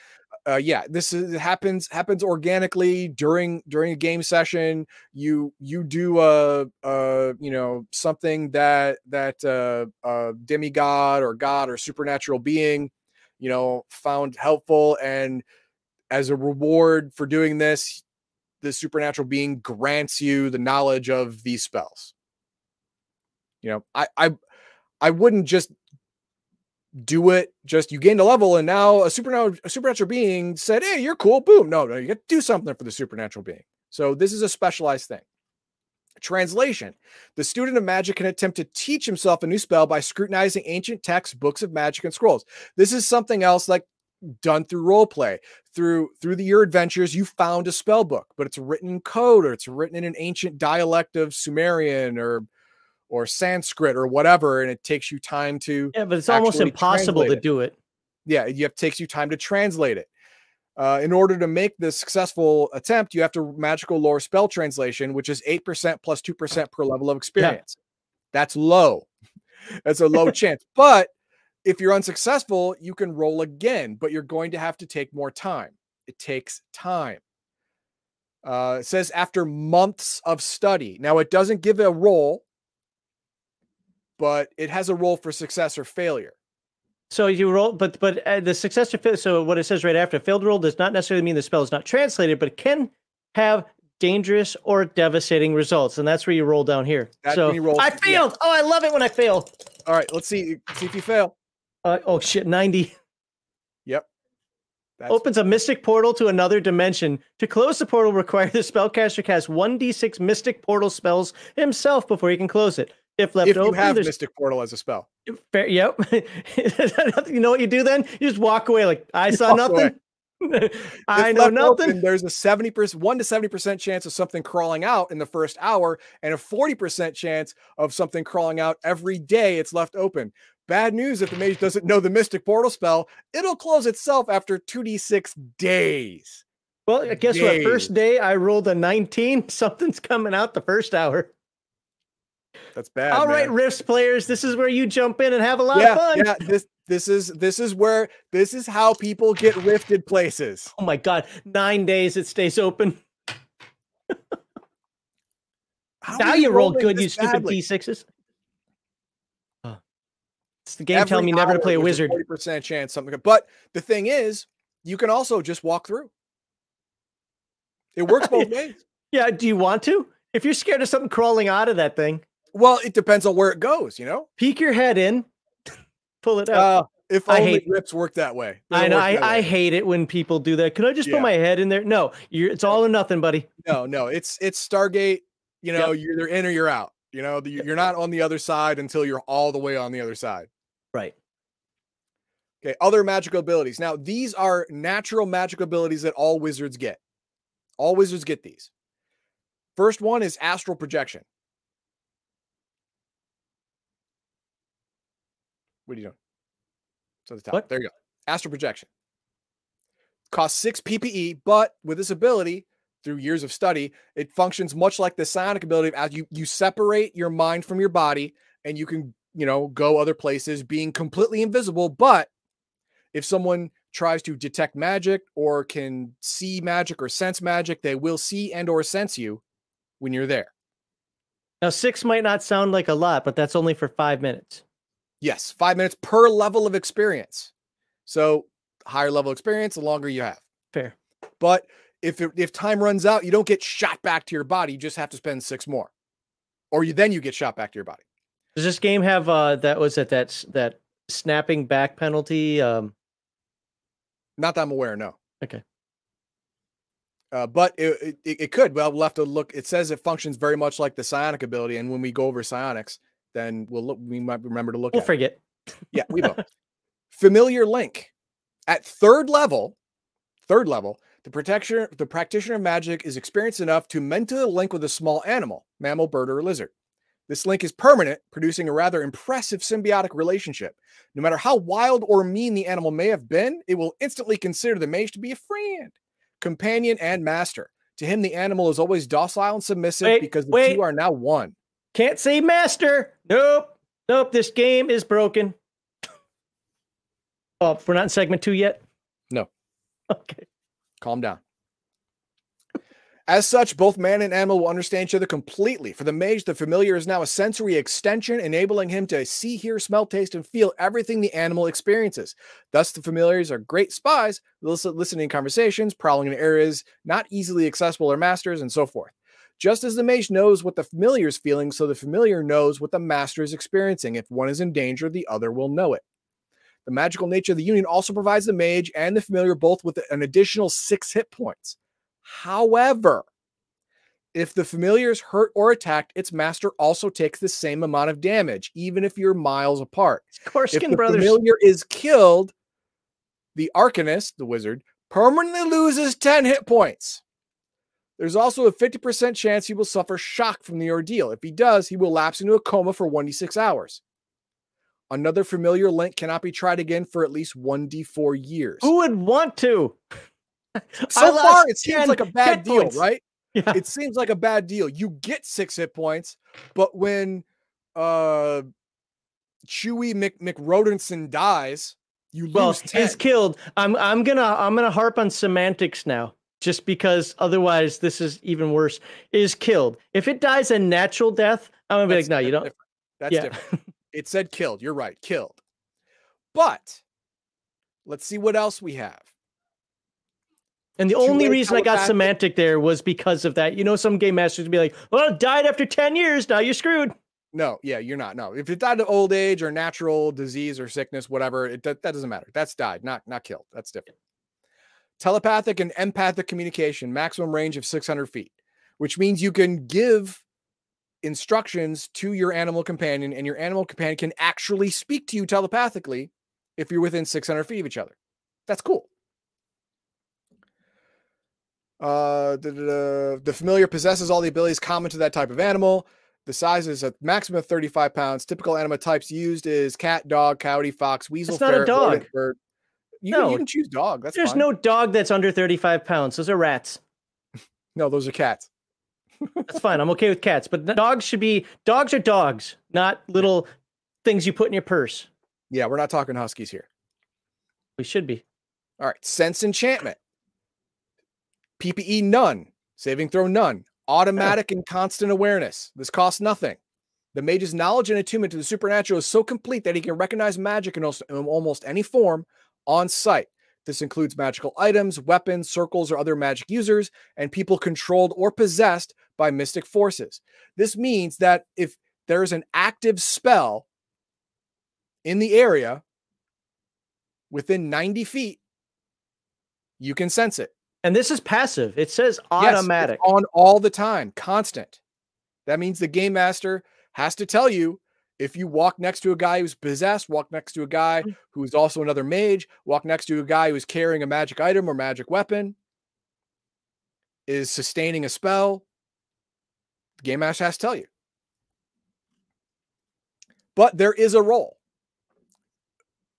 Uh, yeah, this is happens happens organically during during a game session. You you do a uh you know something that that uh, uh demigod or god or supernatural being you know found helpful and as a reward for doing this the supernatural being grants you the knowledge of these spells. You know, I I I wouldn't just do it just you gained a level and now a supernatural a supernatural being said, "Hey, you're cool." Boom. No, no, you got to do something for the supernatural being. So this is a specialized thing. Translation The student of magic can attempt to teach himself a new spell by scrutinizing ancient texts, books of magic, and scrolls. This is something else like done through role play. Through through the, your adventures, you found a spell book, but it's written in code or it's written in an ancient dialect of Sumerian or or Sanskrit or whatever, and it takes you time to yeah, but it's almost impossible to translate it. do it. yeah, you have takes you time to translate it. Uh, in order to make this successful attempt, you have to magical lore spell translation, which is eight percent plus two percent per level of experience. That's low. That's a low chance. But if you're unsuccessful, you can roll again, but you're going to have to take more time. It takes time. Uh, it says after months of study. Now it doesn't give a roll, but it has a role for success or failure. So you roll, but but uh, the success or fail. So what it says right after failed roll does not necessarily mean the spell is not translated, but it can have dangerous or devastating results, and that's where you roll down here. That's so roll- I yeah. failed. Oh, I love it when I fail. All right, let's see. See if you fail. Uh, oh shit, ninety Yep. That's opens a mystic portal to another dimension. To close the portal, require the spellcaster cast one d six mystic portal spells himself before he can close it. If left if you open, have there's Mystic Portal as a spell. Fair, yep. you know what you do then? You just walk away like I saw nothing. I know nothing. open, there's a 70%, 1 to 70% chance of something crawling out in the first hour and a 40% chance of something crawling out every day it's left open. Bad news if the mage doesn't know the Mystic Portal spell, it'll close itself after 2d6 days. well, I guess what? First day I rolled a 19. Something's coming out the first hour. That's bad. All right, man. Rifts players, this is where you jump in and have a lot yeah, of fun. yeah. This this is this is where this is how people get rifted places. Oh my god, nine days it stays open. Now you rolled rolling good, you stupid badly? D6s. It's the game telling me never to play a wizard. Forty percent chance something. But the thing is, you can also just walk through. It works both ways. Yeah, do you want to? If you're scared of something crawling out of that thing, Well, it depends on where it goes. You know, peek your head in, pull it out. uh, if I hate- rips work that way. I know. I, I hate it when people do that. Can I just Yeah. put my head in there? No, you're, it's all or nothing, buddy. no, no. It's it's Stargate. You know, you're either in or you're out. You know, the, you're not on the other side until you're all the way on the other side. Right. Okay, other magical abilities. Now, these are natural magical abilities that all wizards get. All wizards get these. First one is astral projection. What are you doing? So the top. What? There you go. Astral projection. Costs six PPE, but with this ability, through years of study, it functions much like the psionic ability. Of as you you separate your mind from your body, and you can you know go other places, being completely invisible. But if someone tries to detect magic or can see magic or sense magic, they will see and or sense you when you're there. Now, six might not sound like a lot, but that's only for five minutes. Yes, five minutes per level of experience. So higher level experience, the longer you have. Fair. But if it, if time runs out, you don't get shot back to your body. You just have to spend six more, or you then you get shot back to your body. Does this game have uh that was it that that snapping back penalty? Um, not that I'm aware. No. Okay. Uh, but it, it, it could. Well, we'll have to look. It says it functions very much like the psionic ability, and when we go over psionics, then we'll look. We might remember to look. We'll forget. It. Yeah, we will. Familiar link at third level. Third level, the protection, the practitioner of magic is experienced enough to mentally link with a small animal, mammal, bird, or lizard. This link is permanent, producing a rather impressive symbiotic relationship. No matter how wild or mean the animal may have been, it will instantly consider the mage to be a friend, companion, and master. To him, the animal is always docile and submissive wait, because the wait. two are now one. Can't say master. Nope. Nope. This game is broken. Oh, we're not in segment two yet? No. Okay. Calm down. As such, both man and animal will understand each other completely. For the mage, the familiar is now a sensory extension, enabling him to see, hear, smell, taste, and feel everything the animal experiences. Thus, the familiars are great spies, listening conversations, prowling in areas not easily accessible or masters, and so forth. Just as the mage knows what the familiar is feeling, so the familiar knows what the master is experiencing. If one is in danger, the other will know it. The magical nature of the union also provides the mage and the familiar both with an additional six hit points. However, if the familiar is hurt or attacked, its master also takes the same amount of damage, even if you're miles apart. Korskin if the brothers. familiar is killed, the Arcanist, the wizard, permanently loses 10 hit points. There's also a 50% chance he will suffer shock from the ordeal. If he does, he will lapse into a coma for 1d6 hours. Another familiar link cannot be tried again for at least 1d4 years. Who would want to? so far, it seems like a bad deal, points. right? Yeah. It seems like a bad deal. You get six hit points, but when uh Chewy Mc, McRodenson dies, you lose well, 10. is killed. I'm I'm gonna I'm gonna harp on semantics now, just because otherwise this is even worse. Is killed. If it dies a natural death, I'm gonna be That's like, no, you don't. different. That's yeah. different. It said killed. You're right, killed. But let's see what else we have. And the only reason I got semantic there was because of that. You know, some game masters would be like, well, it died after 10 years. Now you're screwed. No, yeah, you're not. No, if it died of old age or natural disease or sickness, whatever, it that, that doesn't matter. That's died, not not killed. That's different. Telepathic and empathic communication, maximum range of 600 feet, which means you can give instructions to your animal companion, and your animal companion can actually speak to you telepathically if you're within 600 feet of each other. That's cool. Uh, the, the familiar possesses all the abilities common to that type of animal. The size is a maximum of 35 pounds. Typical animal types used is cat, dog, coyote, fox, weasel, it's not ferret, a dog. bird. You, no, can, you can choose dog. That's there's fine. no dog that's under 35 pounds. Those are rats. no, those are cats. that's fine. I'm okay with cats, but dogs should be dogs are dogs, not little things you put in your purse. Yeah, we're not talking huskies here. We should be. All right, sense enchantment. PPE none. Saving throw none. Automatic and constant awareness. This costs nothing. The mage's knowledge and attunement to the supernatural is so complete that he can recognize magic in almost any form on sight. This includes magical items, weapons, circles, or other magic users, and people controlled or possessed by mystic forces. This means that if there is an active spell in the area within 90 feet, you can sense it. And this is passive. It says automatic. Yes, on all the time, constant. That means the game master has to tell you if you walk next to a guy who's possessed, walk next to a guy mm. who's also another mage, walk next to a guy who's carrying a magic item or magic weapon, is sustaining a spell, the game master has to tell you. But there is a role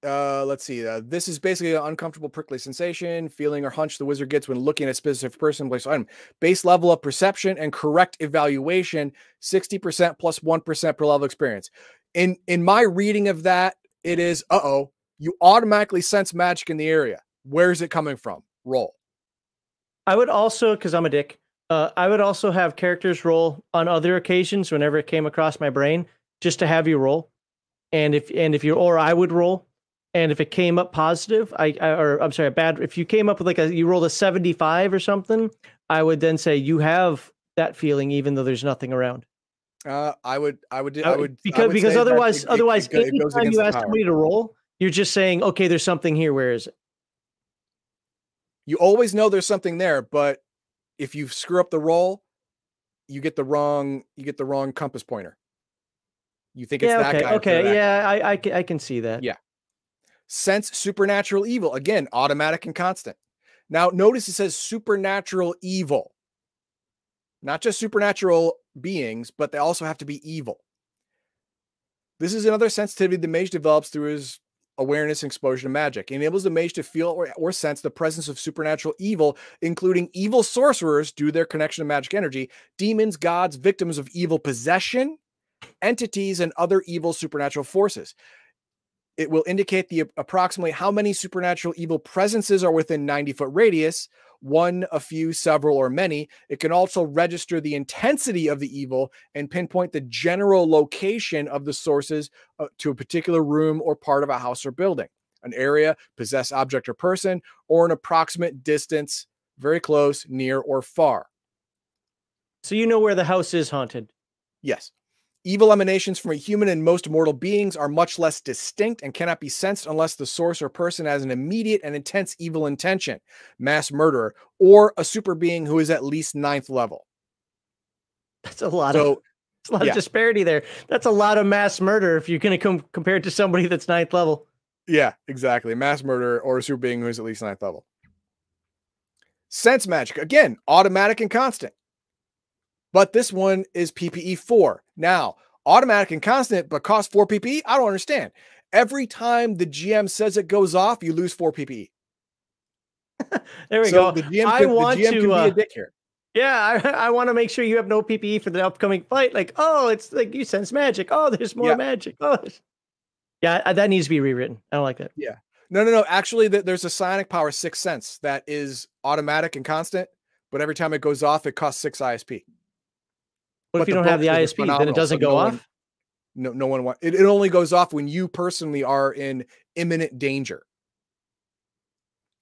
uh, let's see. Uh, this is basically an uncomfortable prickly sensation, feeling or hunch the wizard gets when looking at a specific person, place, item. Base level of perception and correct evaluation, 60% plus 1 per level experience. In in my reading of that, it is uh-oh, you automatically sense magic in the area. Where is it coming from? Roll. I would also, because I'm a dick, Uh, I would also have characters roll on other occasions whenever it came across my brain, just to have you roll. And if and if you or I would roll, and if it came up positive, I, I or I'm sorry, a bad. If you came up with like a you rolled a 75 or something, I would then say you have that feeling even though there's nothing around. Uh, I would, I would, I would because I would because otherwise it- otherwise it it anytime you ask somebody to roll, you're just saying okay, there's something here. Where is it? you always know there's something there, but if you screw up the roll, you get the wrong, you get the wrong compass pointer. You think it's yeah, that okay, guy. okay, that yeah, I, I can I can see that. Yeah. Sense supernatural evil again automatic and constant. Now notice it says supernatural evil. Not just supernatural beings but they also have to be evil. This is another sensitivity the mage develops through his awareness and exposure to magic. It enables the mage to feel or, or sense the presence of supernatural evil including evil sorcerers due to their connection to magic energy demons gods victims of evil possession entities and other evil supernatural forces it will indicate the approximately how many supernatural evil presences are within 90 foot radius one a few several or many it can also register the intensity of the evil and pinpoint the general location of the sources uh, to a particular room or part of a house or building an area possessed object or person or an approximate distance very close near or far So you know where the house is haunted. Yes. Evil emanations from a human and most mortal beings are much less distinct and cannot be sensed unless the source or person has an immediate and intense evil intention, mass murderer, or a super being who is at least ninth level. That's a lot of So, that's a lot yeah. of disparity there. That's a lot of mass murder if you're going to come compare it to somebody that's ninth level. yeah, exactly. Mass murder or a super being who is at least ninth level. Sense magic, again, automatic and constant. But this one is PPE 4. Now, automatic and constant, but cost 4 PPE? I don't understand. Every time the GM says it goes off, you lose 4 PPE. There we so go. the GM, I can, want GM to, uh, be a dick here. Yeah, I, I want to make sure you have no PPE for the upcoming fight. Like, oh, it's like you sense magic. Oh, there's more Yeah. magic. Oh, yeah, uh, that needs to be rewritten. I don't like that. Yeah, no, no, no. Actually, there's a psionic power sixth sense that is automatic and constant, but every time it goes off, it costs six ISP. What But if you don't have the ISP? Then it doesn't so go no off. one- No, no one wants it. It only goes off when you personally are in imminent danger.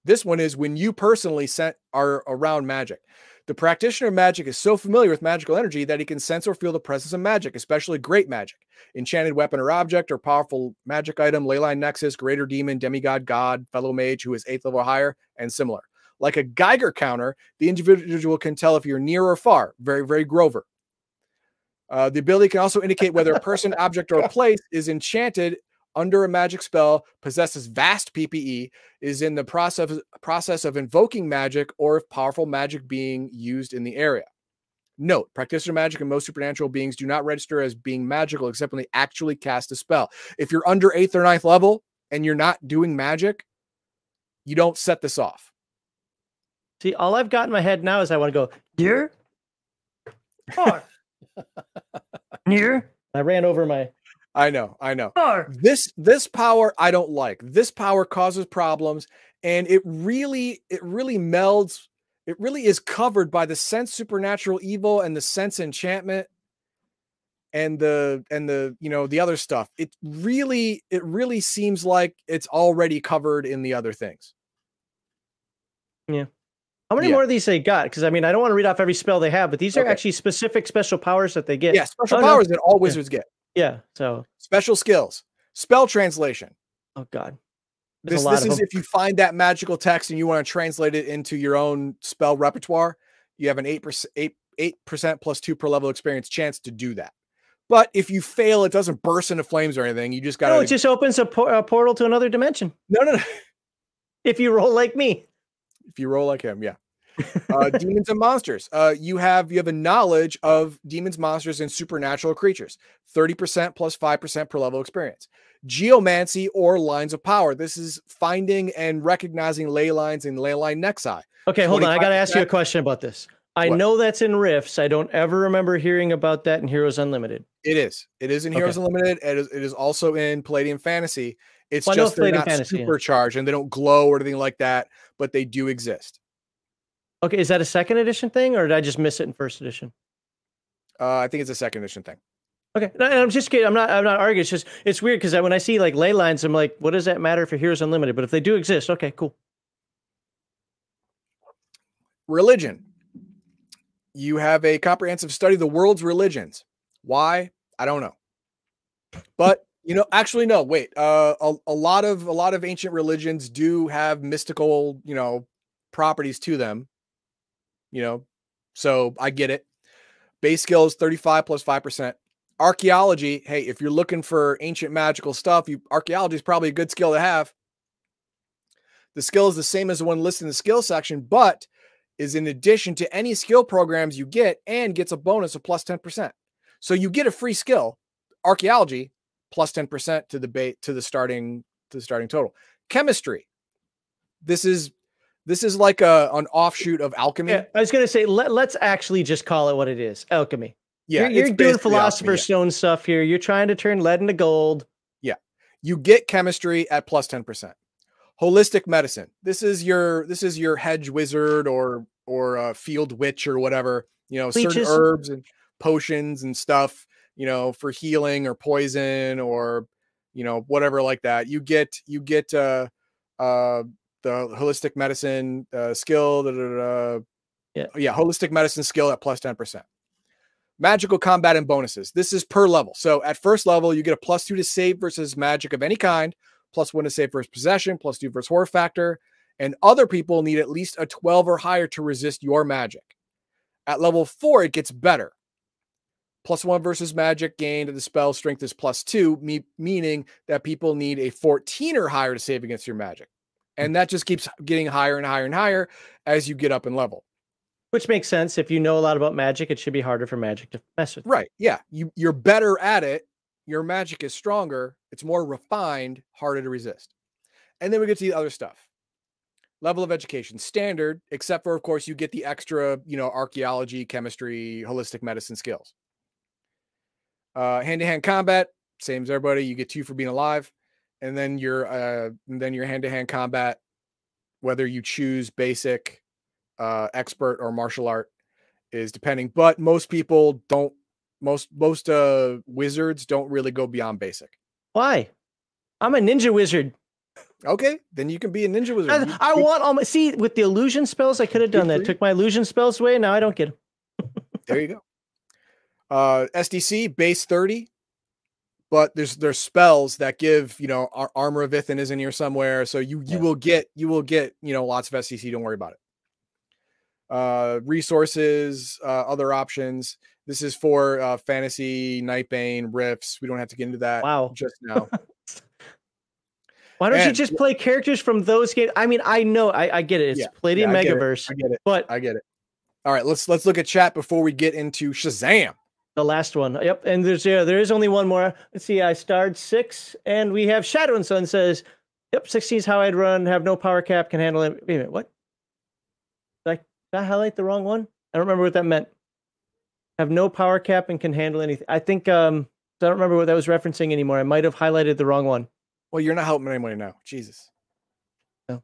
This one is when you personally sent are around magic. The practitioner of magic is so familiar with magical energy that he can sense or feel the presence of magic, especially great magic, enchanted weapon or object, or powerful magic item, leyline nexus, greater demon, demigod, god, fellow mage who is eighth level or higher, and similar. Like a Geiger counter, the individual can tell if you're near or far. Very, very Grover. Uh, the ability can also indicate whether a person, object, or place is enchanted under a magic spell, possesses vast PPE, is in the process process of invoking magic, or if powerful magic being used in the area. Note: Practitioner magic and most supernatural beings do not register as being magical except when they actually cast a spell. If you're under eighth or ninth level and you're not doing magic, you don't set this off. See, all I've got in my head now is I want to go near, far, near. I ran over my I know, I know. far. this this power i don't like this power causes problems and it really it really melds it really is covered by the sense supernatural evil and the sense enchantment and the and the you know the other stuff it really it really seems like it's already covered in the other things How many Yeah. more of these they got? Because I mean, I don't want to read off every spell they have, but these are Okay. actually specific special powers that they get. yeah special Oh, no. powers that all wizards get Yeah. So, special skills spell translation oh god, There's this, a lot this of is if you find that magical text and you want to translate it into your own spell repertoire you have an 8% 8 8% plus 2 per level experience chance to do that but if you fail it doesn't burst into flames or anything you just got no, to it just opens a, por- a portal to another dimension no no no if you roll like me. if you roll like him yeah uh, demons and monsters uh, you have you have a knowledge of demons monsters and supernatural creatures 30% plus 5% per level experience geomancy or lines of power this is finding and recognizing ley lines and ley line nexi Okay, hold on. I got to ask you a question about this. I What? know that's in Rifts. I don't ever remember hearing about that in Heroes Unlimited. It is. It is in Heroes Unlimited. It is, it is also in Palladium Fantasy. It's Well, just they're not Fantasy, yeah. supercharged and they don't glow or anything like that, but they do exist. Okay, is that a second edition thing, or did I just miss it in first edition? Uh, I think it's a second edition thing. Okay, no, I'm just kidding. I'm not. I'm not arguing. It's just it's weird because when I see like ley lines, I'm like, what does that matter for Heroes Unlimited? But if they do exist, okay, cool. Religion. You have a comprehensive study of the world's religions. Why? I don't know. But you know, actually, no. Wait. Uh, a, a lot of a lot of ancient religions do have mystical, you know, properties to them. You know, so I get it. Base skill is 35 plus 5%. Archaeology, hey, if you're looking for ancient magical stuff, you archaeology is probably a good skill to have. The skill is the same as the one listed in the skill section, but is in addition to any skill programs you get and gets a bonus of plus 10%. So you get a free skill, archaeology, plus 10% to the bait to the starting to the starting total. Chemistry. This is this is like a an offshoot of alchemy. Yeah, I was gonna say let, let's actually just call it what it is. Alchemy. Yeah, you're, you're doing philosopher's alchemy, yeah. stone stuff here. You're trying to turn lead into gold. Yeah. You get chemistry at plus 10% holistic medicine. This is your this is your hedge wizard or or a field witch or whatever. You know, Leeches. certain herbs and potions and stuff. You know, for healing or poison or you know whatever like that. You get you get uh uh the holistic medicine uh, skill. Da, da, da, yeah, yeah, holistic medicine skill at plus plus ten percent. Magical combat and bonuses. This is per level. So at first level, you get a plus two to save versus magic of any kind plus one to save first possession, plus two versus horror factor. And other people need at least a 12 or higher to resist your magic. At level four, it gets better. Plus one versus magic gained the spell strength is plus two, me- meaning that people need a 14 or higher to save against your magic. And that just keeps getting higher and higher and higher as you get up in level. Which makes sense. If you know a lot about magic, it should be harder for magic to mess with. Right. Yeah. You, you're better at it your magic is stronger, it's more refined, harder to resist. And then we get to the other stuff. Level of education, standard, except for, of course, you get the extra, you know, archaeology, chemistry, holistic medicine skills. Uh Hand to hand combat, same as everybody. You get two for being alive. And then your uh, and then your hand to hand combat, whether you choose basic, uh, expert, or martial art, is depending. But most people don't most most uh wizards don't really go beyond basic. Why? I'm a ninja wizard. Okay, then you can be a ninja wizard. I, I want all my see with the illusion spells. I could have done that. Took my illusion spells away. Now I don't get them. there you go. Uh, SDC base thirty, but there's there's spells that give you know our armor of Ithan is in here somewhere, so you you yeah. will get you will get you know lots of SDC. Don't worry about it. Uh, resources, uh, other options. This is for uh, fantasy, Nightbane, Rifts. We don't have to get into that wow. just now. Why don't and, you just play characters from those games? I mean, I know, I, I get it. It's yeah, played in yeah, Megaverse. I get, it. But I get it. All right, let's let's look at chat before we get into Shazam. The last one. Yep. And there's yeah, there is only one more. Let's see. I starred six, and we have Shadow and Sun says, "Yep, 16 is how I'd run. Have no power cap. Can handle it." Wait a minute. What? Did I, did I highlight the wrong one? I don't remember what that meant have no power cap and can handle anything. I think um I don't remember what that was referencing anymore. I might have highlighted the wrong one. Well, you're not helping anybody now. Jesus. No.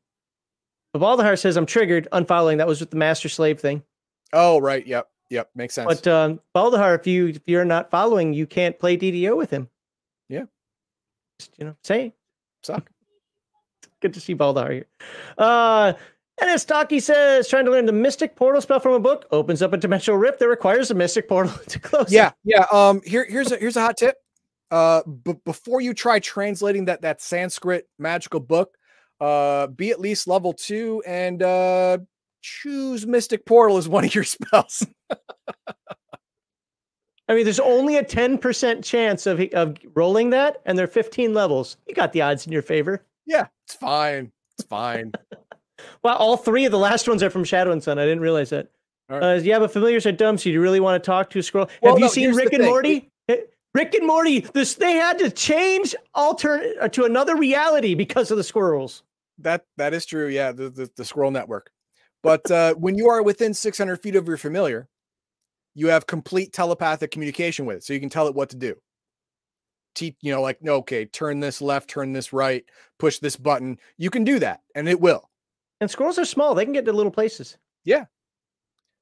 But Baldahar says I'm triggered, unfollowing. That was with the master slave thing. Oh, right. Yep. Yep. Makes sense. But um Baldahar, if you if you're not following, you can't play DDO with him. Yeah. Just, you know, say suck. Good to see Baldahar here. Uh and as Stocky says, trying to learn the Mystic Portal spell from a book opens up a dimensional rift that requires a Mystic Portal to close. Yeah, it. yeah. Um, here, here's a here's a hot tip. Uh, b- before you try translating that that Sanskrit magical book, uh, be at least level two and uh, choose Mystic Portal as one of your spells. I mean, there's only a 10% chance of, of rolling that, and they're 15 levels. You got the odds in your favor. Yeah, it's fine. It's fine. Well, all three of the last ones are from Shadow and Sun. I didn't realize that. Right. Uh, yeah, but familiars are dumb. So you really want to talk to a scroll? Well, Have you no, seen Rick and thing. Morty? Rick and Morty. This they had to change alternate uh, to another reality because of the squirrels. That that is true. Yeah, the the, the squirrel network. But uh, when you are within 600 feet of your familiar, you have complete telepathic communication with it, so you can tell it what to do. Te- you know, like no, okay, turn this left, turn this right, push this button. You can do that, and it will. And squirrels are small; they can get to little places. Yeah,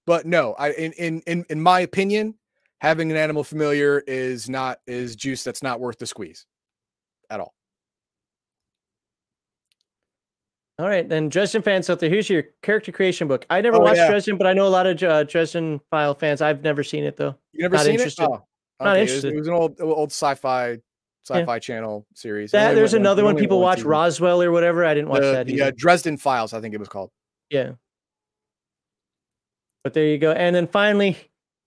But no, I in in in, in my opinion, having an animal familiar is not is juice that's not worth the squeeze at all. All right, then Dresden fans out there, here's your character creation book. I never Oh, watched yeah. Dresden, but I know a lot of uh, Dresden File fans. I've never seen it though. You never Not seen interested. it? Oh, Not okay, it was- interested. It was, an old old sci-fi sci-fi channel series. That there's went another one people watch. Roswell or whatever. I didn't watch the, that the, either. uh, Dresden Files, I think it was called. Yeah. But there you go. And then finally,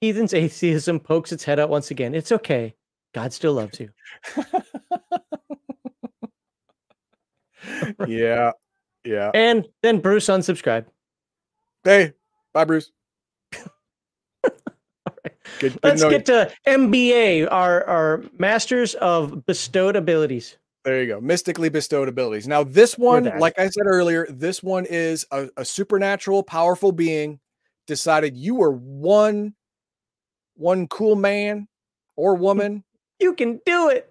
heathen's atheism pokes its head out once again. It's okay. God still loves you. yeah, yeah. And then Bruce unsubscribed. Hey, bye, Bruce. Good, good Let's get to MBA, our, our masters of bestowed abilities. There you go. Mystically bestowed abilities. Now, this one, like I said earlier, this one is a, a supernatural, powerful being decided you were one, one cool man or woman. You can do it.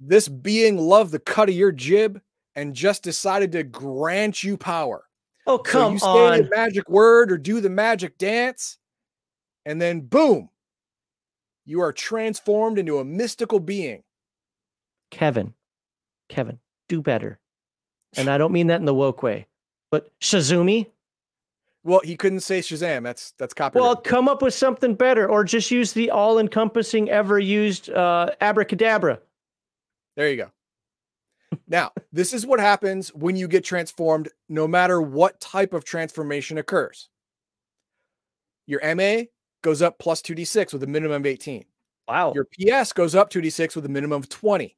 this being loved the cut of your jib and just decided to grant you power. Oh, So come you say on. the magic word or do the magic dance, and then boom, you are transformed into a mystical being. Kevin, Kevin, do better. And I don't mean that in the woke way, but Shazumi, Well, he couldn't say Shazam. That's that's copyright. well, come up with something better or just use the all encompassing, ever used uh, abracadabra. There you go. Now, this is what happens when you get transformed, no matter what type of transformation occurs. Your MA goes up plus 2d6 with a minimum of 18. Wow. Your PS goes up 2d6 with a minimum of 20.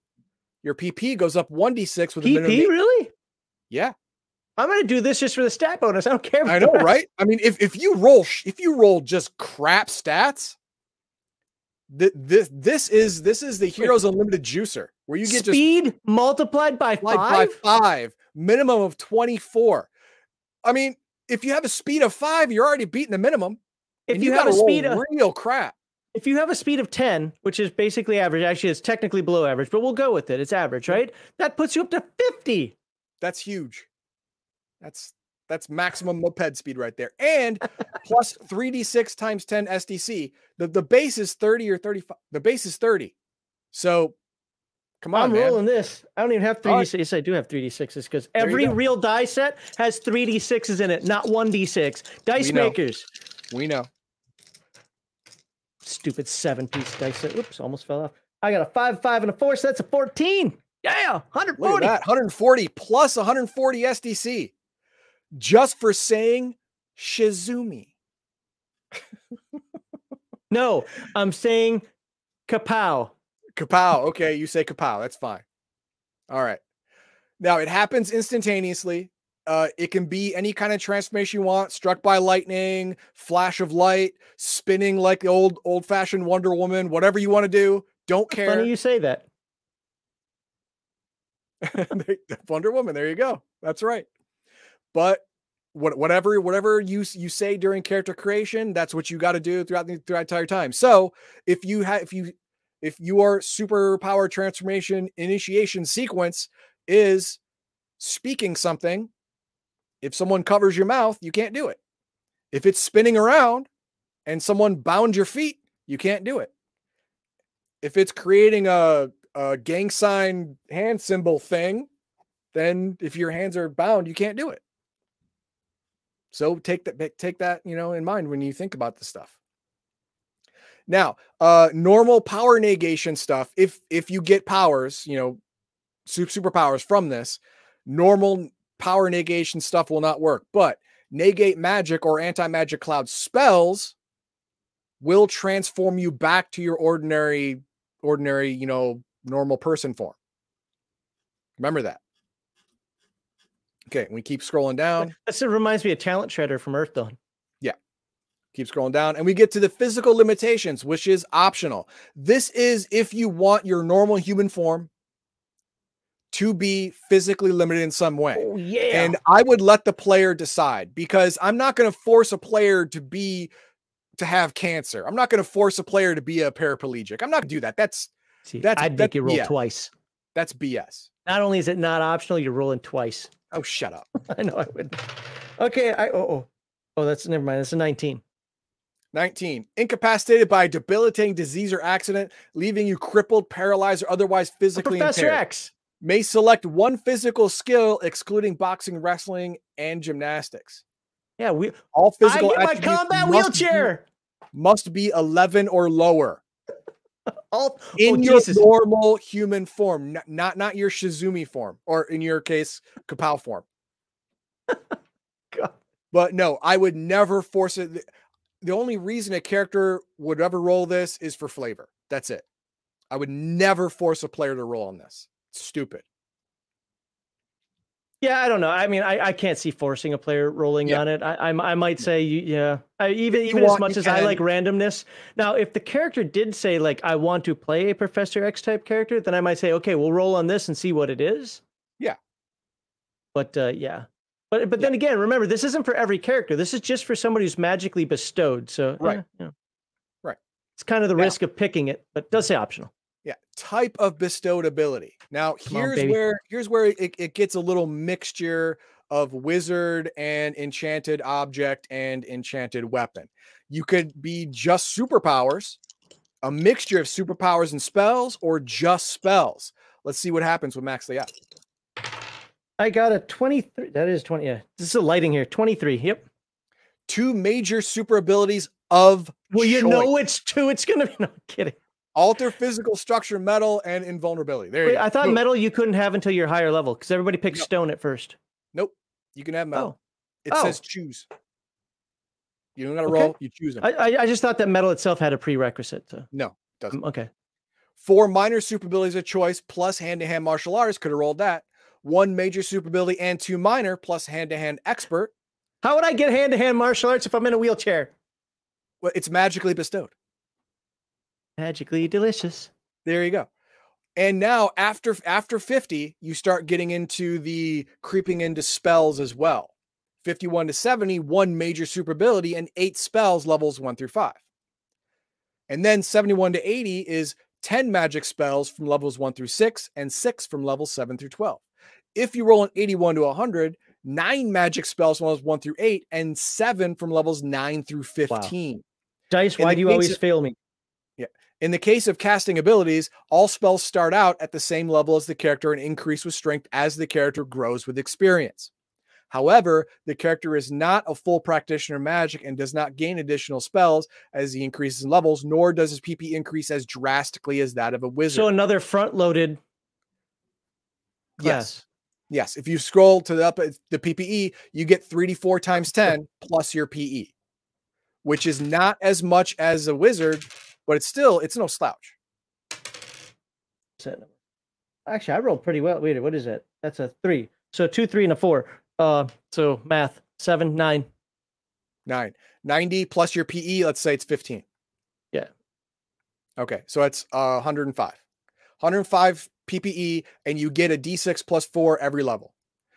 Your PP goes up 1d6 with a minimum of PP, really? Yeah, I'm going to do this just for the stat bonus. I don't care. I know, right? I mean, if if you roll if you roll just crap stats, th- this this is this is the Heroes Unlimited juicer where you get just Speed multiplied by five. by five, minimum of 24. I mean, if you have a speed of five, you're already beating the minimum. If and you, have a speed of real crap. if you have a speed of 10, which is basically average, actually it's technically below average, but we'll go with it. It's average, right? That puts you up to 50. That's huge. That's that's maximum moped speed right there. And plus 3d6 times 10 SDC. The the base is 30 or 35. The base is 30. So come on, I'm man. rolling this. I don't even have 3d6. Yes, I do have 3d6s because every real die set has 3d6s in it, not 1d6. Dice We makers. We know. Stupid seven piece dice set. Oops, almost fell off. I got a five, five, and a four, so that's a 14. Yeah, Look 140. at that. 140 plus 140 SDC. Just for saying Shizumi. No, I'm saying kapow. Kapow. Okay, you say kapow. That's fine. All right. Now it happens instantaneously. Uh, it can be any kind of transformation you want: struck by lightning, flash of light, spinning like the old old-fashioned Wonder Woman. Whatever you want to do, don't care. Funny you say that. Wonder Woman. There you go. That's right. But what, whatever whatever you you say during character creation, that's what you got to do throughout the throughout entire time. So if you have if you if your superpower transformation initiation sequence is speaking something, if someone covers your mouth, you can't do it. If it's spinning around and someone bound your feet, you can't do it. If it's creating a, a gang sign hand symbol thing, then if your hands are bound, you can't do it. So take that take that, you know, in mind when you think about this stuff. Now, uh normal power negation stuff, if if you get powers, you know, super superpowers from this, normal power negation stuff will not work. But negate magic or anti-magic cloud spells will transform you back to your ordinary ordinary, you know, normal person form. Remember that. Okay, we keep scrolling down. This reminds me of Talent Shredder from Earth Dawn. Yeah. Keep scrolling down and we get to the physical limitations which is optional this is if you want your normal human form to be physically limited in some way Oh yeah. and i would let the player decide because i'm not going to force a player to be to have cancer i'm not going to force a player to be a paraplegic i'm not going to do that that's See, that's- I'd that- make you roll yeah. twice. that's bs Not only is it not optional, you're rolling twice. Oh shut up I know I would. Okay, I oh oh. Oh, that's never mind. That's a 19. 19. Incapacitated by a debilitating disease or accident, leaving you crippled, paralyzed, or otherwise physically Professor impaired. X. May select one physical skill, excluding boxing, wrestling, and gymnastics. Yeah, we. All physical. I get my combat must be- wheelchair. must be 11 or lower All oh, in oh, your Jesus. normal human form, n- not not your Shizumi form, or in your case, Kapow form. God. But no, I would never force it. The- The only reason a character would ever roll this is for flavor. That's it. I would never force a player to roll on this. It's stupid. Yeah, I don't know. I mean, I, I can't see forcing a player rolling Yeah. on it. I, I I might say yeah. I, even you even as much as I like randomness. Now, if the character did say like I want to play a Professor X type character, then I might say okay, we'll roll on this and see what it is. Yeah. But uh, yeah. But but then again, remember this isn't for every character. This is just for somebody who's magically bestowed. So Right. you know. Right. It's kind of the Now- risk of picking it, but it does say optional. Yeah, type of bestowed ability. Now Come here's baby. where here's where it, it gets a little mixture of wizard and enchanted object and enchanted weapon. You could be just superpowers, a mixture of superpowers and spells, or just spells. Let's see what happens with Max Liat. I got a 23. That is 20. Yeah. This is a lighting here. 23. Yep. Two major super abilities of Well, you choice. know it's two. It's gonna be no I'm kidding. Alter physical structure, metal, and invulnerability. There you Wait, go. I thought Boom. metal you couldn't have until you're higher level because everybody picks No. stone at first. Nope. You can have metal. Oh, It Oh. says choose. You don't got to Okay. roll. You choose them. I, I I just thought that metal itself had a prerequisite. To, no, doesn't. um, okay. Four minor super abilities of choice plus hand-to-hand martial arts could have rolled that. One major super ability and two minor plus hand-to-hand expert. How would I get hand to hand martial arts if I'm in a wheelchair? Well, it's magically bestowed. Magically delicious. There you go. And now after after 50, you start getting into the creeping into spells as well. 51 to 70, one major super ability and eight spells levels one through five. And then 71 to 80 is 10 magic spells from levels one through six and six from levels seven through 12. If you roll an 81 to 100, nine magic spells from levels one through eight and seven from levels nine through 15. Dice, In why do you always of- fail me? In the case of casting abilities, all spells start out at the same level as the character and increase with strength as the character grows with experience. However, the character is not a full practitioner of magic and does not gain additional spells as he increases in levels, nor does his PP increase as drastically as that of a wizard. So another front loaded yes. Yes. If you scroll to the up uh, the PPE, you get 3d4 times 10 plus your PE, which is not as much as a wizard, but it's still it's no slouch. Actually, I rolled pretty well. Wait, what is that? That's a three. So two, three, and a four. Uh, so math seven, nine. Nine. 90 plus your PE, let's say it's 15. Yeah. Okay. So it's uh, 105. 105 PPE, and you get a D6 plus four every level.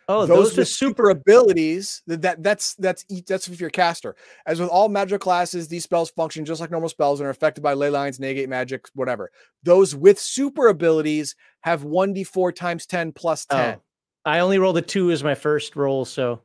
Oh, those, are with super. abilities. That, that that's that's that's if you're a caster. As with all magic classes, these spells function just like normal spells and are affected by ley lines, negate magic, whatever. Those with super abilities have 1d4 times 10 plus 10. Oh, I only rolled a two as my first roll, so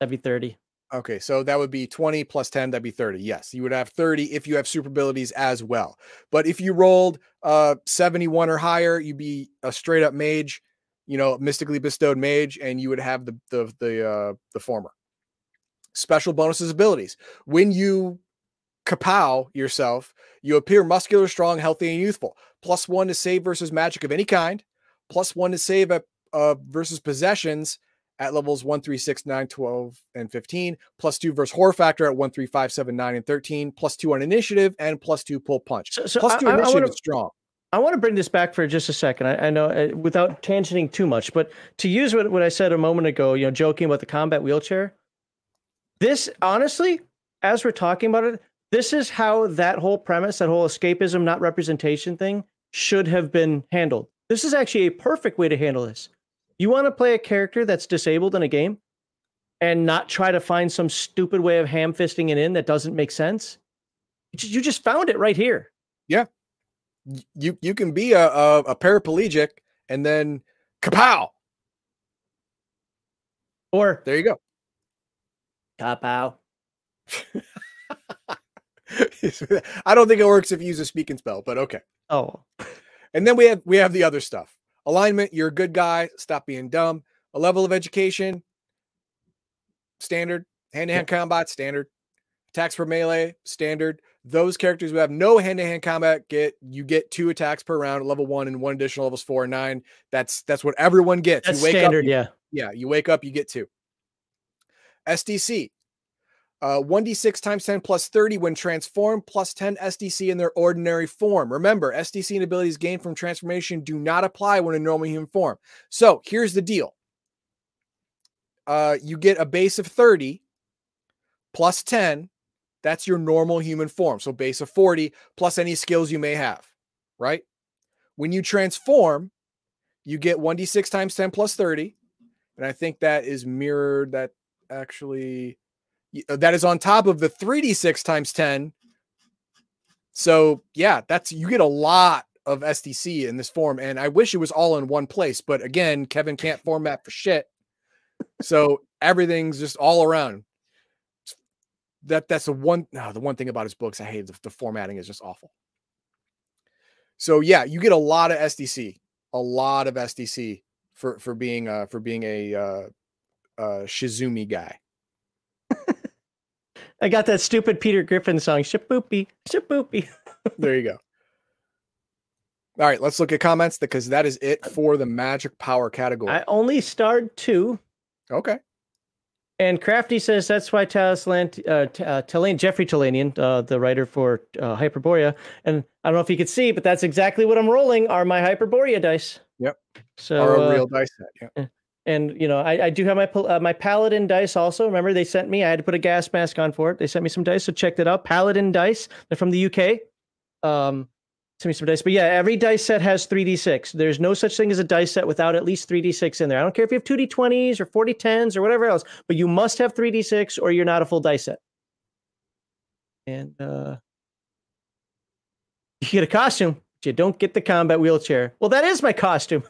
that'd be thirty. Okay, so that would be 20 plus 10, that'd be 30. Yes, you would have 30 if you have super abilities as well. But if you rolled uh 71 or higher, you'd be a straight up mage, you know, mystically bestowed mage, and you would have the the the uh the former. Special bonuses abilities. When you kapow yourself, you appear muscular, strong, healthy, and youthful. Plus one to save versus magic of any kind, plus one to save at uh versus possessions at levels 1, 3, 6, 9, 12, and 15, plus 2 versus horror factor at 1, 3, 5, 7, 9, and 13, plus 2 on initiative, and plus 2 pull punch. So, so Plus I, 2 I, I initiative wanna, is strong. I want to bring this back for just a second. I, I know uh, without tangenting too much, but to use what, what I said a moment ago, you know, joking about the combat wheelchair. This honestly, as we're talking about it, this is how that whole premise, that whole escapism, not representation thing, should have been handled. This is actually a perfect way to handle this. You want to play a character that's disabled in a game and not try to find some stupid way of ham fisting it in that doesn't make sense. You just found it right here. Y- You you can be a, a, a paraplegic and then kapow. Or There you go. out. I don't think it works if you use a speak and spell, but okay. Oh. And then we have we have the other stuff. Alignment, you're a good guy, stop being dumb. A level of education, standard. Hand-to-hand combat, standard. Attacks per melee, standard. Those characters who have no hand-to-hand combat get you get two attacks per round, level one and one additional levels four and nine. That's that's what everyone gets. That's you wake standard, up, yeah. yeah, you wake up, you get two. SDC, uh, 1d6 times 10 plus 30 when transformed, plus 10 SDC in their ordinary form. Remember, SDC and abilities gained from transformation do not apply when in normal human form. So here's the deal uh, you get a base of 30 plus 10. That's your normal human form. So base of 40 plus any skills you may have, right? When you transform, you get 1d6 times 10 plus 30. And I think that is mirrored. That actually uh, that is on top of the 3d6 times 10 so yeah that's you get a lot of sdc in this form and i wish it was all in one place but again kevin can't format for shit so everything's just all around that that's the one no, the one thing about his books i hate the, the formatting is just awful so yeah you get a lot of sdc a lot of sdc for for being uh for being a uh uh Shizumi guy. I got that stupid Peter Griffin song, Shaboopy, Shaboopy. there you go. All right, let's look at comments because that is it for the magic power category. I only starred two. Okay. And Crafty says that's why Talaslant, uh, T- uh, Jeffrey Talanian, uh, the writer for uh, Hyperborea, and I don't know if you could see, but that's exactly what I'm rolling are my Hyperborea dice. Yep. So Or a uh, real dice set. Yeah. and you know I, I do have my uh, my paladin dice also remember they sent me i had to put a gas mask on for it they sent me some dice so check that out paladin dice they're from the uk um sent me some dice but yeah every dice set has 3d6 there's no such thing as a dice set without at least 3d6 in there i don't care if you have 2d20s or 4d10s or whatever else but you must have 3d6 or you're not a full dice set and uh you get a costume but you don't get the combat wheelchair well that is my costume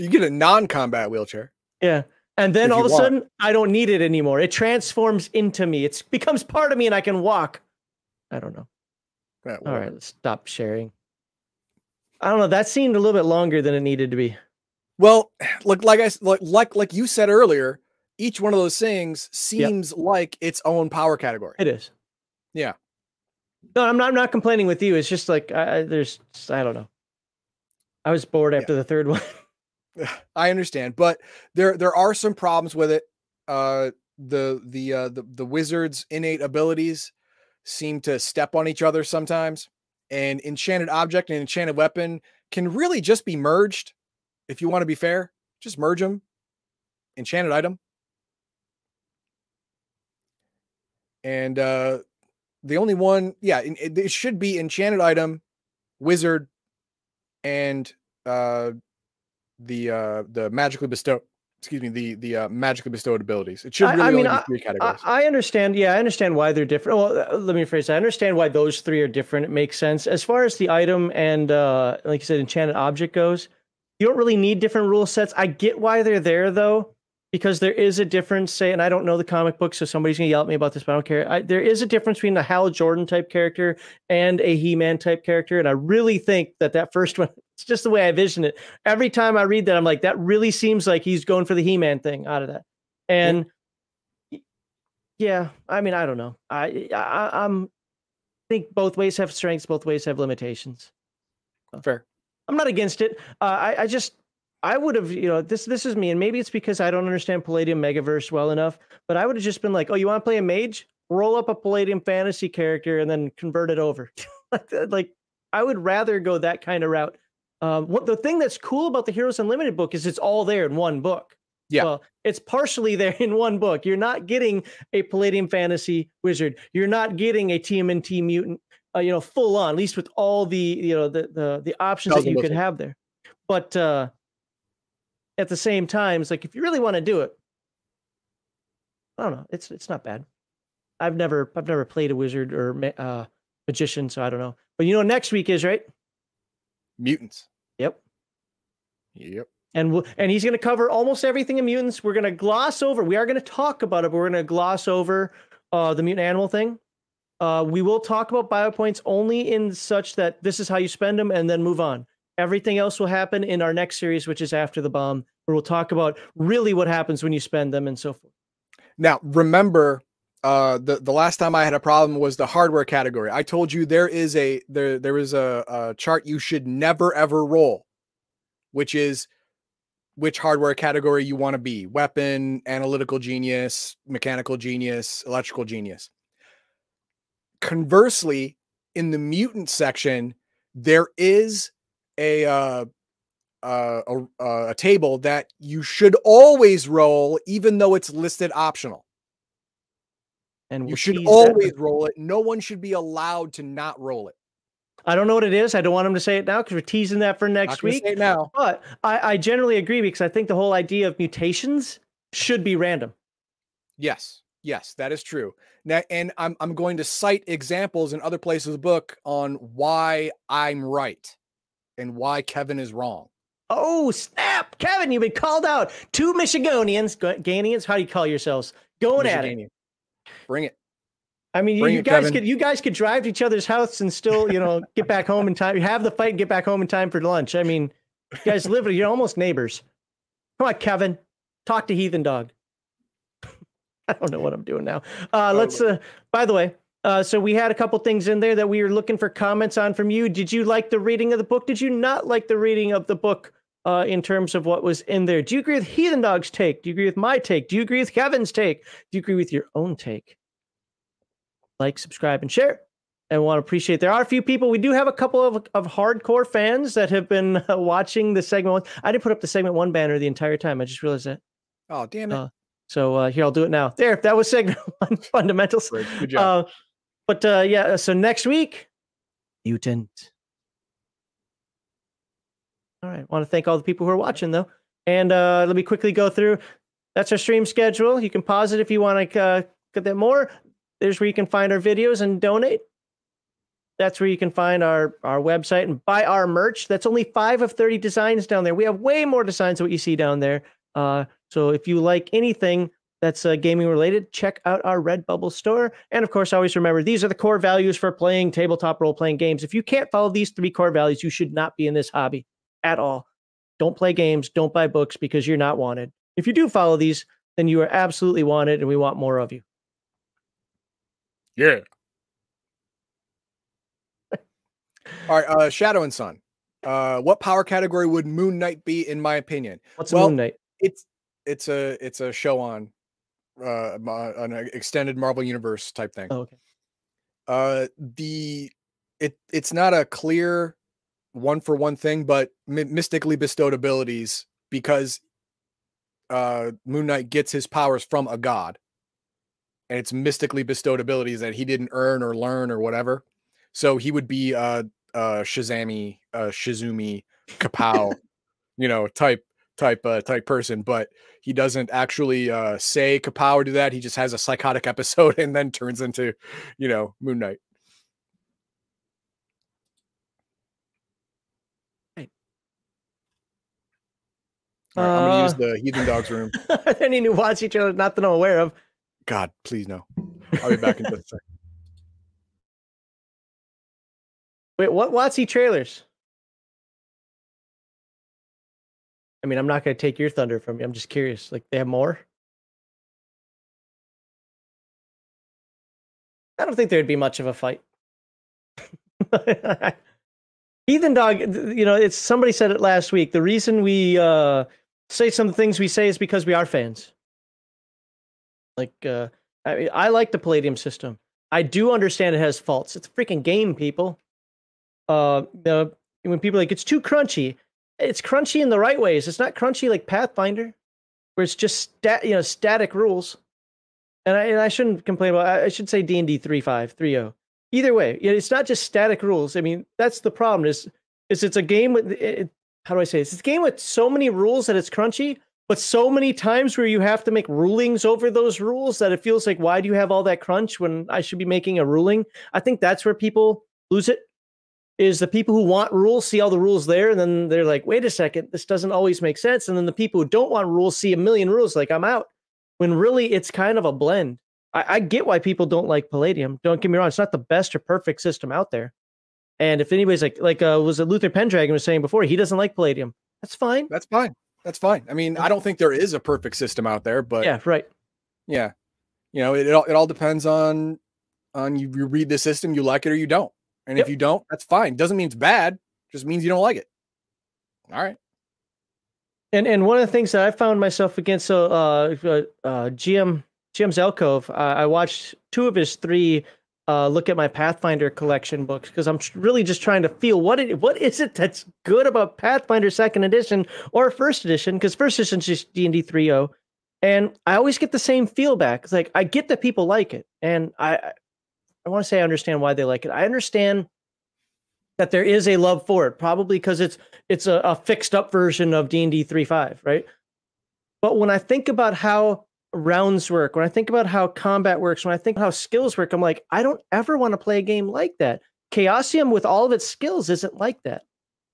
You get a non-combat wheelchair. Yeah. And then all of a want. sudden, I don't need it anymore. It transforms into me. It becomes part of me and I can walk. I don't know. Yeah, All right, let's stop sharing. I don't know. That seemed a little bit longer than it needed to be. Well, like like I like like like you said earlier, each one of those things seems like its own power category. It is. Yeah. No, I'm not. I'm not complaining with you. It's just like I, there's. I don't know. I was bored after the third one. I understand, but there there are some problems with it. Uh, the the uh, the the wizard's innate abilities seem to step on each other sometimes, and enchanted object and enchanted weapon can really just be merged. If you want to be fair, just merge them. Enchanted item, and uh, the only one, yeah, it, it- should be enchanted item, wizard, and uh the uh the magically bestowed excuse me the the uh, magically bestowed abilities it should really I mean, only be three categories I understand. Yeah, I understand why they're different. Well, uh, let me rephrase. that. I understand why those three are different. It makes sense as far as the item and, uh, like you said, enchanted object goes. You don't really need different rule sets. I get why they're there though, because there is a difference. Say, and I don't know the comic book, so somebody's gonna yell at me about this, but I don't care. I, there is a difference between a Hal Jordan type character and a He-Man type character, and I really think that that first one. It's just the way I vision it. Every time I read that, I'm like, that really seems like he's going for the He-Man thing out of that, and. Yeah, I mean, I don't know. I, I I'm think both ways have strengths, both ways have limitations. fair I'm not against it. Uh, I I just I would have you know this this is me, and maybe it's because I don't understand Palladium Megaverse well enough. But I would have just been like, oh, you want to play a mage? Roll up a Palladium fantasy character and then convert it over. like like I would rather go that kind of route. Um, what the thing that's cool about the Heroes Unlimited book is it's all there in one book. Yeah. Well, it's partially there in one book. You're not getting a Palladium Fantasy Wizard. You're not getting a TMNT mutant. Uh, you know, full on. At least with all the you know the the the options that you could have there. But uh, at the same time, it's like if you really want to do it, I don't know. It's it's not bad. I've never I've never played a wizard or uh, magician, so I don't know. But you know, next week is right. Mutants Yep. yep and we'll, and he's going to cover almost everything in mutants. We're going to gloss over. We are going to talk about it, but we're going to gloss over uh, the mutant animal thing. Uh, we will talk about biopoints only in such that this is how you spend them and then move on. Everything else will happen in our next series, which is after the bomb, where we'll talk about really what happens when you spend them and so forth. Now, remember, uh, the the last time I had a problem was the hardware category. I told you there is a there there is a, a chart you should never ever roll, which is which hardware category you want to be: weapon, analytical genius, mechanical genius, electrical genius. Conversely, in the mutant section, there is a uh, uh, a, a table that you should always roll, even though it's listed optional. And you should always that. roll it. No one should be allowed to not roll it. I don't know what it is. I don't want him to say it now because we're teasing that for next week. now, but I, I generally agree because I think the whole idea of mutations should be random. Yes, yes, that is true. Now, and I'm I'm going to cite examples in other places of the book on why I'm right and why Kevin is wrong. Oh, snap. Kevin, you've been called out. Two Michiganians, Ganians, how do you call yourselves? Going at it. Bring it. I mean, Bring you, you guys Kevin. could you guys could drive to each other's house and still, you know, get back home in time. You have the fight and get back home in time for lunch. I mean, you guys live you're almost neighbors. Come on, Kevin. Talk to Heathen Dog. I don't know what I'm doing now. Uh, let's uh, by the way, uh, so we had a couple things in there that we were looking for comments on from you. Did you like the reading of the book? Did you not like the reading of the book? Uh, in terms of what was in there. Do you agree with Heathen Dog's take? Do you agree with my take? Do you agree with Kevin's take? Do you agree with your own take? Like, subscribe, and share. And want to appreciate there are a few people. We do have a couple of, of hardcore fans that have been uh, watching the segment. I didn't put up the segment one banner the entire time. I just realized that. Oh, damn it. Uh, so uh, here, I'll do it now. There, that was segment one fundamentals. Great. Good job. Uh, but uh, yeah, so next week, mutant. All right. Want to thank all the people who are watching, though. And uh, let me quickly go through. That's our stream schedule. You can pause it if you want to uh, get that more. There's where you can find our videos and donate. That's where you can find our, our website and buy our merch. That's only five of 30 designs down there. We have way more designs than what you see down there. Uh, so if you like anything that's uh, gaming related, check out our Redbubble store. And of course, always remember these are the core values for playing tabletop role playing games. If you can't follow these three core values, you should not be in this hobby at all. Don't play games, don't buy books because you're not wanted. If you do follow these, then you are absolutely wanted and we want more of you. Yeah. All right, uh, Shadow and Sun. Uh, what power category would Moon Knight be, in my opinion? What's well, Moon Knight? It's it's a it's a show on uh an extended Marvel Universe type thing. Oh, okay. Uh, the it it's not a clear one for one thing, but mystically bestowed abilities because uh, Moon Knight gets his powers from a god, and it's mystically bestowed abilities that he didn't earn or learn or whatever. So he would be uh, uh, Shazami, uh, Shizumi, Kapow, you know, type type uh, type person, but he doesn't actually uh, say Kapow or do that. He just has a psychotic episode and then turns into, you know, Moon Knight. All right, I'm gonna use uh, the heathen dog's room. Any new watch each other, not that I'm aware of. God, please no. I'll be back in just a second. Wait, what WotC trailers? I mean, I'm not going to take your thunder from you. I'm just curious. Like, they have more? I don't think there'd be much of a fight. Heathen Dog, you know, it's somebody said it last week. The reason we uh, say some things we say is because we are fans. Like, uh, I, I like the Palladium system. I do understand it has faults. It's a freaking game, people. Uh, when people like it's too crunchy, it's crunchy in the right ways. It's not crunchy like Pathfinder, where it's just stat, you know, static rules. And I, and I shouldn't complain about. I should say D and D three five three zero. Either way, it's not just static rules. I mean, that's the problem. Is is it's a game with it, how do I say this? It's a game with so many rules that it's crunchy, but so many times where you have to make rulings over those rules that it feels like, why do you have all that crunch when I should be making a ruling? I think that's where people lose it. Is the people who want rules see all the rules there, and then they're like, wait a second, this doesn't always make sense. And then the people who don't want rules see a million rules, like I'm out. When really it's kind of a blend. I, I get why people don't like Palladium. Don't get me wrong; it's not the best or perfect system out there. And if anybody's like like uh, was it Luther Pendragon was saying before, he doesn't like Palladium. That's fine. That's fine. That's fine. I mean, I don't think there is a perfect system out there, but yeah, right. Yeah, you know, it it all, it all depends on on you, you read the system, you like it or you don't. And yep. if you don't, that's fine. Doesn't mean it's bad. Just means you don't like it. All right. And and one of the things that I found myself against, so uh, uh, uh GM GM Zelkov, uh, I watched two of his three uh, look at my Pathfinder collection books because I'm really just trying to feel what it what is it that's good about Pathfinder Second Edition or First Edition because First Edition is just D and D 3.0, and I always get the same feel back. It's like I get that people like it, and I I want to say I understand why they like it. I understand that there is a love for it, probably because it's it's a, a fixed up version of D and D 3.5, right? But when I think about how rounds work, when I think about how combat works, when I think how skills work, I'm like, I don't ever want to play a game like that. Chaosium with all of its skills isn't like that.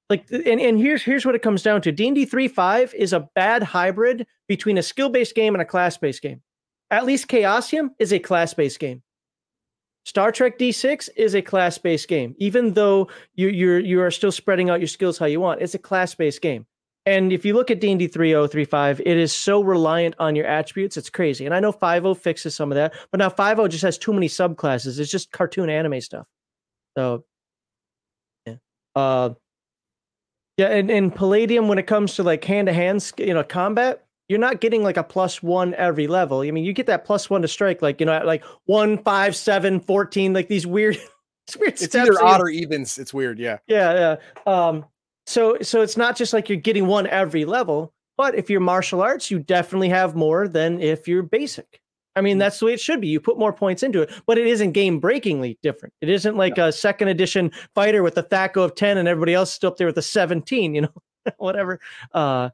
Like and, and here's here's what it comes down to. D&D 3.5 is a bad hybrid between a skill-based game and a class-based game. At least Chaosium is a class-based game. Star Trek D6 is a class-based game. Even though you you're you are still spreading out your skills how you want, it's a class-based game. And if you look at D&D 3035, it is so reliant on your attributes, it's crazy. And I know 5.0 fixes some of that, but now 5.0 just has too many subclasses. It's just cartoon anime stuff. So yeah. Uh yeah, and, and Palladium when it comes to like hand-to-hand, you know, combat, you're not getting like a plus one every level. I mean, you get that plus one to strike, like, you know, like one, five, seven, 14, like these weird, weird it's either odd or evens. It's weird. Yeah. Yeah. Yeah. Um, so so it's not just like you're getting one every level, but if you're martial arts, you definitely have more than if you're basic. I mean, hmm. that's the way it should be. You put more points into it, but it isn't game breakingly different. It isn't like a second edition fighter with a THAC0 of 10 and everybody else still up there with a 17, you know, whatever. Uh,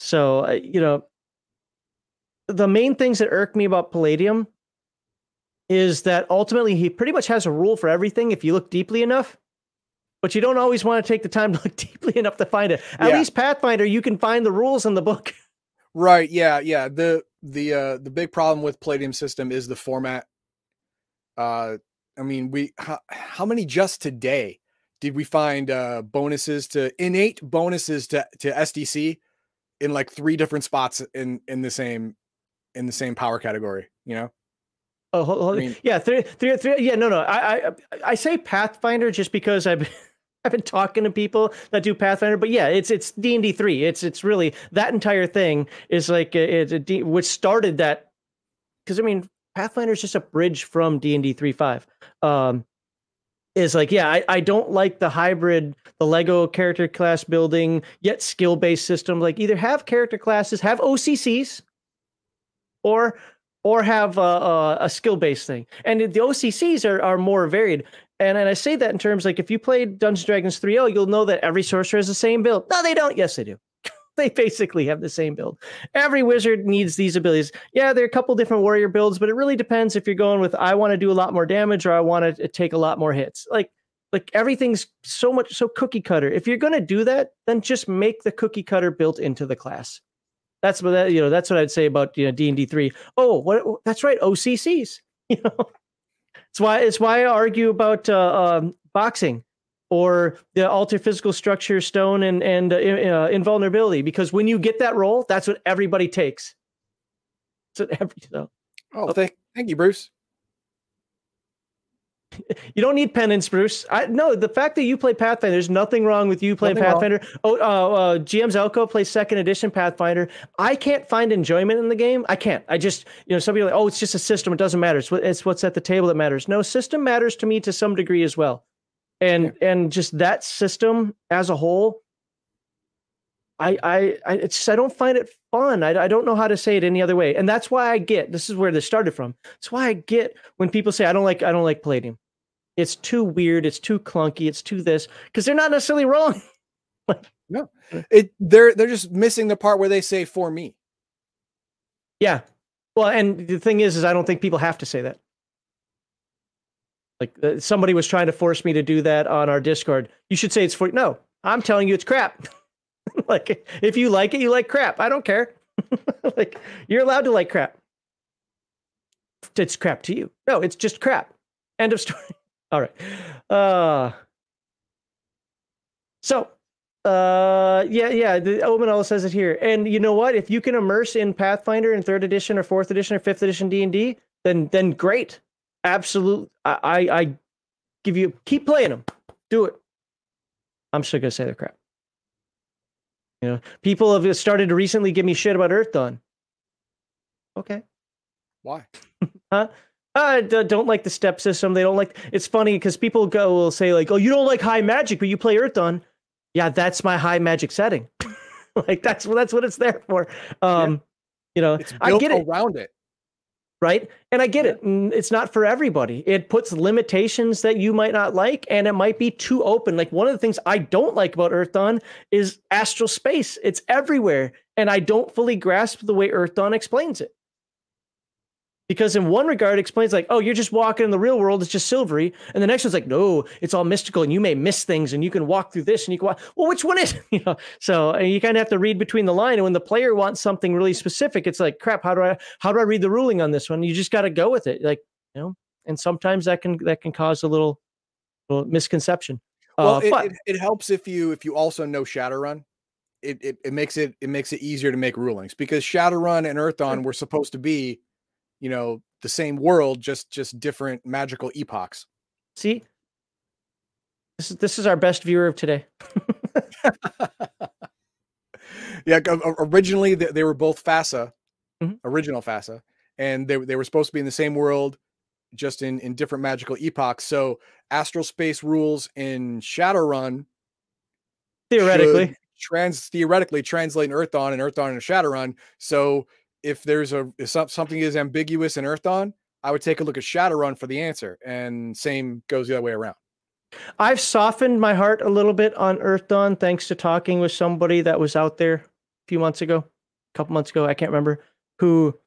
so, uh, you know, the main things that irk me about Palladium is that ultimately he pretty much has a rule for everything if you look deeply enough but you don't always want to take the time to look deeply enough to find it. At yeah. least Pathfinder, you can find the rules in the book. Right. Yeah. Yeah. The the uh the big problem with Palladium system is the format. Uh, I mean, we how, how many just today did we find uh bonuses to innate bonuses to to SDC in like three different spots in in the same in the same power category? You know. Oh, hold, hold, I mean, yeah, three, three, three. Yeah, no, no. I, I, I say Pathfinder just because I've I've been talking to people that do Pathfinder, but yeah, it's it's D and D three. It's it's really that entire thing is like uh, it's a D, which started that because I mean Pathfinder is just a bridge from D and D three five. Um, is like yeah, I, I don't like the hybrid, the Lego character class building yet skill based system. Like either have character classes, have OCCs, or or have uh, uh, a, a, a skill based thing. And the OCCs are, are more varied. And, and I say that in terms like if you played Dungeons Dragons 3.0, you'll know that every sorcerer has the same build. No, they don't. Yes, they do. they basically have the same build. Every wizard needs these abilities. Yeah, there are a couple different warrior builds, but it really depends if you're going with I want to do a lot more damage or I want to uh, take a lot more hits. Like like everything's so much so cookie cutter. If you're going to do that, then just make the cookie cutter built into the class. That's what that, you know. That's what I'd say about you know D and D three. Oh, what? That's right. OCCs. You know, it's why it's why I argue about uh, um, boxing or the alter physical structure stone and and uh, uh, invulnerability because when you get that role, that's what everybody takes. So every so. Oh, thank thank you, Bruce. You don't need penance, Bruce. I no. The fact that you play Pathfinder, there's nothing wrong with you playing nothing Pathfinder. Wrong. Oh, uh, uh, GM Zelko plays second edition Pathfinder. I can't find enjoyment in the game. I can't. I just, you know, some people are like, oh, it's just a system. It doesn't matter. It's, what, it's what's at the table that matters. No, system matters to me to some degree as well, and yeah. and just that system as a whole. I, I, I, it's, I don't find it fun. I, I don't know how to say it any other way. And that's why I get, this is where this started from. That's why I get when people say, I don't like, I don't like Palladium it's too weird, it's too clunky, it's too this because they're not necessarily wrong. no, it they're they're just missing the part where they say for me. Yeah, well, and the thing is, is I don't think people have to say that. Like uh, somebody was trying to force me to do that on our Discord. You should say it's for no. I'm telling you, it's crap. like if you like it, you like crap. I don't care. like you're allowed to like crap. it's crap to you. No, it's just crap. End of story. All right. Uh, so, uh, yeah, yeah. The Omanella says it here, and you know what? If you can immerse in Pathfinder in third edition or fourth edition or fifth edition D and D, then then great. Absolute. I, I I give you keep playing them. Do it. I'm still gonna say they're crap. You know, people have started to recently give me shit about Earth Dawn. Okay. Why? huh? I d- don't like the step system. They don't like. It's funny because people go will say like, "Oh, you don't like high magic, but you play Earth Dawn." Yeah, that's my high magic setting. like that's that's what it's there for. Um, yeah. You know, I get it around it right? And I get it. It's not for everybody. It puts limitations that you might not like, and it might be too open. Like one of the things I don't like about Earth Dawn is astral space. It's everywhere, and I don't fully grasp the way Earth Dawn explains it because in one regard it explains like oh you're just walking in the real world it's just silvery. And the next one's like no it's all mystical and you may miss things and you can walk through this and you can walk well which one is you know? So you kind of have to read between the line and when the player wants something really specific it's like crap how do i how do i read the ruling on this one? You just got to go with it like you know? And sometimes that can that can cause a little, little misconception. Well uh, it, but, it, it helps if you if you also know shadowrun. It, it, it makes it it makes it easier to make rulings because Shadowrun and Earth Dawn were supposed to be you know the same world just just different magical epochs. See? This is this is our best viewer of today. Yeah originally they, were both fasa mm-hmm. original fasa and they, they were supposed to be in the same world just in in different magical epochs. So astral space rules in shadowrun theoretically. trans theoretically translate earth dawn and earth dawn and shadowrun. So if there's a if something is ambiguous in Earth Dawn, I would take a look at Shadowrun for the answer, and same goes the other way around. I've softened my heart a little bit on Earth Dawn thanks to talking with somebody that was out there a few months ago, a couple months ago, I can't remember, who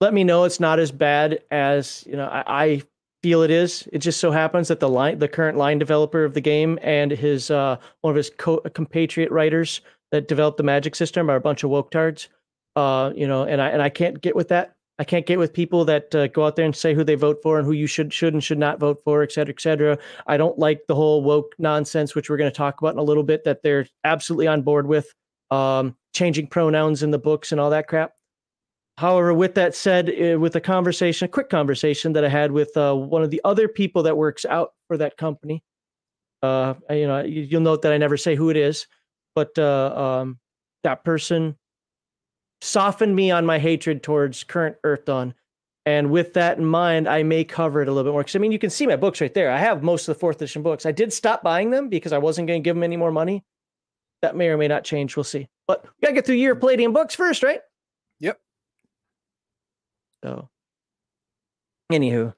let me know it's not as bad as you know I, I feel it is. It just so happens that the line, the current line developer of the game, and his uh, one of his co- compatriot writers that developed the magic system are a bunch of woke tards. Uh, you know, and I and I can't get with that. I can't get with people that uh, go out there and say who they vote for and who you should should and should not vote for, et cetera, et cetera. I don't like the whole woke nonsense, which we're going to talk about in a little bit. That they're absolutely on board with um, changing pronouns in the books and all that crap. However, with that said, uh, with a conversation, a quick conversation that I had with uh, one of the other people that works out for that company, uh, you know, you'll note that I never say who it is, but uh, um, that person softened me on my hatred towards current Earth Dawn. And with that in mind, I may cover it a little bit more. Because I mean, you can see my books right there. I have most of the fourth edition books. I did stop buying them because I wasn't going to give them any more money. That may or may not change. We'll see. But we got to get through your Palladium books first, right? Yep. So, anywho,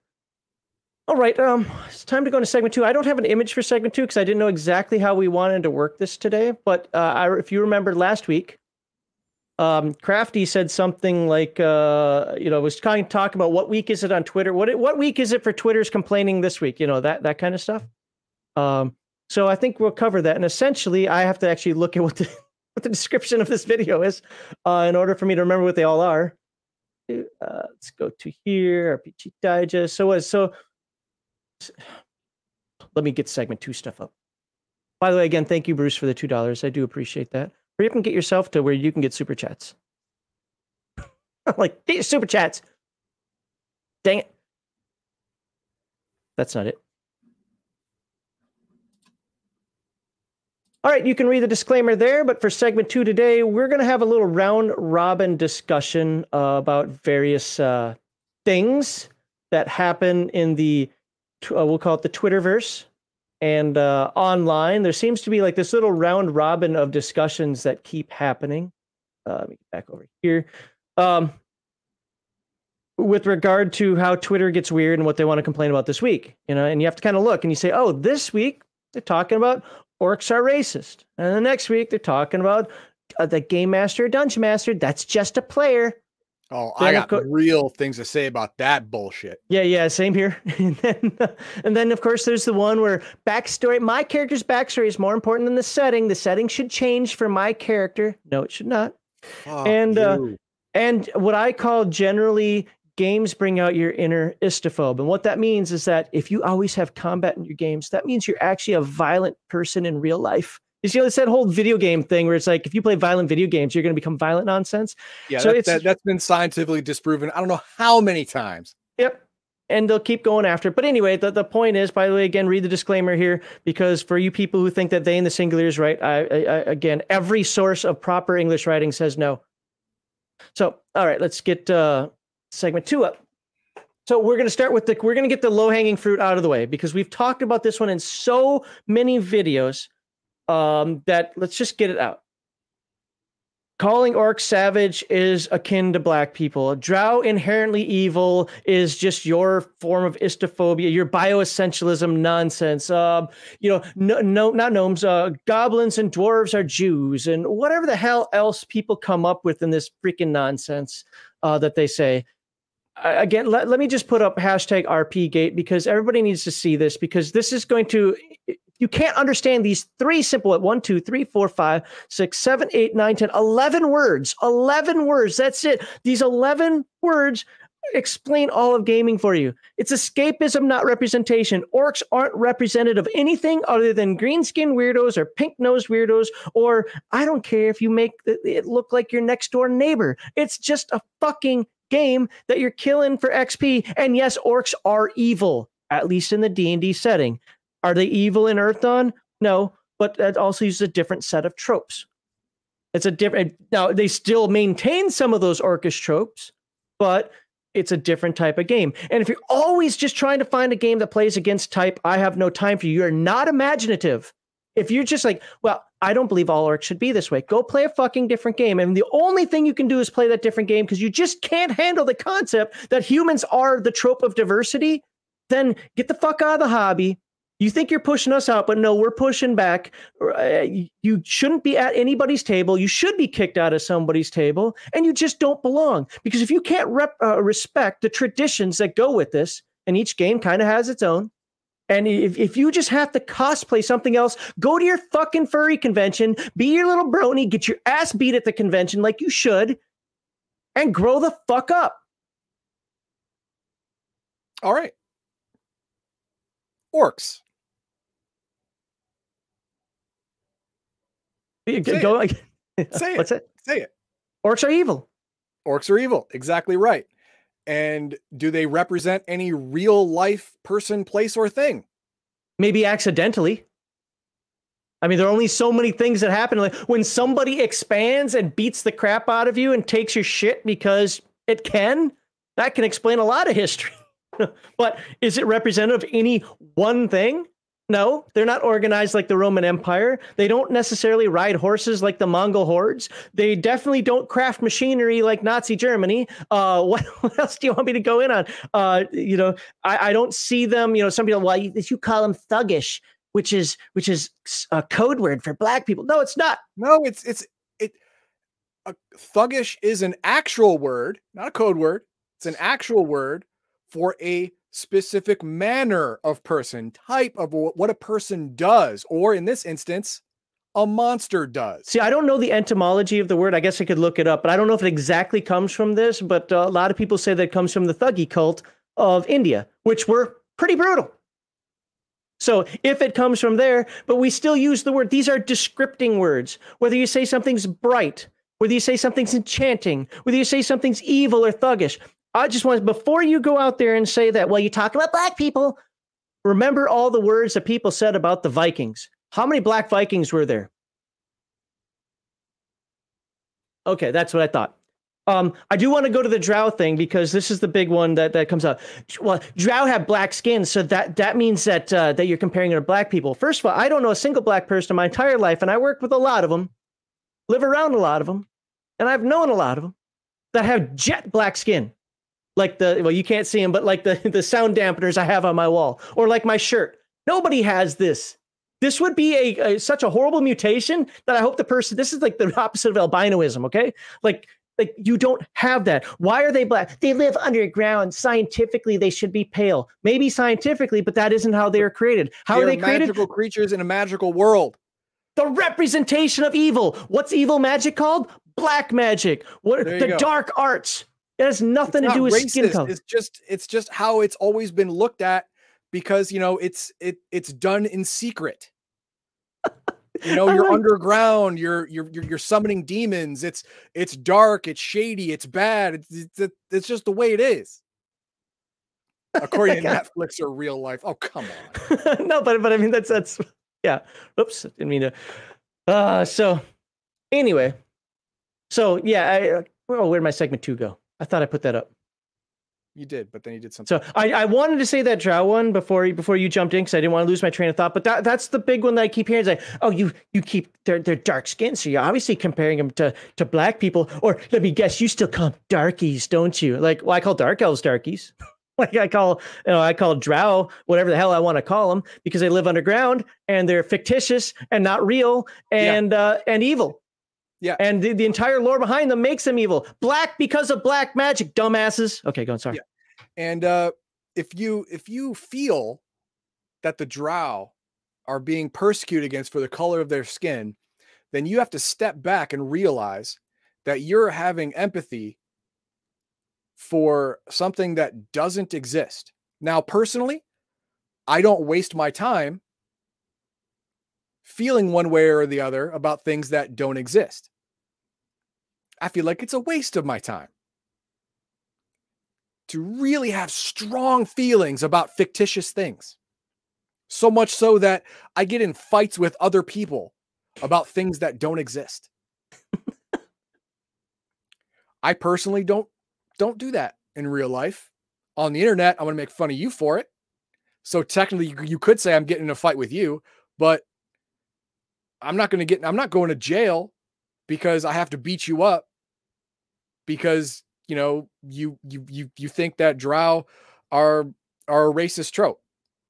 all right. Um, it's time to go into segment two. I don't have an image for segment two because I didn't know exactly how we wanted to work this today. But uh, I, if you remember last week, um, Crafty said something like, uh, you know, was kind of talk about what week is it on Twitter? What what week is it for Twitter's complaining this week? You know that that kind of stuff. Um, so I think we'll cover that. And essentially, I have to actually look at what the what the description of this video is uh, in order for me to remember what they all are. Uh, let's go to here, RPG Digest. So what? So let me get segment two stuff up. By the way, again, thank you, Bruce, for the two dollars. I do appreciate that. Hurry up and get yourself to where you can get super chats. like, get your super chats. Dang it. That's not it. All right, you can read the disclaimer there, but for segment two today, we're going to have a little round robin discussion uh, about various uh, things that happen in the, uh, we'll call it the Twitterverse, and uh, online there seems to be like this little round robin of discussions that keep happening. Uh, let me get back over here. Um, with regard to how twitter gets weird and what they want to complain about this week you know and you have to kind of look and you say oh this week they're talking about orcs are racist. And the next week they're talking about uh, the game master dungeon master that's just a player Oh, then I got co- real things to say about that bullshit. Yeah, yeah, same here. and, then, uh, and then, of course, there's the one where backstory. My character's backstory is more important than the setting. The setting should change for my character. No, it should not. and uh, and what I call generally games bring out your inner istophobe. And what that means is that if you always have combat in your games, that means you're actually a violent person in real life. You see, it's that whole video game thing where it's like if you play violent video games, you're going to become violent nonsense. Yeah, so that, it's that, that's been scientifically disproven. I don't know how many times. Yep. And they'll keep going after. It. But anyway, the, the point is, by the way, again, read the disclaimer here because for you people who think that they and the singular is right, I, I, I, again, every source of proper English writing says no. So, all right, let's get uh, segment two up. So we're going to start with the we're going to get the low hanging fruit out of the way because we've talked about this one in so many videos um, that let's just get it out. Calling orcs savage is akin to black people. Drow inherently evil is just your form of istophobia, your bioessentialism nonsense. Um, you know, no, no, not gnomes. Uh, goblins and dwarves are Jews, and whatever the hell else people come up with in this freaking nonsense uh, that they say again, let, let me just put up hashtag RPGate because everybody needs to see this because this is going to, you can't understand these three simple one, two, three, four, five, six, seven, eight, nine, 10, 11 words, 11 words. That's it. These 11 words explain all of gaming for you. It's escapism, not representation. Orcs aren't representative of anything other than green skin weirdos or pink nosed weirdos, or I don't care if you make it look like your next door neighbor. It's just a fucking game that you're killing for XP. And yes, orcs are evil, at least in the D&D setting. Are they evil in Earthdawn? No, but that also uses a different set of tropes. It's a different now they still maintain some of those orcish tropes, but it's a different type of game. And if you're always just trying to find a game that plays against type, I have no time for you. You're not imaginative. If you're just like, well, I don't believe all orcs should be this way. Go play a fucking different game. And the only thing you can do is play that different game because you just can't handle the concept that humans are the trope of diversity. Then get the fuck out of the hobby. You think you're pushing us out, but no, we're pushing back. Uh, you shouldn't be at anybody's table. You should be kicked out of somebody's table, and you just don't belong. Because if you can't rep, uh, respect the traditions that go with this, and each game kind of has its own, and if, if you just have to cosplay something else, go to your fucking furry convention, be your little brony, get your ass beat at the convention like you should, and grow the fuck up. All right. Orcs. Say go, it. Say it. What's it. it? Say it. Orcs are evil. Orcs are evil. Exactly right. And do they represent any real life person, place, or thing? Maybe accidentally. I mean, there are only so many things that happen. Like when somebody expands and beats the crap out of you and takes your shit because it can, that can explain a lot of history. but is it representative of any one thing? No, they're not organized like the Roman Empire. They don't necessarily ride horses like the Mongol hordes. They definitely don't craft machinery like Nazi Germany. Uh, what, what, else do you want me to go in on? Uh, you know, I, I, don't see them. You know, some people, well, you, you call them thuggish, which is which is a code word for black people. No, it's not. No, it's it's it. Thuggish is an actual word, not a code word. It's an actual word for a specific manner of person, type of what a person does, or in this instance, a monster does. See, I don't know the etymology of the word. I guess I could look it up, but I don't know if it exactly comes from this. But uh, a lot of people say that it comes from the Thuggee cult of India, which were pretty brutal. So if it comes from there, but we still use the word, these are descripting words. Whether you say something's bright, whether you say something's enchanting, whether you say something's evil or thuggish, I just want before you go out there and say that, well, you talk about black people. Remember all the words that people said about the Vikings. How many black Vikings were there? Okay, that's what I thought. Um, I do want to go to the drow thing because this is the big one that, that comes up. Well, drow have black skin, so that that means that uh, that you're comparing it to black people. First of all, I don't know a single black person in my entire life, and I work with a lot of them, live around a lot of them, and I've known a lot of them that have jet black skin like the well you can't see them but like the the sound dampeners i have on my wall or like my shirt. Nobody has this. This would be a, a, such a horrible mutation that i hope the person this is like the opposite of albinoism okay? Like like you don't have that. Why are they black? They live underground. Scientifically they should be pale. Maybe scientifically but that isn't how they are created. How they are they created? magical creatures in a magical world. The representation of evil. What's evil magic called? Black magic. What the go. dark arts It has nothing to do with skin color. It's just it's just how it's always been looked at because you know it's it it's done in secret. You know, you're like- underground. You're you're you're you're summoning demons. It's it's dark. It's shady. It's bad. It's it's, it's just the way it is. According to Netflix or real life. Oh come on. no, but but I mean that's that's yeah. Oops, didn't mean to. Uh, so anyway, so yeah, I uh, oh, where'd my segment two go? I thought I put that up. You did, but then you did something. So I, I wanted to say that drow one before you before you jumped in because I didn't want to lose my train of thought. But that that's the big one that I keep hearing. Is like, oh, you you keep they're they're dark skinned, so you're obviously comparing them to to black people. Or let me guess, you still call darkies, don't you? Like, well, I call dark elves darkies. like I call you know I call drow whatever the hell I want to call them because they live underground and they're fictitious and not real Yeah. and uh, and evil. Yeah. And the, the entire lore behind them makes them evil. Black because of black magic, dumbasses. Okay, go on. Sorry. Yeah. And uh, if you if you feel that the drow are being persecuted against for the color of their skin, then you have to step back and realize that you're having empathy for something that doesn't exist. Now, personally, I don't waste my time feeling one way or the other about things that don't exist. I feel like it's a waste of my time to really have strong feelings about fictitious things. So much so that I get in fights with other people about things that don't exist. I personally don't don't do that in real life. On the internet, I'm going to make fun of you for it. So technically you, you could say I'm getting in a fight with you, but I'm not going to get I'm not going to jail because I have to beat you up because you know you you you you think that drow are are a racist trope.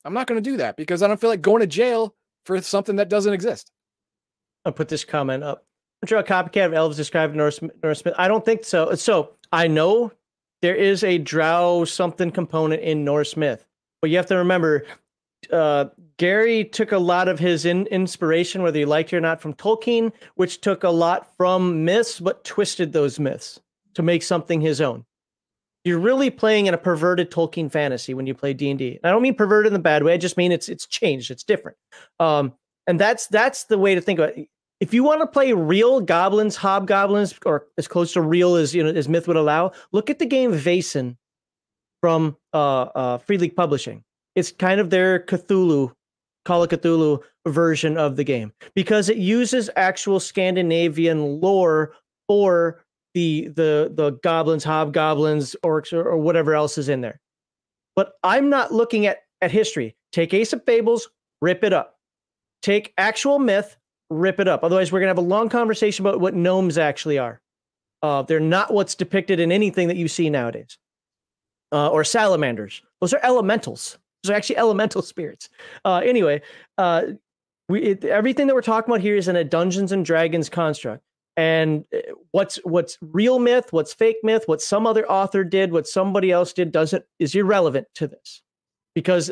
I'm not going to do that because I don't feel like going to jail for something that doesn't exist. I'll put this comment up. Drow a copycat of elves described Norse, Norse myth. I don't think so. So I know there is a drow something component in Norse myth, but you have to remember, uh, Gary took a lot of his in, inspiration, whether you liked it or not, from Tolkien, which took a lot from myths, but twisted those myths to make something his own. You're really playing in a perverted Tolkien fantasy when you play D and I don't mean perverted in the bad way. I just mean it's it's changed. It's different. Um, and that's that's the way to think about it. If you want to play real goblins, hobgoblins, or as close to real as you know as myth would allow, look at the game Vaesen from uh, uh, Free League Publishing. It's kind of their Cthulhu, Call of Cthulhu version of the game because it uses actual Scandinavian lore for the the the goblins, hobgoblins, orcs, or, or whatever else is in there. But I'm not looking at at history. Take Aesop's Fables, rip it up. Take actual myth, rip it up. Otherwise, we're gonna have a long conversation about what gnomes actually are. Uh, they're not what's depicted in anything that you see nowadays. Uh, or salamanders. Those are elementals. Those are actually elemental spirits. Uh, anyway, uh, we it, everything that we're talking about here is in a Dungeons and Dragons construct. And uh, what's what's real myth, what's fake myth, what some other author did, what somebody else did doesn't is irrelevant to this. Because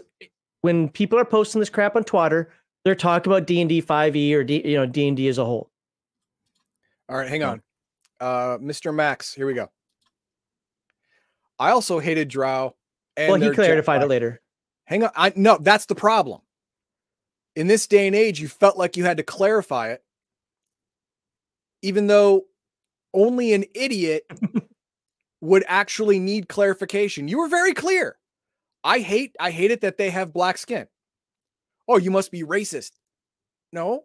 when people are posting this crap on Twitter, they're talking about D and D five E or D, you know D and D as a whole. All right, hang on. Uh Mr. Max, here we go. I also hated Drow. And well, he clarified it later. Hang on. I no, that's the problem. In this day and age, you felt like you had to clarify it, even though only an idiot would actually need clarification. You were very clear. I hate, I hate it that they have black skin. Oh, you must be racist. No,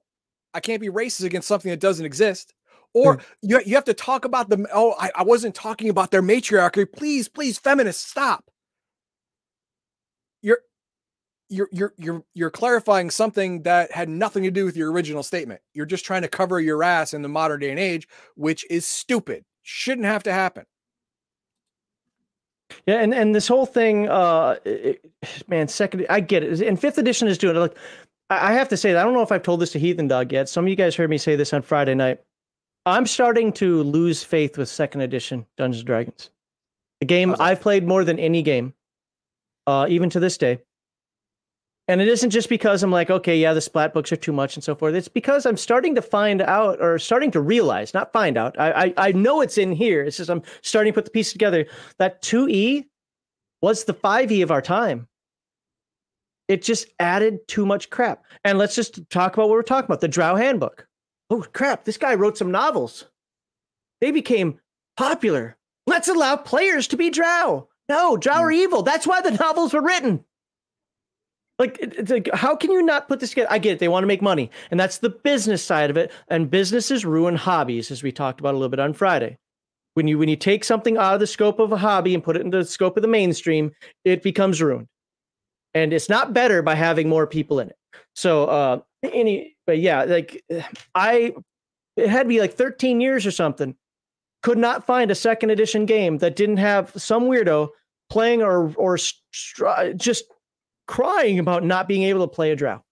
I can't be racist against something that doesn't exist. Or hmm. you, you have to talk about the oh, I, I wasn't talking about their matriarchy. Please, please, feminists, stop. You're you're you're you're you're clarifying something that had nothing to do with your original statement. You're just trying to cover your ass in the modern day and age, which is stupid. Shouldn't have to happen. Yeah, and and this whole thing, uh, it- man, second, I get it. And fifth edition is doing it. Like, I have to say, I don't know if I've told this to Heathen Dog yet. Some of you guys heard me say this on Friday night. I'm starting to lose faith with second edition Dungeons and Dragons. The game? I've played more than any game, uh, even to this day. And it isn't just because I'm like, okay, yeah, the splat books are too much and so forth. It's because I'm starting to find out or starting to realize, not find out. I I, I know it's in here. It's just I'm starting to put the pieces together. That 2E was the 5E of our time. It just added too much crap. And let's just talk about what we're talking about the Drow Handbook. Oh, crap. This guy wrote some novels. They became popular. Let's allow players to be Drow. No, Drow hmm. are evil. That's why the novels were written. Like, it's like, how can you not put this together? I get it. They want to make money, and that's the business side of it. And businesses ruin hobbies, as we talked about a little bit on Friday. When you when you take something out of the scope of a hobby and put it into the scope of the mainstream, it becomes ruined. And it's not better by having more people in it. So, uh, any, but yeah, like I, it had to be like 13 years or something. Could not find a second edition game that didn't have some weirdo playing or or just crying about not being able to play a drow.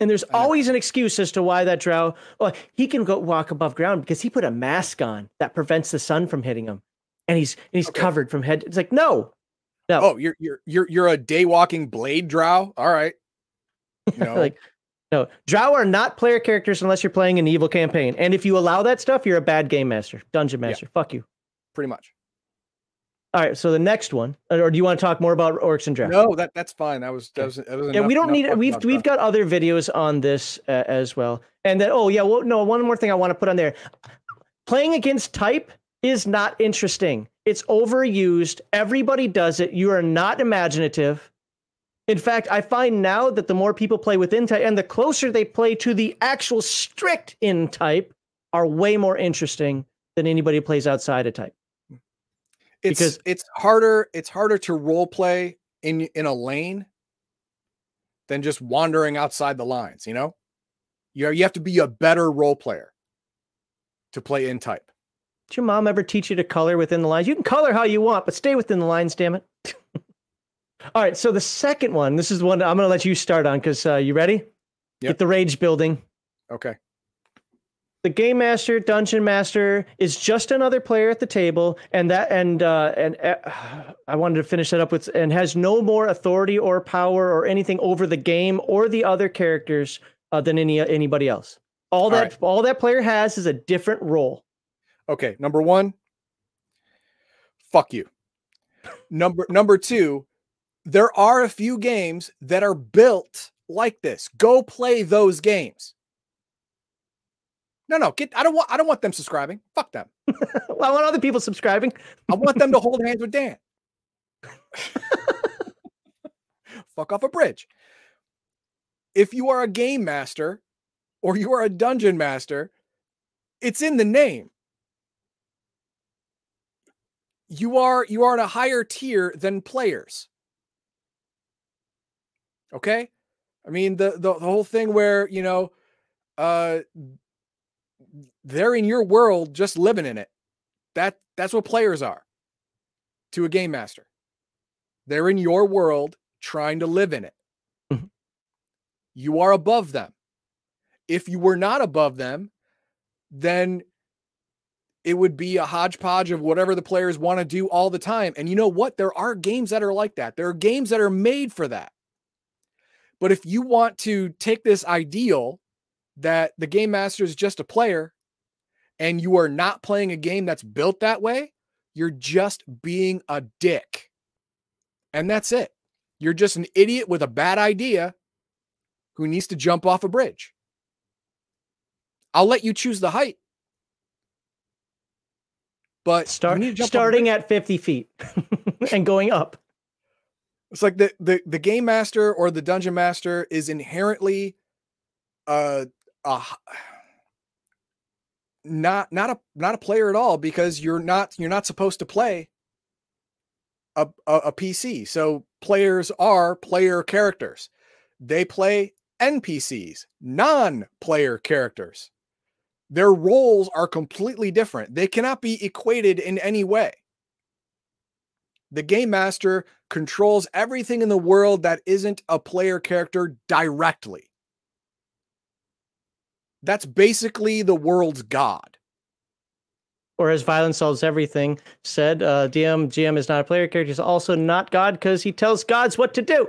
And there's always an excuse as to why that drow. Well, he can go walk above ground because he put a mask on that prevents the sun from hitting him, and he's and he's okay. covered from head. It's like no, no. Oh, you're you're you're you're a day walking blade drow. All right. No. like no, drow are not player characters unless you're playing an evil campaign. And if you allow that stuff, you're a bad game master, dungeon master. Yeah. Fuck you. Pretty much. All right, so the next one, or do you want to talk more about orcs and drow? No, that that's fine. That was that was, that was yeah. Enough, we don't need. We've we've got other videos on this uh, as well. And then oh yeah, well no, one more thing I want to put on there. Playing against type is not interesting. It's overused. Everybody does it. You are not imaginative. In fact, I find now that the more people play within type and the closer they play to the actual strict in type are way more interesting than anybody who plays outside of type. It's because it's harder it's harder to role play in in a lane than just wandering outside the lines, you know? You you have to be a better role player to play in type. Did your mom ever teach you to color within the lines? You can color how you want, but stay within the lines, damn it. All right, so the second one, this is one I'm going to let you start on because uh, you ready? Yep. Get the rage building. Okay. The game master, dungeon master, is just another player at the table, and that and uh, and uh, I wanted to finish that up with and has no more authority or power or anything over the game or the other characters uh, than any anybody else. All, all that right. all that player has is a different role. Okay, number one, fuck you. Number number two, there are a few games that are built like this. Go play those games. No, no, get. I don't want. I don't want them subscribing. Fuck them. well, I want other people subscribing. I want them to hold hands with Dan. Fuck off a bridge. If you are a game master or you are a dungeon master, it's in the name. You are you are at a higher tier than players. Okay? I mean the the, the whole thing where, you know, uh they're in your world just living in it. That that's what players are to a game master. They're in your world trying to live in it. Mm-hmm. You are above them. If you were not above them, then it would be a hodgepodge of whatever the players want to do all the time. And you know what? There are games that are like that. There are games that are made for that. But if you want to take this ideal that the game master is just a player and you are not playing a game that's built that way, you're just being a dick. And that's it. You're just an idiot with a bad idea who needs to jump off a bridge. I'll let you choose the height. But Start, starting at 50 feet and going up. It's like the, the the game master or the dungeon master is inherently uh a not not a not a player at all because you're not you're not supposed to play a, a, a PC. So players are player characters. They play NPCs, non-player characters. Their roles are completely different. They cannot be equated in any way. The game master controls everything in the world that isn't a player character directly. That's basically the world's god. or as Violence Solves Everything said, uh, DM GM is not a player character. He's also not God because he tells gods what to do.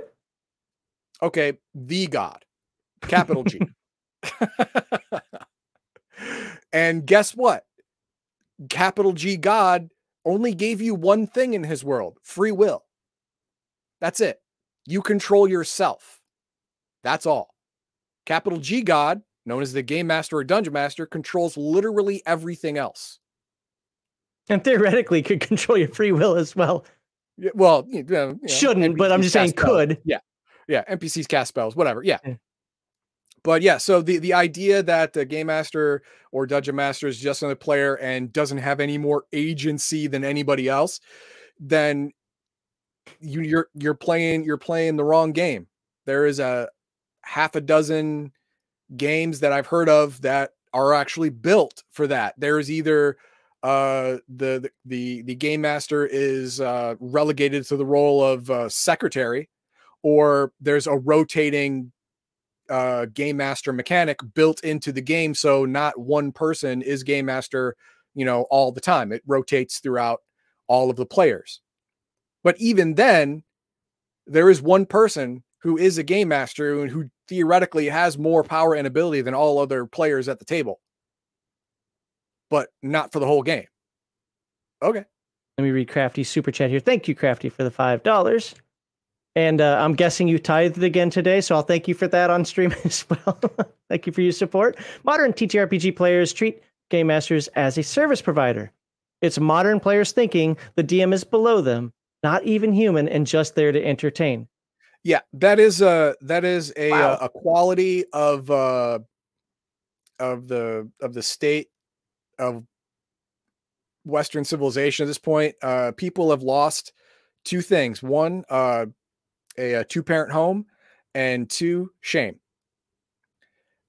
Okay, the God, capital G. and guess what? Capital G God only gave you one thing in his world free will. That's it. You control yourself. That's all. Capital G God, known as the Game Master or Dungeon Master, controls literally everything else. And theoretically could control your free will as well. Yeah, well, you know, shouldn't, NPCs but I'm just saying spells. could. Yeah. Yeah. NPCs cast spells, whatever. Yeah. yeah. But yeah, so the, the idea that the game master or dungeon master is just another player and doesn't have any more agency than anybody else, then you, you're you're playing you're playing the wrong game. There is a half a dozen games that I've heard of that are actually built for that. There's either uh the the the game master is uh relegated to the role of uh, secretary or there's a rotating uh game master mechanic built into the game so not one person is game master you know all the time it rotates throughout all of the players but even then there is one person who is a game master and who theoretically has more power and ability than all other players at the table but not for the whole game. Okay. Let me read Crafty's super chat here. Thank you, Crafty, for the five dollars. And uh, I'm guessing you tithed again today, so I'll thank you for that on stream as well. thank you for your support. Modern TTRPG players treat game masters as a service provider. It's modern players thinking the DM is below them, not even human, and just there to entertain. Yeah, that is a that is a wow. a quality of uh of the of the state of Western civilization at this point. Uh, people have lost two things: one, uh, a, a two-parent home, and two, shame.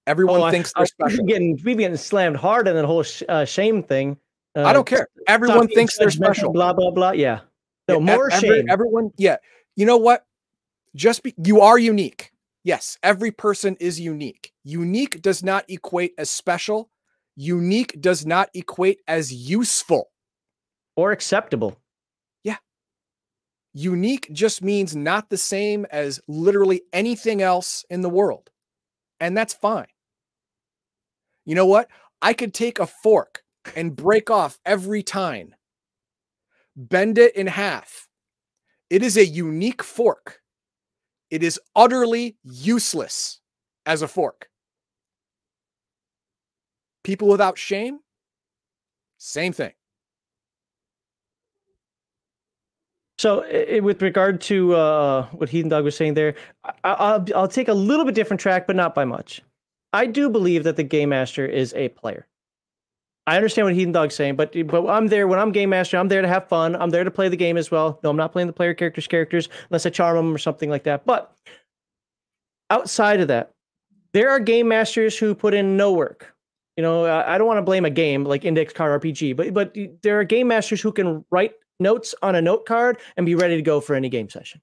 Everyone oh, thinks they're I, special. We've getting, we've getting slammed hard in the whole sh- uh, shame thing. Uh, I don't care. Everyone thinks they're special. Blah blah blah. Yeah. No yeah, more shame. Everyone. Yeah. You know what? Just be. You are unique. Yes, every person is unique. Unique does not equate as special unique does not equate as useful or acceptable. Yeah. Unique just means not the same as literally anything else in the world. And that's fine. You know what? I could take a fork and break off every tine, bend it in half. It is a unique fork. It is utterly useless as a fork. People without shame, same thing. So, it, with regard to uh, what Heathen Dog was saying there, I, will I'll take a little bit different track, but not by much. I do believe that the game master is a player. I understand what Heathen Dog's saying, but but I'm there when I'm game master. I'm there to have fun. I'm there to play the game as well. No, I'm not playing the player characters characters unless I charm them or something like that. But outside of that, there are game masters who put in no work. You know, I don't want to blame a game like Index Card RPG, but but there are game masters who can write notes on a note card and be ready to go for any game session.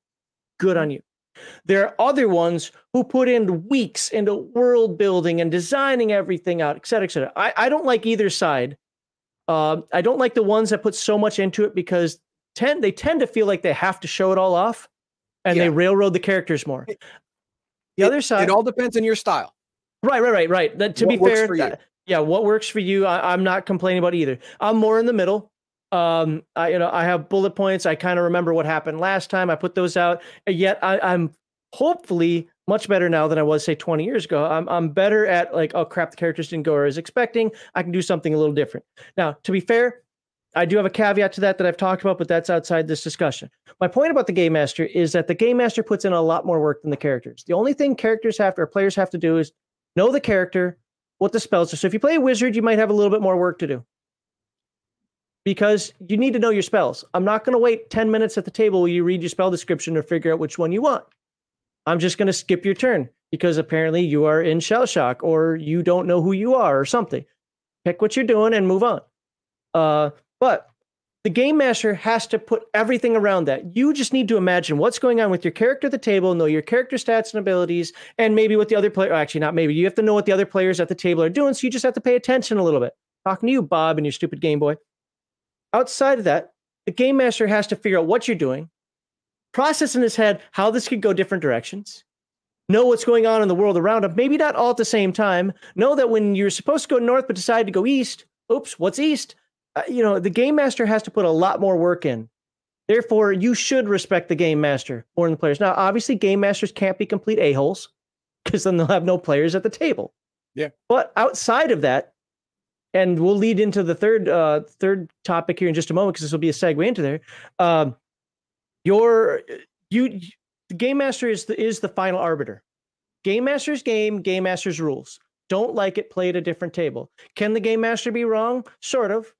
Good on you. There are other ones who put in weeks into world building and designing everything out, et cetera, et cetera. I, I don't like either side. Uh, I don't like the ones that put so much into it because tend they tend to feel like they have to show it all off and yeah. they railroad the characters more. The it, other side, it all depends on your style. Right, right, right, right. That, to what be fair, yeah, what works for you? I, am not complaining about either. I'm more in the middle. Um, I you know I have bullet points. I kind of remember what happened last time. I put those out. Yet I, I'm hopefully much better now than I was say 20 years ago. I'm I'm better at like oh crap the characters didn't go was expecting. I can do something a little different. Now to be fair, I do have a caveat to that that I've talked about, but that's outside this discussion. My point about the game master is that the game master puts in a lot more work than the characters. The only thing characters have to or players have to do is know the character, what the spells are. So if you play a wizard, you might have a little bit more work to do because you need to know your spells. I'm not going to wait 10 minutes at the table while you read your spell description to figure out which one you want. I'm just going to skip your turn because apparently you are in shell shock or you don't know who you are or something. Pick what you're doing and move on. Uh, but the game master has to put everything around that. You just need to imagine what's going on with your character at the table, know your character stats and abilities, and maybe what the other player actually not maybe you have to know what the other players at the table are doing. So you just have to pay attention a little bit. Talking to you, Bob, and your stupid Game Boy. Outside of that, the game master has to figure out what you're doing, process in his head how this could go different directions, know what's going on in the world around him, maybe not all at the same time, know that when you're supposed to go north but decide to go east, oops, what's east? Uh, you know, the game master has to put a lot more work in. Therefore, you should respect the game master more than the players. Now, obviously, game masters can't be complete a-holes because then they'll have no players at the table. Yeah. But outside of that, and we'll lead into the third uh, third topic here in just a moment because this will be a segue into there. Um, your you the game master is the is the final arbiter. Game master's game, game master's rules. Don't like it, play at a different table. Can the game master be wrong? Sort of.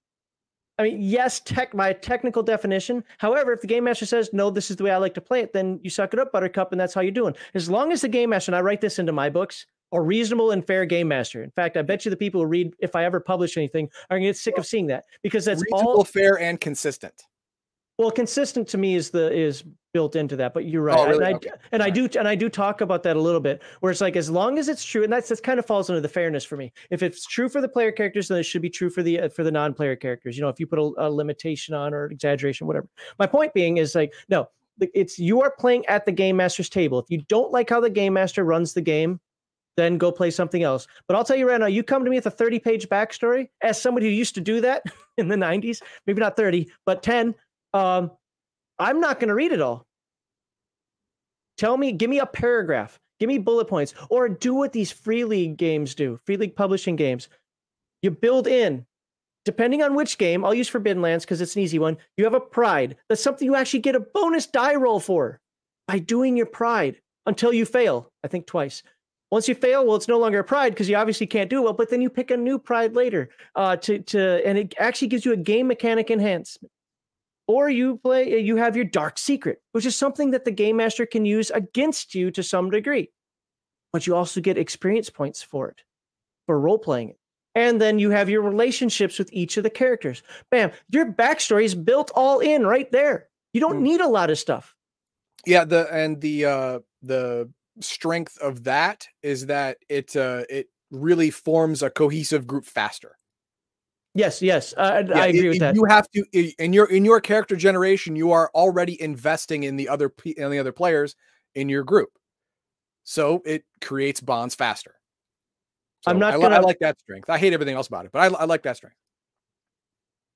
I mean, yes, tech my technical definition. However, if the game master says no, this is the way I like to play it, then you suck it up, Buttercup, and that's how you're doing. As long as the game master, and I write this into my books, a reasonable and fair game master. In fact, I bet you the people who read, if I ever publish anything, are gonna get sick of seeing that because that's Reasonable, all fair, and consistent. well, consistent to me is the is built into that. But you're right, Oh, really? and, I, Okay. and I do and I do talk about that a little bit, where it's like as long as it's true, and that's that kind of falls under the fairness for me. If it's true for the player characters, then it should be true for the uh, for the non-player characters. You know, if you put a, a limitation on or exaggeration, whatever. My point being is like no, it's you are playing at the game master's table. If you don't like how the game master runs the game. Then go play something else. But I'll tell you right now, you come to me with a 30 page backstory as somebody who used to do that in the 90s, maybe not 30, but 10. Um, I'm not going to read it all. Tell me, give me a paragraph, give me bullet points, or do what these free league games do, free league publishing games. You build in, depending on which game, I'll use Forbidden Lands because it's an easy one. You have a pride. That's something you actually get a bonus die roll for by doing your pride until you fail, I think twice. Once you fail, well, it's no longer a pride because you obviously can't do well, but then you pick a new pride later uh, to, to, and it actually gives you a game mechanic enhancement. Or you play you have your dark secret which is something that the game master can use against you to some degree but you also get experience points for it for role playing it. And then you have your relationships with each of the characters. Bam your backstory is built all in right there. You don't Mm. need a lot of stuff. Yeah, the and the uh the strength of that is that it uh it really forms a cohesive group faster. yes yes uh, Yeah, i agree it- with that You have to in your in your character generation, you are already investing in the other in the other players in your group, so it creates bonds faster. I'm not I, gonna- like that strength. I hate everything else about it, but I, I like that strength.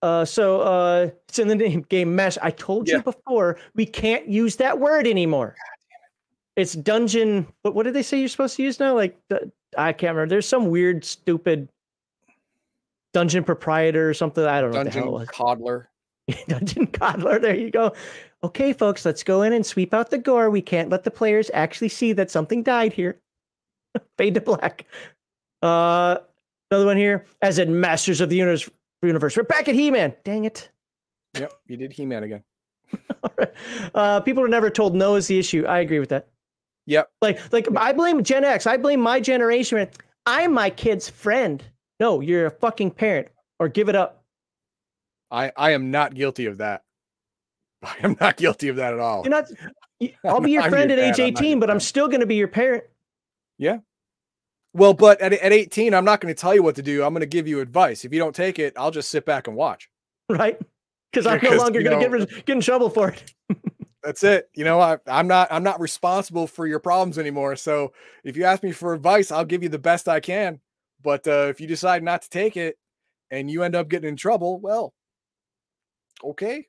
uh, so uh, it's in the name game mesh i told Yeah. you before we can't use that word anymore it's dungeon what, what did they say you're supposed to use now? Like the, i can't remember. There's some weird stupid dungeon proprietor or something. I don't know what the hell it Dungeon was. coddler. dungeon coddler. There you go. Okay folks let's go in and sweep out the gore. We can't let the players actually see that something died here. Fade to black. Uh another one here. As in masters of the universe universe. We're back at he-man. Dang it. Yep, you did He Man again. uh, people are never told no is the issue. I agree with that. Yep. Like, like I blame Gen X. I blame my generation. I'm my kid's friend. No, you're a fucking parent. Or give it up. I I am not guilty of that. I am not guilty of that at all. You're not. I'll be your I'm friend your at age dad, I'm 18, but I'm still going to be your parent. Yeah. Well, but at, at 18, I'm not going to tell you what to do. I'm going to give you advice. If you don't take it, I'll just sit back and watch. right? Because I'm no longer going to get get in trouble for it. That's it. You know, I, I'm not I'm not responsible for your problems anymore. So if you ask me for advice, I'll give you the best I can. But uh, if you decide not to take it and you end up getting in trouble, well, okay,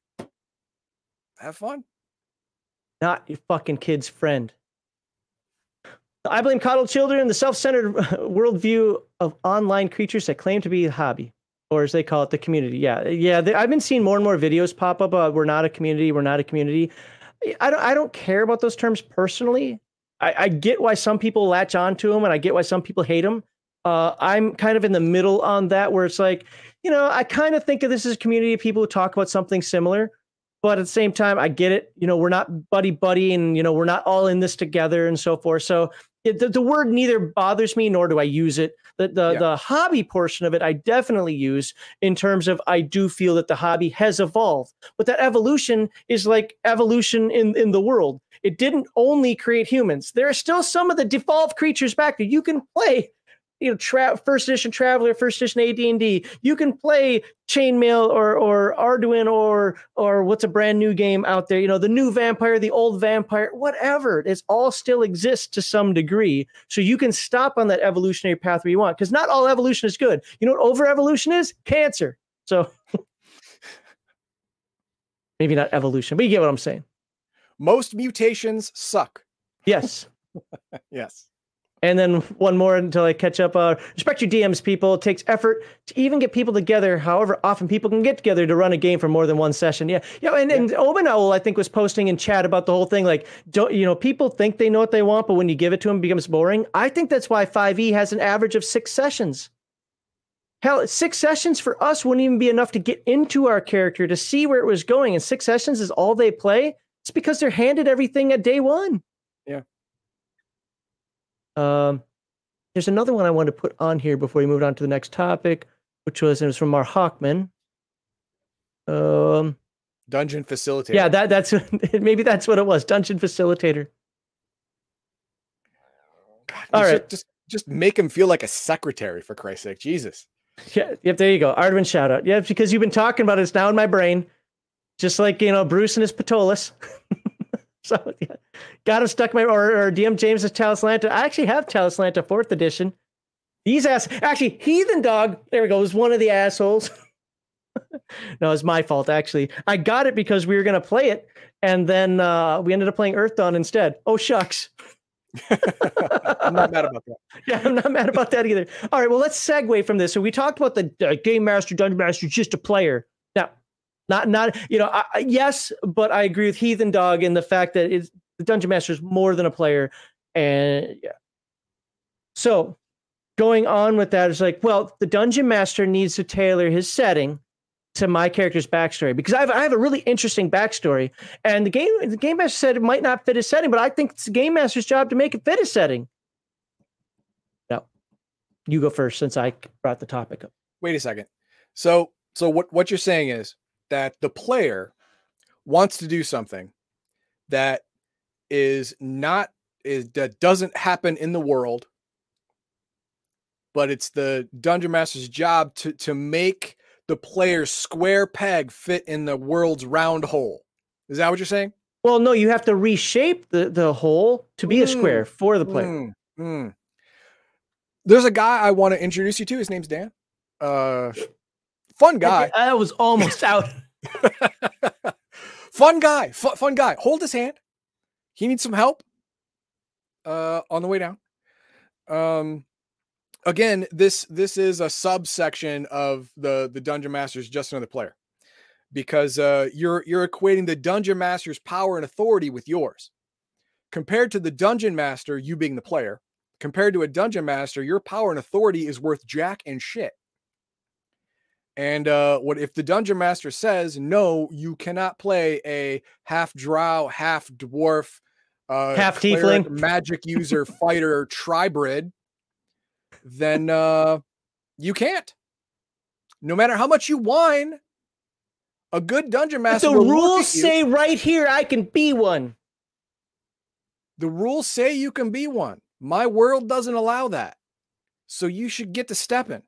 have fun. Not your fucking kid's friend. I blame coddled children the self-centered worldview of online creatures that claim to be a hobby, or as they call it, the community. Yeah, yeah. they- I've been seeing more and more videos pop up. Uh, we're not a community. We're not a community. I don't. I don't care about those terms personally. I, I get why some people latch on to them, and I get why some people hate them. Uh, I'm kind of in the middle on that, where it's like, you know, I kind of think of this as a community of people who talk about something similar but at the same time i get it you know we're not buddy buddy and you know we're not all in this together and so forth so it, the, the word neither bothers me nor do i use it the the, Yeah. the hobby portion of it i definitely use in terms of i do feel that the hobby has evolved. But that evolution is like evolution in in the world. It didn't only create humans. There are still some of the devolved creatures back there. You can play you know tra- first edition Traveller, first edition AD&D. You can play Chainmail or or Arduin or or what's a brand new game out there. You know the new Vampire, the old Vampire, whatever. It all still exists to some degree. So you can stop on that evolutionary path where you want because not all evolution is good. You know what over evolution is? Cancer. So maybe not evolution, but you get what I'm saying. Most mutations suck. Yes. yes. And then one more until I catch up. Uh, respect your DMs, people. It takes effort to even get people together. However, often people can get together to run a game for more than one session. Yeah, yeah. And, yeah. and Omen Owl, I think, was posting in chat about the whole thing. Like, don't you know? People think they know what they want, but when you give it to them, it becomes boring. I think that's why 5e has an average of six sessions. Hell, six sessions for us wouldn't even be enough to get into our character to see where it was going. And six sessions is all they play. It's because they're handed everything at day one. Um, there's another one I wanted to put on here before we moved on to the next topic, which was it was from Mar Hawkman. Um, dungeon facilitator. Yeah, that that's maybe that's what it was. Dungeon facilitator. God, All right, just just make him feel like a secretary for Christ's sake, Jesus. Yeah, yep. There you go, Arduin shout out. Yeah, because you've been talking about it, it's now in my brain, just like you know Bruce and his Patolis. so yeah, got him stuck my or, or DM James's Talislanta. I actually have Talislanta fourth edition. These ass actually Heathen Dog. There we go. Was one of the assholes. no, it's my fault actually. I got it because we were gonna play it, and then uh, we ended up playing Earthdawn instead. Oh shucks. I'm not mad about that. Yeah, I'm not mad about that either. All right, well, let's segue from this. So we talked about the uh, game master, dungeon master, just a player. Not not you know, I, yes, but I agree with Heathen Dog in the fact that it's the dungeon master is more than a player, and yeah. So going on with that is like, well, the dungeon master needs to tailor his setting to my character's backstory because I have, I have a really interesting backstory, and the game the game master said it might not fit his setting, but I think it's the game master's job to make it fit his setting. No, you go first since I brought the topic up. Wait a second. So so what what you're saying is that the player wants to do something that is not is that doesn't happen in the world but it's the dungeon master's job to to make the player's square peg fit in the world's round hole. Is that what you're saying? Well, no, you have to reshape the, the hole to be mm, a square for the player. Mm, mm. There's a guy I want to introduce you to. His name's Dan. Uh, fun guy. I was almost out. fun guy. F- fun guy. Hold his hand. He needs some help. Uh, on the way down. Um, again, this this is a subsection of the the dungeon master's just another player because uh, you're you're equating the dungeon master's power and authority with yours. Compared to the dungeon master, you being the player, compared to a dungeon master, your power and authority is worth jack and shit. And uh, what if the dungeon master says no, you cannot play a half drow, half dwarf, uh, half tiefling, magic user, fighter, tribrid? then uh, you can't. No matter how much you whine, a good dungeon master. But the rules say right here I can be one. The rules say you can be one. My world doesn't allow that. So you should get to stepping.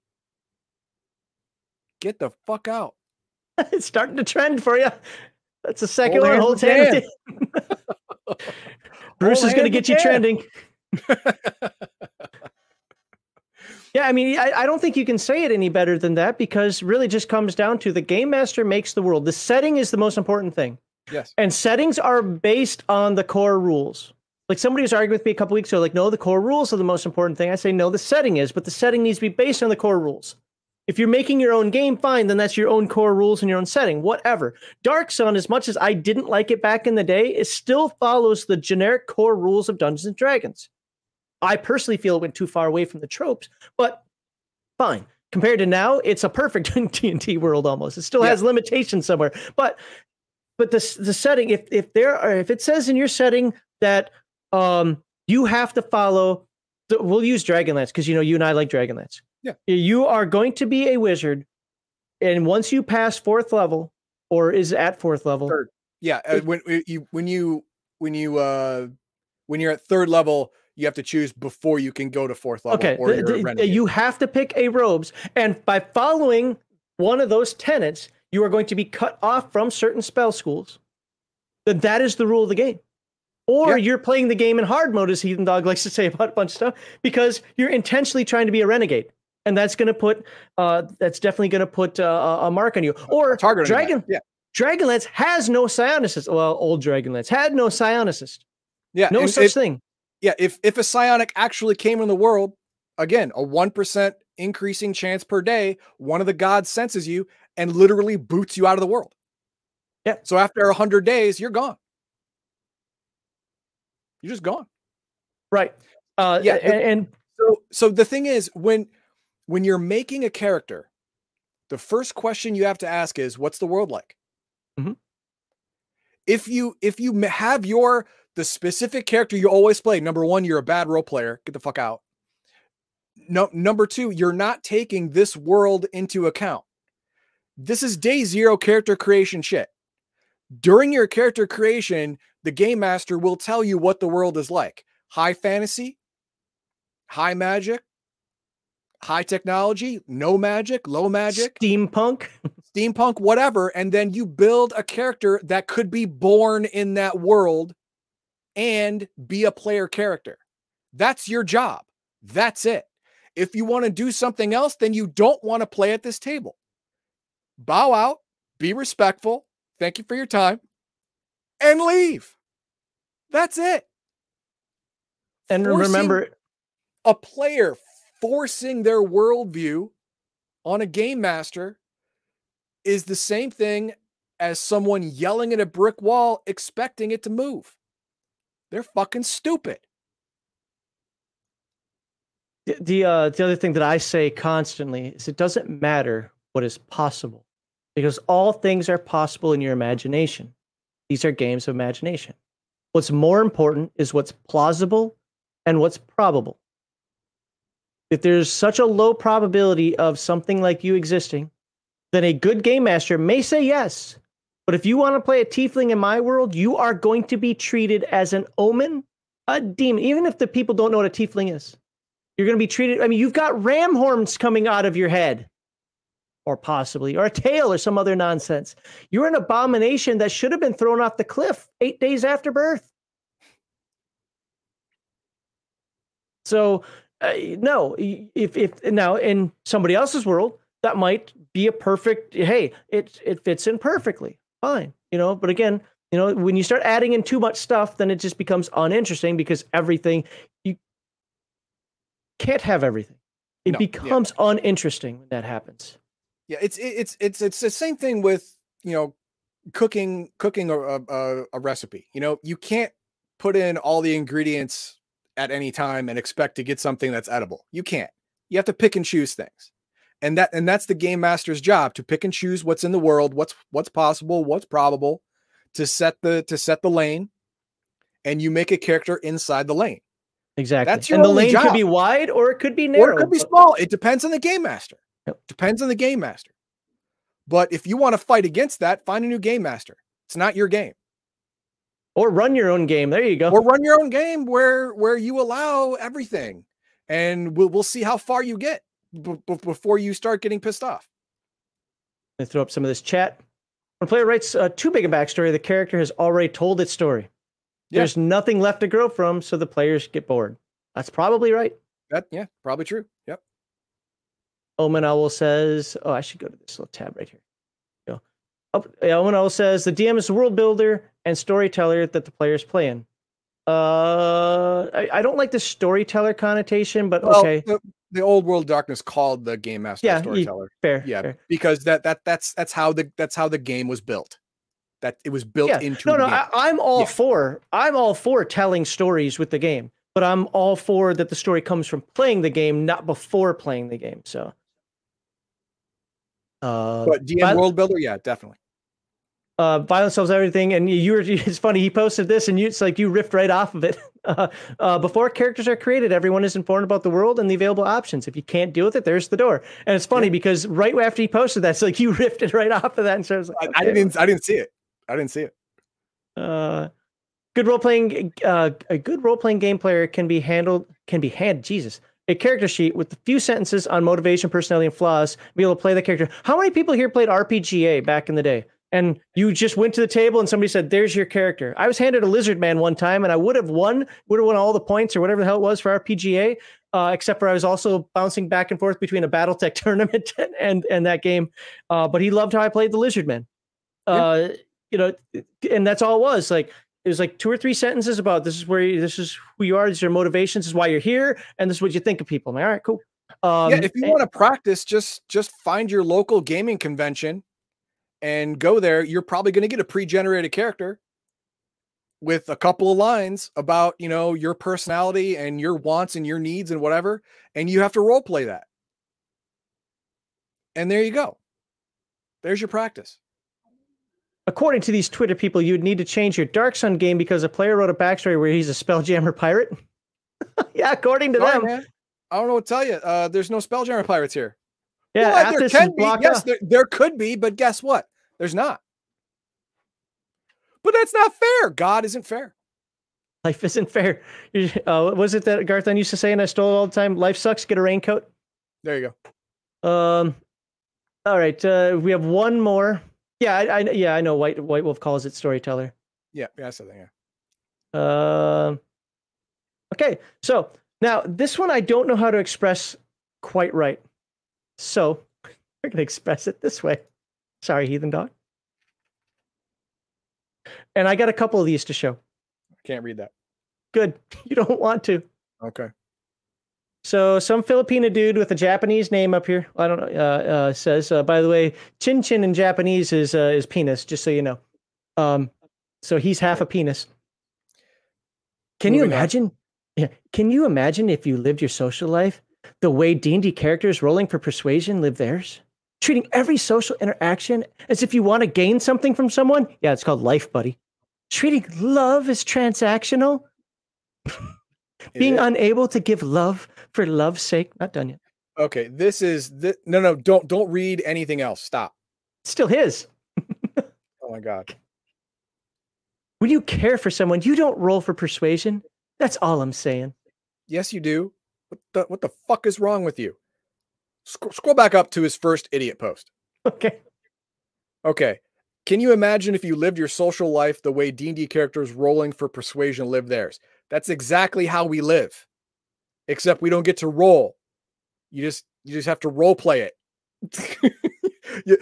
Get the fuck out. it's starting to trend for you. That's the second Hold one. Hold hand. Bruce is going to get you trending. Yeah, I mean, I, I, don't think you can say it any better than that because really just comes down to the game master makes the world. The setting is the most important thing. Yes. And settings are based on the core rules. Like somebody was arguing with me a couple weeks ago, like, no, the core rules are the most important thing. I say, no, the setting is, but the setting needs to be based on the core rules. If you're making your own game, fine, then that's your own core rules and your own setting, whatever. Dark Sun, as much as I didn't like it back in the day, it still follows the generic core rules of Dungeons and Dragons. I personally feel it went too far away from the tropes, but fine. Compared to now, it's a perfect D&D world almost. It still yeah. has limitations somewhere. But but the the setting if if there are if it says in your setting that um you have to follow the, we'll use Dragonlance because you know you and I like Dragonlance. Yeah. You are going to be a wizard and once you pass fourth level or is at fourth level. Third. Yeah, uh, when you when you when you uh when you're at third level, you have to choose before you can go to fourth level. Okay, or the- the- you have to pick a robes, and by following one of those tenets, you are going to be cut off from certain spell schools. Then that is the rule of the game. Or Yeah. you're playing the game in hard mode, as Heathen Dog likes to say about a bunch of stuff, because you're intentionally trying to be a renegade, and that's going to put, uh, that's definitely going to put uh, a- mark on you. Or target on your back. Dragon, Yeah, Dragonlance has no psionicist. Well, old Dragonlance had no psionicist. yeah. No such if- thing. yeah if if a psionic actually came in the world again a 1% increasing chance per day one of the gods senses you and literally boots you out of the world Yeah. so after 100 days you're gone you're just gone Right. Uh, Yeah, yeah, and, and so so the thing is when when you're making a character the first question you have to ask is what's the world like? Mhm. if you if you have your the specific character you always play number one you're a bad role player get the fuck out. No number two you're not taking this world into account. This is day zero character creation shit. During your character creation the game master will tell you what the world is like. High fantasy high magic high technology no magic low magic steampunk. steampunk, whatever, and then you build a character that could be born in that world and be a player character. That's your job. That's it. If you want to do something else, then you don't want to play at this table. Bow out, be respectful, thank you for your time, and leave. That's it. And Forcing remember, a player forcing their worldview on a game master is the same thing as someone yelling at a brick wall expecting it to move. They're fucking stupid. the the, uh, the other thing that I say constantly is it doesn't matter what is possible because all things are possible in your imagination. These are games of imagination. What's more important is what's plausible and what's probable. If there's such a low probability of something like you existing, then a good game master may say yes. But if you want to play a tiefling in my world, you are going to be treated as an omen, a demon, even if the people don't know what a tiefling is. You're going to be treated. I mean, you've got ram horns coming out of your head, or possibly, or a tail, or some other nonsense. You're an abomination that should have been thrown off the cliff eight days after birth. So, uh, no, if if now in somebody else's world, that might be a perfect. Hey, it it fits in perfectly, fine, you know. But again, you know, when you start adding in too much stuff, then it just becomes uninteresting because everything you can't have everything. It No, yeah. becomes uninteresting when that happens. Yeah, it's it's it's it's the same thing with you know cooking cooking a, a, a recipe. You know, you can't put in all the ingredients at any time and expect to get something that's edible. You can't. You have to pick and choose things. And that and that's the game master's job to pick and choose what's in the world, what's what's possible, what's probable, to set the to set the lane, and you make a character inside the lane. Exactly. That's your and the lane could be wide or it could be narrow. Or it could be small. It depends on the game master. Yep. Depends on the game master. But if you want to fight against that, find a new game master. It's not your game. Or run your own game. There you go. Or run your own game where where you allow everything, and we'll we'll see how far you get b- b- before you start getting pissed off. I throw up some of this chat. When a player writes uh, too big a backstory, the character has already told its story. Yeah. There's nothing left to grow from, so the players get bored. That's probably right. That yeah, probably true. Yep. Omen Owl says, "Oh, I should go to this little tab right here." Oh, Omen says the DM is the world builder and storyteller that the players play in. Uh, I, I don't like the storyteller connotation, but Well, okay, the, the old world darkness called the game master Yeah, storyteller. fair. yeah, fair. because that that that's that's how the that's how the game was built. That it was built Yeah. into No, no. I, I'm all Yeah. for I'm all for telling stories with the game, but I'm all for that the story comes from playing the game, not before playing the game. So, uh, but DM Viol- world builder, yeah, definitely. Uh, violence solves everything, and you were it's funny. He posted this, and you it's like you riffed right off of it. Uh, uh, before characters are created, everyone is informed about the world and the available options. If you can't deal with it, there's the door. And it's funny because right after he posted that, it's like you riffed it right off of that, and so I was like, I, I didn't I didn't see it. I didn't see it. Uh, Good role playing, uh, a good role playing game player can be handled, can be hand, Jesus, a character sheet with a few sentences on motivation, personality, and flaws. Be able to play the character. How many people here played RPGA back in the day? And you just went to the table and somebody said, "There's your character." I was handed a lizard man one time, and I would have won, would have won all the points or whatever the hell it was for RPGA. Uh, except for I was also bouncing back and forth between a BattleTech tournament and and that game. Uh, but he loved how I played the lizard man. Uh, yeah. You know, and that's all it was. Like it was like two or three sentences about this is where you, this is who you are, these are motivations, this is why you're here, and this is what you think of people. I'm like, all right, cool. Um, yeah, if you and, want to practice, just just find your local gaming convention and go there. You're probably going to get a pre-generated character with a couple of lines about you know your personality and your wants and your needs and whatever, and you have to role play that. And there you go. There's your practice. According to these Twitter people, you'd need to change your Dark Sun game because a player wrote a backstory where he's a Spelljammer pirate. yeah, according to Sorry, them. Man. I don't know what to tell you. Uh, there's no Spelljammer pirates here. Yeah, well, there can be. Yes, there, there could be, but guess what? There's not. But that's not fair. God isn't fair. Life isn't fair. Uh, was it that Garth I used to say, and I stole it all the time? Life sucks. Get a raincoat. There you go. Um. All right. Uh, we have one more. Yeah, I, I, yeah I know. White White Wolf calls it storyteller. Yeah, yeah, that's the thing. Yeah. Um. Uh, okay, so now this one I don't know how to express quite right, so we're gonna express it this way. Sorry, heathen dog. And I got a couple of these to show. I can't read that. Good. You don't want to. Okay. So some Filipino dude with a Japanese name up here. I don't know. Uh, uh, says, uh, by the way, chin chin in Japanese is uh, is penis. Just so you know. Um, so he's half a penis. Can Moving you imagine? On. Yeah. Can you imagine if you lived your social life the way D and D characters rolling for persuasion live theirs? Treating every social interaction as if you want to gain something from someone. Yeah, it's called life, buddy. Treating love as transactional. Being unable to give love for love's sake. Not done yet. Okay, this is the no, no. Don't don't read anything else. Stop. It's Still his. oh my god. When you care for someone, you don't roll for persuasion. That's all I'm saying. Yes, you do. What the what the fuck is wrong with you? Sc- scroll back up to his first idiot post. Okay. Okay. Can you imagine if you lived your social life the way D&D characters rolling for persuasion live theirs? That's exactly how we live except we don't get to roll. You just you just have to role play it. you,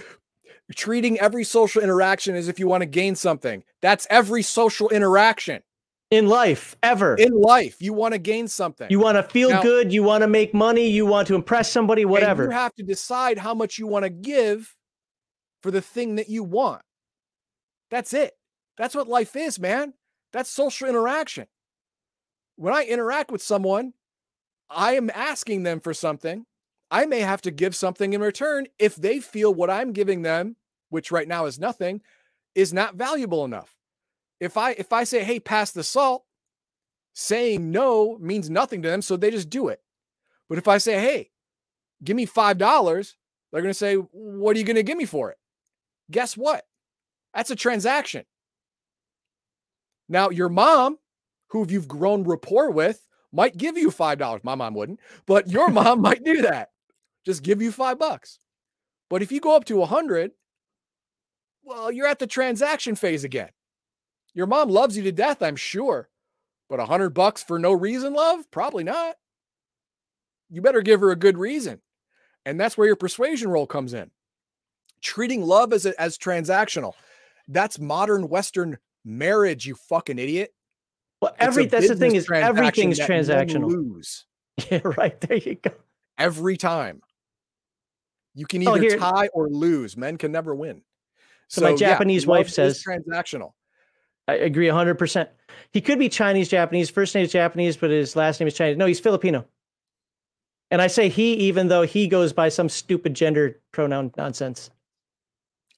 treating every social interaction as if you want to gain something. That's every social interaction in life ever. In life, you want to gain something. You want to feel now, good, you want to make money, you want to impress somebody, whatever. you have to decide how much you want to give for the thing that you want. That's it. That's what life is, man. That's social interaction. When I interact with someone, I am asking them for something. I may have to give something in return if they feel what I'm giving them, which right now is nothing, is not valuable enough. If I if I say, "Hey, pass the salt," saying no means nothing to them, so they just do it. But if I say, "Hey, give me $5," they're going to say, "What are you going to give me for it?" Guess what? That's a transaction. Now, your mom, who you've grown rapport with, might give you five dollars. My mom wouldn't, but your mom might do that. Just give you five bucks. But if you go up to a hundred, well, you're at the transaction phase again. Your mom loves you to death, I'm sure. But a hundred bucks for no reason, love? Probably not. You better give her a good reason. And that's where your persuasion role comes in. Treating love as, a, as transactional. That's modern Western marriage, you fucking idiot. Well, every that's the thing is everything's transactional. Lose. Yeah, right. There you go. Every time. You can oh, either oh, tie or lose. Men can never win. So, so my Japanese yeah, wife says transactional. I agree 100%. He could be Chinese Japanese. First name is Japanese, but his last name is Chinese. No, he's Filipino. And I say he, even though he goes by some stupid gender pronoun nonsense.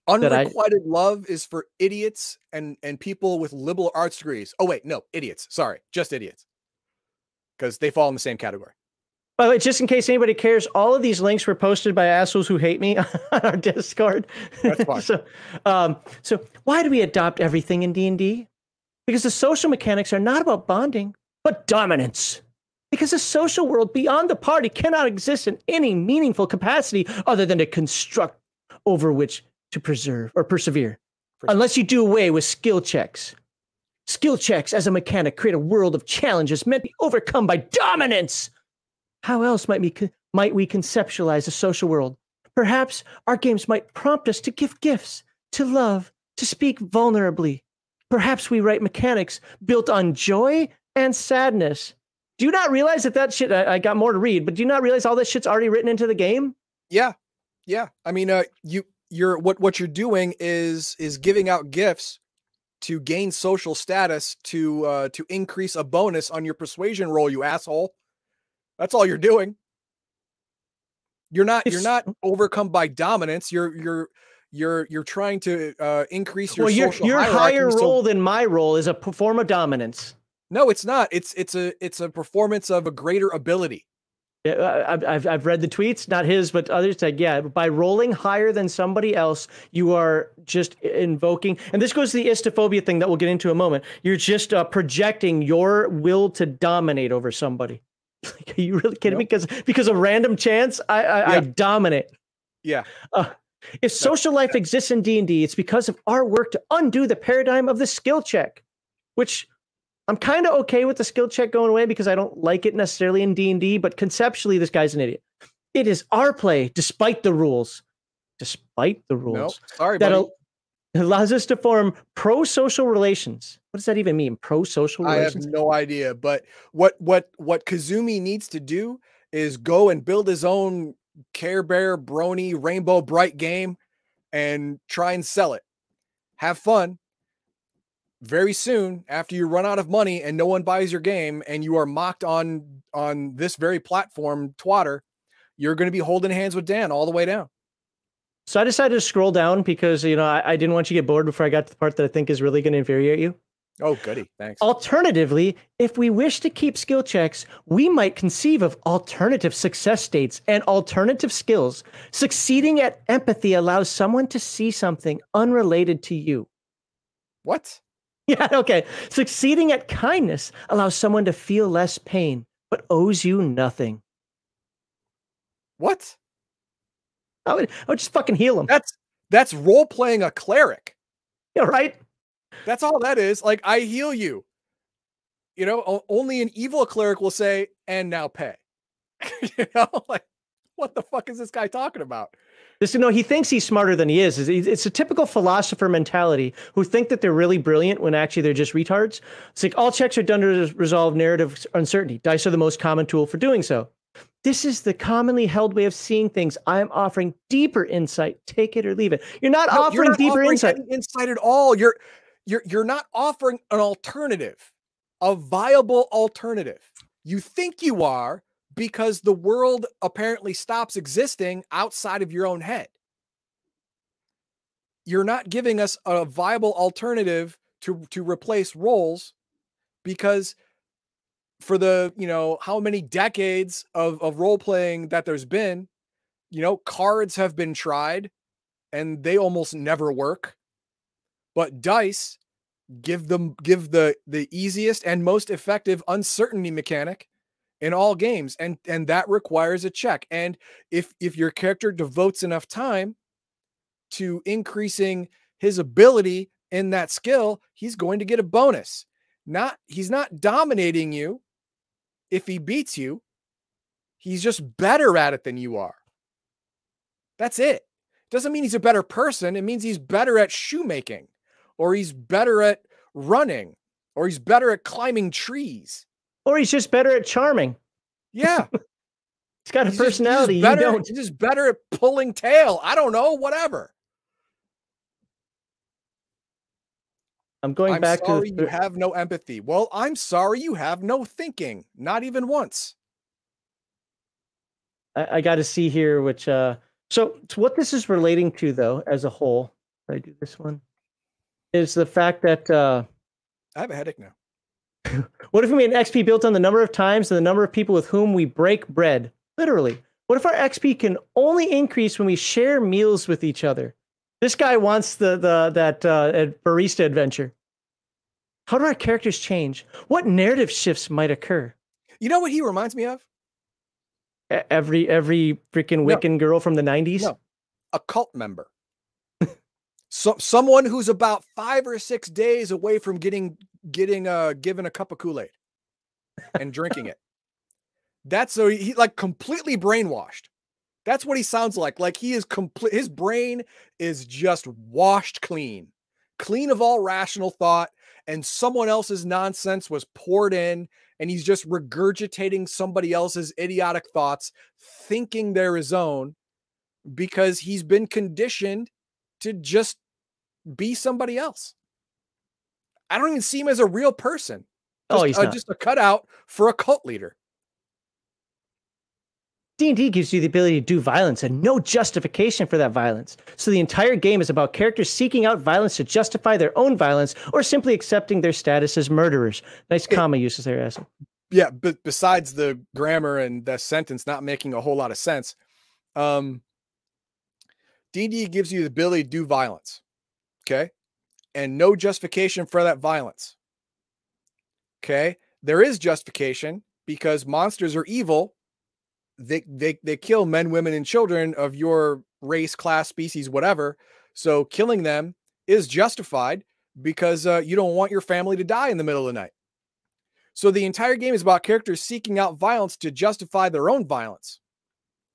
Unrequited I, love is for idiots and and people with liberal arts degrees. Oh wait, no, idiots. Sorry, just idiots. Because they fall in the same category. By the way, just in case anybody cares, all of these links were posted by assholes who hate me on our Discord. That's fine. so, um, so why do we adopt everything in D and D? Because the social mechanics are not about bonding, but dominance. Because the social world beyond the party cannot exist in any meaningful capacity other than to construct over which to preserve or persevere, unless you do away with skill checks. Skill checks as a mechanic create a world of challenges meant to be overcome by dominance. How else might we, might we conceptualize a social world? Perhaps our games might prompt us to give gifts, to love, to speak vulnerably. Perhaps we write mechanics built on joy and sadness. Do you not realize that that shit? I, I got more to read, but do you not realize all that shit's already written into the game? Yeah, yeah. I mean, uh, you you're what what you're doing is is giving out gifts to gain social status to uh to increase a bonus on your persuasion roll, you asshole. That's all you're doing. You're not you're not overcome by dominance. You're you're you're you're trying to uh increase your well, your, your higher so- role than my role is a form of dominance. No, it's not. It's it's a it's a performance of a greater ability. Yeah, I've I've read the tweets, not his, but others said, yeah, by rolling higher than somebody else, you are just invoking, and this goes to the istophobia thing that we'll get into in a moment. You're just uh, projecting your will to dominate over somebody. Like, are you really kidding me? Because because of random chance, I I, I dominate. Yeah. Uh, if social life exists in D and D, it's because of our work to undo the paradigm of the skill check, which I'm kind of okay with the skill check going away because I don't like it necessarily in D and D. But conceptually, this guy's an idiot. It is our play, despite the rules, despite the rules, No, sorry, that buddy. al- allows us to form pro-social relations. What does that even mean? Pro-social I have no idea. But what what what Kazumi needs to do is go and build his own Care Bear Brony Rainbow Brite game and try and sell it. Have fun. Very soon, after you run out of money and no one buys your game and you are mocked on on this very platform, twatter, you're going to be holding hands with Dan all the way down. So I decided to scroll down because you know I, I didn't want you to get bored before I got to the part that I think is really going to infuriate you. Oh, goody. Thanks. Alternatively, if we wish to keep skill checks, we might conceive of alternative success states and alternative skills. Succeeding at empathy allows someone to see something unrelated to you. What? Yeah, okay. Succeeding at kindness allows someone to feel less pain, but owes you nothing. What? I would, I would just fucking heal them. That's that's role playing a cleric. Yeah, right? That's all that is. Like I heal you. You know, only an evil cleric will say, "And now pay." you know, like what the fuck is this guy talking about? This, to know he thinks he's smarter than he is. It's- a typical philosopher mentality who think that they're really brilliant when actually they're just retards. It's like all checks are done to res- resolve narrative uncertainty. Dice are the most common tool for doing so. This is the commonly held way of seeing things. I'm offering deeper insight. Take it or leave it. You're not No, offering you're not deeper offering insight. insight at all. You're you're you're not offering an alternative, a viable alternative. You think you are because the world apparently stops existing outside of your own head. You're not giving us a viable alternative to to replace roles because for the, you know, how many decades of of role playing that there's been, you know, cards have been tried and they almost never work. But dice give them give the the easiest and most effective uncertainty mechanic in all games and and that requires a check. And if if your character devotes enough time to increasing his ability in that skill, he's going to get a bonus. Not he's not dominating you if he beats you. He's just better at it than you are. That's it. Doesn't mean he's a better person. It means he's better at shoemaking, or he's better at running, or he's better at climbing trees. Or he's just better at charming. Yeah. He's got a he's just- he's personality. better, you don't. He's just better at pulling tail. I don't know, whatever. I'm going I'm back sorry to the, you have no empathy. Well, I'm sorry you have no thinking, not even once. I, I got to see here, which uh, so, so what this is relating to though, as a whole, did I do this one, is the fact that uh, I have a headache now. what if we made an XP built on the number of times and the number of people with whom we break bread? Literally, what if our XP can only increase when we share meals with each other? This guy wants the the that uh, barista adventure. How do our characters change? What narrative shifts might occur? You know what he reminds me of? Every every freaking Wiccan no. girl from the 90s? No. A cult member. So, someone who's about five or six days away from getting getting uh given a cup of Kool-Aid and drinking it. That's so he like completely brainwashed. That's what he sounds like. Like he is complete his brain is just washed clean. Clean of all rational thought and someone else's nonsense was poured in and he's just regurgitating somebody else's idiotic thoughts, thinking they're his own because he's been conditioned to just be somebody else. I don't even see him as a real person. Oh, just, oh, he's uh, just a cutout for a cult leader. D&D gives you the ability to do violence and no justification for that violence. So the entire game is about characters seeking out violence to justify their own violence or simply accepting their status as murderers. Nice comma uses there, Asim. Yeah, but besides the grammar and the sentence not making a whole lot of sense, um, D&D gives you the ability to do violence. Okay? And no justification for that violence. Okay? There is justification because monsters are evil they they they kill men, women, and children of your race, class, species, whatever. So killing them is justified because uh, you don't want your family to die in the middle of the night. So the entire game is about characters seeking out violence to justify their own violence.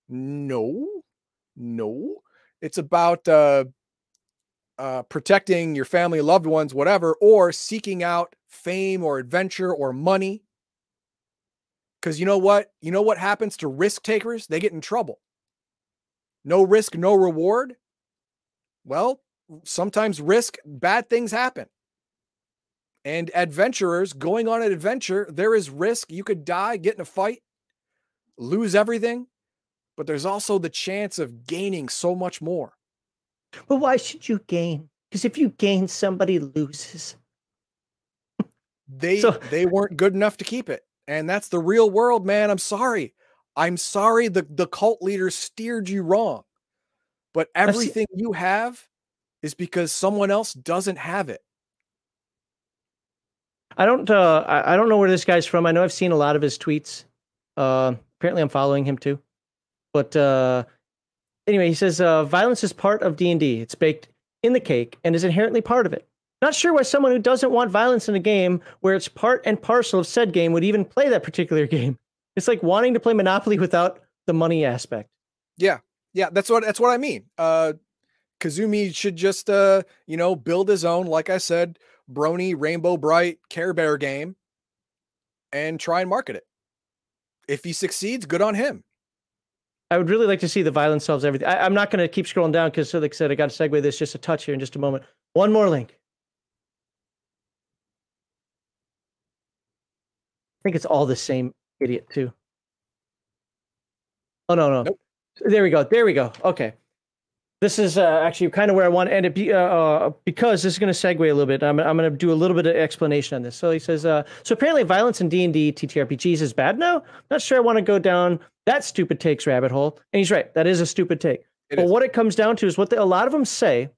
No, no, it's about uh, uh, protecting your family, loved ones, whatever, or seeking out fame or adventure or money because you know what? You know what happens to risk takers? They get in trouble. No risk, no reward. Well, sometimes risk, bad things happen. And adventurers going on an adventure, there is risk. You could die, get in a fight, lose everything, but there's also the chance of gaining so much more. But why should you gain? Because if you gain, somebody loses. They so, they weren't good enough to keep it. And that's the real world, man. I'm sorry. I'm sorry the, the cult leader steered you wrong. But everything you have is because someone else doesn't have it. I don't uh I, I don't know where this guy's from. I know I've seen a lot of his tweets. Uh apparently I'm following him too. But uh anyway, he says uh violence is part of D&D. It's baked in the cake and is inherently part of it. Not sure why someone who doesn't want violence in a game where it's part and parcel of said game would even play that particular game. It's like wanting to play Monopoly without the money aspect. Yeah. Yeah, that's what that's what I mean. Uh Kazumi should just uh, you know, build his own, like I said, Brony Rainbow Brite Care Bear game and try and market it. If he succeeds, good on him. I would really like to see the violence solves everything. I, am not going to keep scrolling down because, like I said, I got to segue this just a touch here in just a moment. One more link. I think it's all the same idiot too. Oh no no. Nope. There we go. There we go. Okay. This is uh, actually kind of where I want to end it be, uh, uh, because this is going to segue a little bit. I'm, I'm going to do a little bit of explanation on this. So he says, uh, so apparently violence in D&D TTRPGs is bad now. Not sure I want to go down that stupid takes rabbit hole. And he's right. That is a stupid take. It but is. what it comes down to is what the, a lot of them say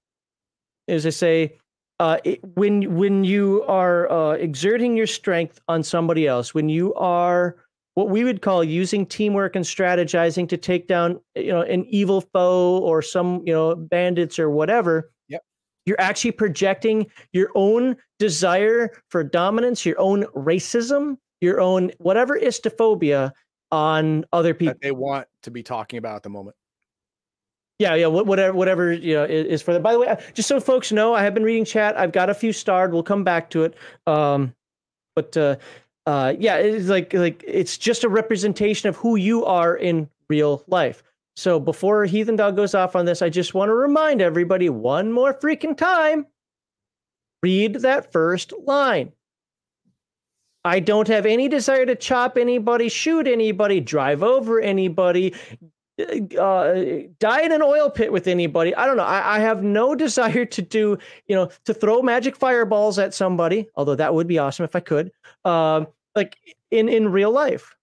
is they say uh, it, when when you are uh, exerting your strength on somebody else, when you are what we would call using teamwork and strategizing to take down you know an evil foe or some you know bandits or whatever yep. you're actually projecting your own desire for dominance your own racism your own whatever istophobia on other people that they want to be talking about at the moment yeah, yeah, whatever, whatever you know is for them. By the way, just so folks know, I have been reading chat. I've got a few starred. We'll come back to it. Um, but uh, uh, yeah, it's like like it's just a representation of who you are in real life. So before Heathen Dog goes off on this, I just want to remind everybody one more freaking time: read that first line. I don't have any desire to chop anybody, shoot anybody, drive over anybody, uh, die in an oil pit with anybody. I don't know. I, I, have no desire to do, you know, to throw magic fireballs at somebody. Although that would be awesome if I could. Um, like in in real life,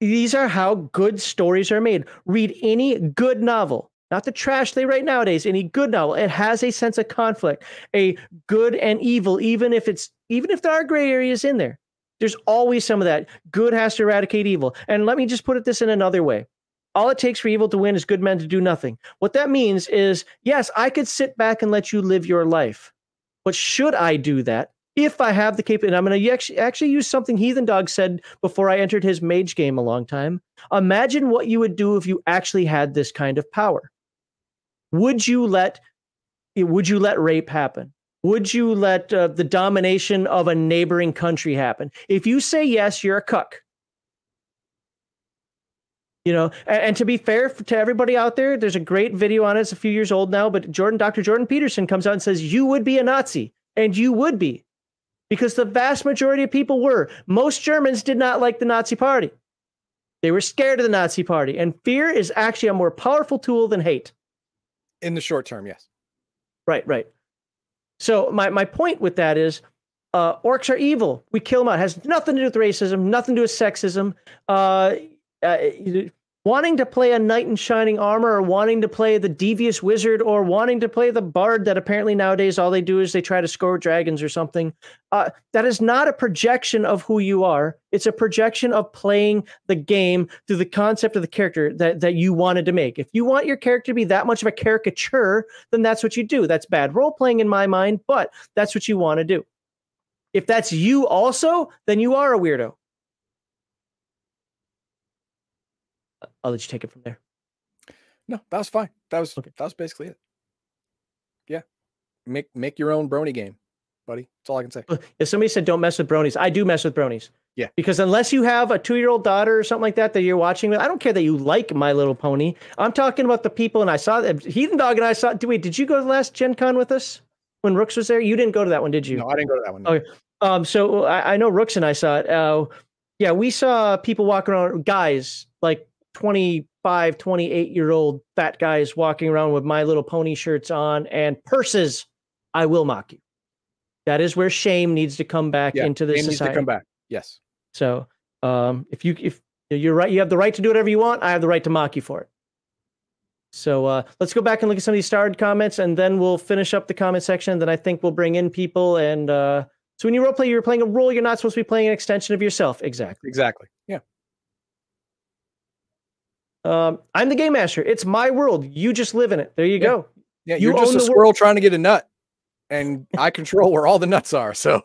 these are how good stories are made. Read any good novel, not the trash they write nowadays. Any good novel, it has a sense of conflict, a good and evil, even if it's even if there are gray areas in there, there's always some of that. Good has to eradicate evil. And let me just put it this in another way. All it takes for evil to win is good men to do nothing. What that means is, yes, I could sit back and let you live your life. But should I do that? If I have the capability, and I'm going to actually, actually use something Heathen Dog said before I entered his mage game a long time. Imagine what you would do if you actually had this kind of power. Would you let would you let rape happen? Would you let uh, the domination of a neighboring country happen? If you say yes, you're a cuck. You know, and, and, to be fair to everybody out there, there's a great video on it. It's a few years old now, but Jordan, Dr. Jordan Peterson comes out and says, You would be a Nazi, and you would be. Because the vast majority of people were. Most Germans did not like the Nazi party. They were scared of the Nazi party. And fear is actually a more powerful tool than hate. In the short term, yes. Right, right. So my, my point with that is uh, orcs are evil. We kill them out. It has nothing to do with racism, nothing to do with sexism. Uh, uh, wanting to play a knight in shining armor or wanting to play the devious wizard or wanting to play the bard that apparently nowadays all they do is they try to score dragons or something uh, that is not a projection of who you are. It's a projection of playing the game through the concept of the character that, that you wanted to make. If you want your character to be that much of a caricature then that's what you do. That's bad role playing in my mind but that's what you want to do. If that's you also then you are a weirdo I'll let you take it from there. No, that was fine. That was okay. that was basically it. Yeah, make make your own brony game, buddy. That's all I can say. If somebody said don't mess with bronies, I do mess with bronies. Yeah, because unless you have a two-year-old daughter or something like that that you're watching with, I don't care that you like My Little Pony. I'm talking about the people, and I saw that Heathen Dog and I saw. Wait, did you go to the last Gen Con with us when Rooks was there? You didn't go to that one, did you? No, I didn't go to that one. No. Okay. Um, so I, I know Rooks and I saw it. Uh, yeah, we saw people walking around, guys like 25, 28 year old fat guys walking around with My Little Pony shirts on and purses, I will mock you. That is where shame needs to come back yeah, into the society. Needs to come back. Yes. So um, if you if you're right, you have the right to do whatever you want. I have the right to mock you for it. So uh, let's go back and look at some of these starred comments, and then we'll finish up the comment section. Then I think we'll bring in people. And uh, so when you role play, you're playing a role. You're not supposed to be playing an extension of yourself. Exactly. Exactly. Yeah. Um, I'm the game master. It's my world. You just live in it. There you yeah. go. Yeah, you're you just a squirrel world. trying to get a nut, and I control where all the nuts are. So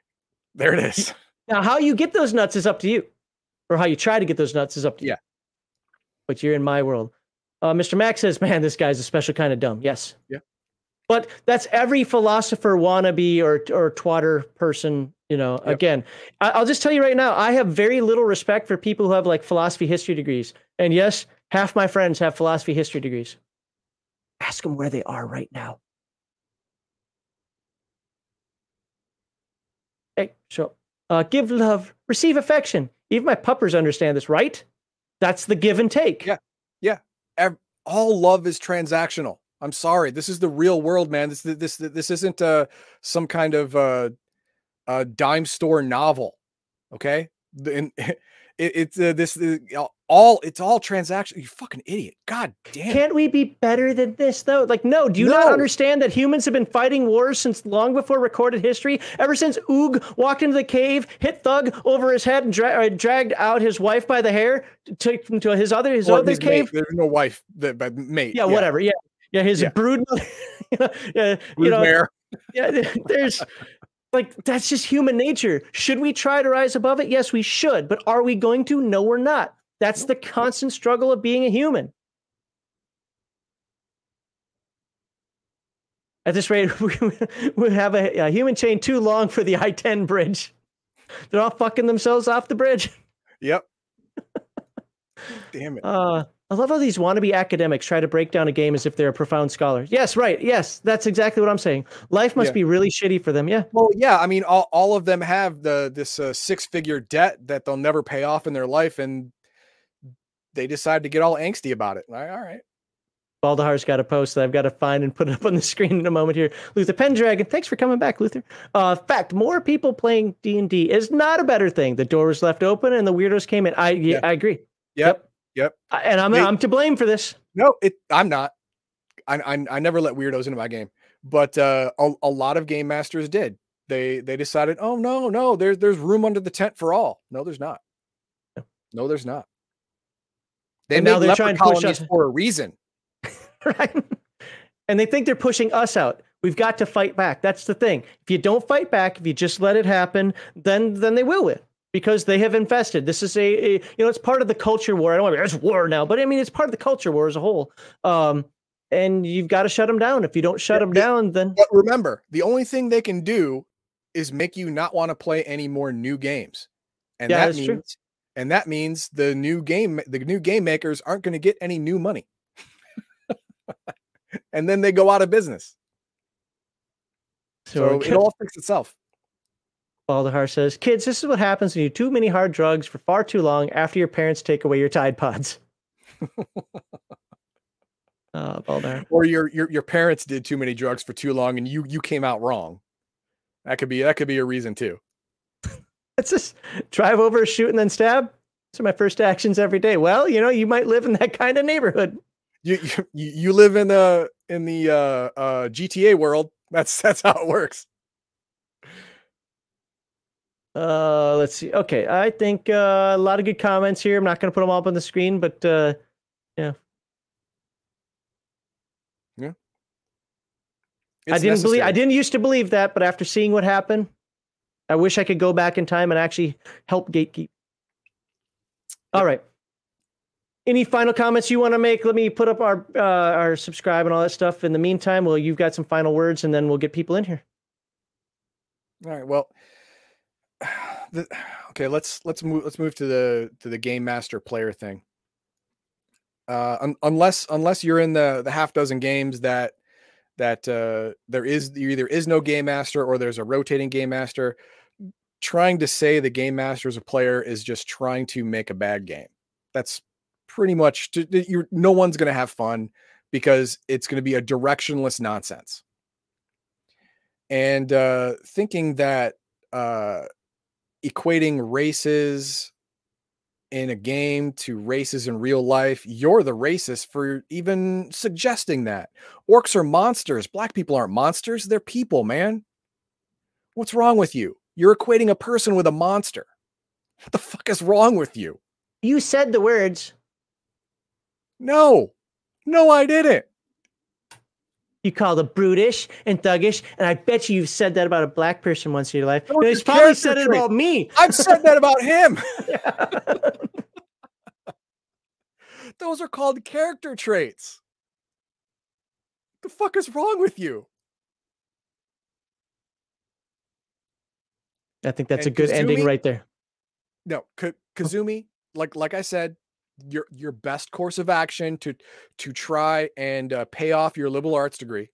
there it is. Now, how you get those nuts is up to you, or how you try to get those nuts is up to you. yeah. you. But you're in my world. Uh, Mr. Max says, "Man, this guy's a special kind of dumb." Yes. Yeah. But that's every philosopher wannabe or or twatter person you know yep. again I, will just tell you right now i have very little respect for people who have like philosophy history degrees. And yes half my friends have philosophy history degrees. Ask them where they are right now. Hey so uh, give love receive affection. Even my puppers understand this right? That's the give and take. Yeah. Yeah. All love is transactional. I'm sorry. This is the real world man. This this this isn't uh some kind of uh a dime store novel. Okay, and it, it's uh, this uh, all it's all transaction. You fucking idiot! God damn. Can't we be better than this though? Like, no. Do you no. not understand that humans have been fighting wars since long before recorded history? Ever since Oog walked into the cave, hit Thug over his head, and dra- uh, dragged out his wife by the hair, took him to his other his or other his cave. Mate. There's no wife, that but mate. Yeah, yeah, whatever. Yeah, yeah. His yeah. brood. yeah, you know. Yeah, there's like that's just human nature. Should we try to rise above it? Yes, we should. But are we going to? No, we're not. That's the constant struggle of being a human. At this rate, we have a, a human chain too long for the I 10 bridge. They're all fucking themselves off the bridge. Yep. Damn it. Uh, I love how these wannabe academics try to break down a game as if they're a profound scholar. Yes, right. Yes, that's exactly what I'm saying. Life must yeah. be really shitty for them. Yeah. Well, yeah. I mean, all, all of them have the this uh, six figure debt that they'll never pay off in their life, and they decide to get all angsty about it. Like, all right. Baldahar's got a post that I've got to find and put it up on the screen in a moment here. Luther Pendragon, thanks for coming back, Luther. Uh, fact, more people playing D and D is not a better thing. The door was left open and the weirdos came in. I yeah, I agree. Yep. yep. Yep. And I'm I'm to blame for this. No, it I'm not. I I, I never let weirdos into my game, but uh, a, a lot of game masters did. they they decided, oh no, no, there's there's room under the tent for all. No, there's not. No, there's not. They and now they're trying to push us- for a reason. right? And they think they're pushing us out. We've got to fight back. That's the thing. If you don't fight back, if you just let it happen, then then they will win because they have invested. This is a, a you know it's part of the culture war. I don't want to it's war now, but I mean it's part of the culture war as a whole. Um, and you've got to shut them down. If you don't shut Yeah, them the- down, then But remember, the only thing they can do is make you not want to play any more new games. And Yeah, that that's true. means and that means the new game the new game makers aren't going to get any new money. and then they go out of business. So, so, it all fixes itself. Baldahar says, "Kids, this is what happens when you do too many hard drugs for far too long after your parents take away your Tide Pods." uh, Baldahar. Or your your your parents did too many drugs for too long and you you came out wrong. That could be that could be a reason too. It's just drive over, shoot, and then stab. Those are my first actions every day. Well, you know, you might live in that kind of neighborhood. You you, you you live in the in the uh uh GTA world. That's that's how it works. Uh, let's see. Okay, I think uh, a lot of good comments here. I'm not going to put them all up on the screen, but uh, yeah. It's I didn't believe. I didn't used to believe that, but after seeing what happened, I wish I could go back in time and actually help gatekeep. All right. Any final comments you want to make? Let me put up our uh, our subscribe and all that stuff. In the meantime, well, you've got some final words, and then we'll get people in here. All right. Well, the, okay. Let's let's move let's move to the to the game master player thing. Uh, un, unless unless you're in the the half dozen games that that uh, there is there either is no game master or there's a rotating game master. Trying to say the game master is a player is just trying to make a bad game. That's pretty much t- t- you're, no one's going to have fun because it's going to be a directionless nonsense and uh, thinking that uh, equating races in a game to races in real life, you're the racist for even suggesting that. Orcs are monsters. Black people aren't monsters. They're people, man. What's wrong with you? You're equating a person with a monster. What the fuck is wrong with you? You said the words. No, no, I didn't. You called it brutish and thuggish, and I bet you you've said that about a black person once in your life. No, he's probably said it about me. I've said that about him. Those are called character traits. The fuck is wrong with you? I think that's And a good ending right there. No, Ka- Kazumi, like like I said, your your best course of action to to try and uh, pay off your liberal arts degree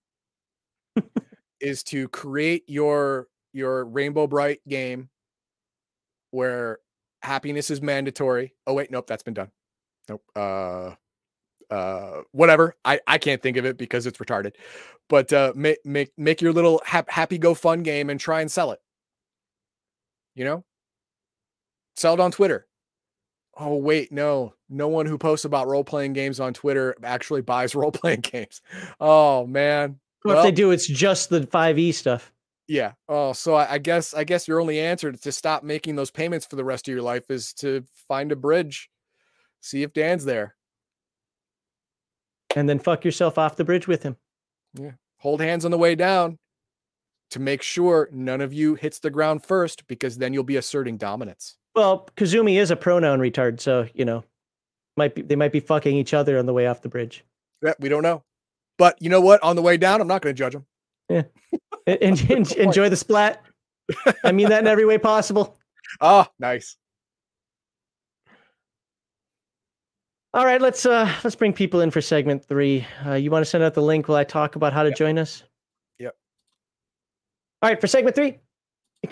is to create your your Rainbow Brite game where happiness is mandatory. Oh wait, nope, that's been done. Nope. Uh uh whatever. I I can't think of it because it's retarded. But uh make make make your little hap- happy go fun game and try and sell it. You know? Sell it on Twitter. Oh wait, no. No one who posts about role-playing games on Twitter actually buys role-playing games. Oh man. Or if they do, it's just the 5e stuff. Yeah. Oh, so I, I guess I guess your only answer to stop making those payments for the rest of your life is to find a bridge, see if Dan's there, And then fuck yourself off the bridge with him. Yeah hold hands on the way down, to make sure none of you hits the ground first, because then you'll be asserting dominance. Well, Kazumi is a pronoun retard, so you know, might be they might be fucking each other on the way off the bridge. Yeah, we don't know, but you know what? On the way down, I'm not going to judge them. Yeah. en- en- enjoy the splat. I mean that in every way possible. Oh, nice. All right, let's uh let's bring people in for segment three. Uh, you want to send out the link while I talk about how to Yep. join us? Yep. All right, for segment three.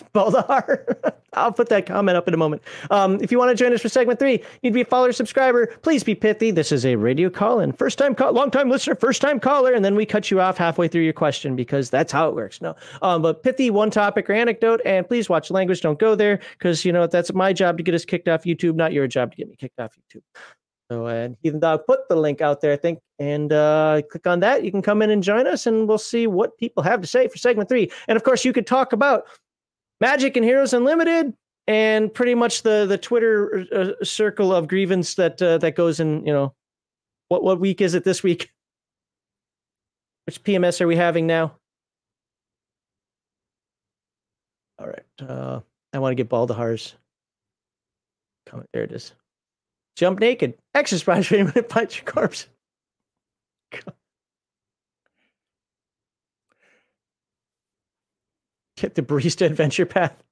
Baldar. I'll put that comment up in a moment. Um, if you want to join us for segment three, you'd be a follower, subscriber. Please be pithy. This is a radio call in. First time call, long time listener, first time caller, and then we cut you off halfway through your question because that's how it works. No, um, but pithy, one topic or anecdote, and please watch language. Don't go there because you know that's my job to get us kicked off YouTube, not your job to get me kicked off YouTube. So, and Heathen Dog put the link out there, I think, and uh, click on that. You can come in and join us, and we'll see what people have to say for segment three. And of course, you could talk about Magic and Heroes Unlimited, and pretty much the the Twitter uh, circle of grievance that uh, that goes in. You know, what what week is it this week? Which PMS are we having now? All right, uh, I want to get Baldahar's comment. There it is. Jump naked. Exercise for a minute. Punch your corpse. Get the barista adventure path.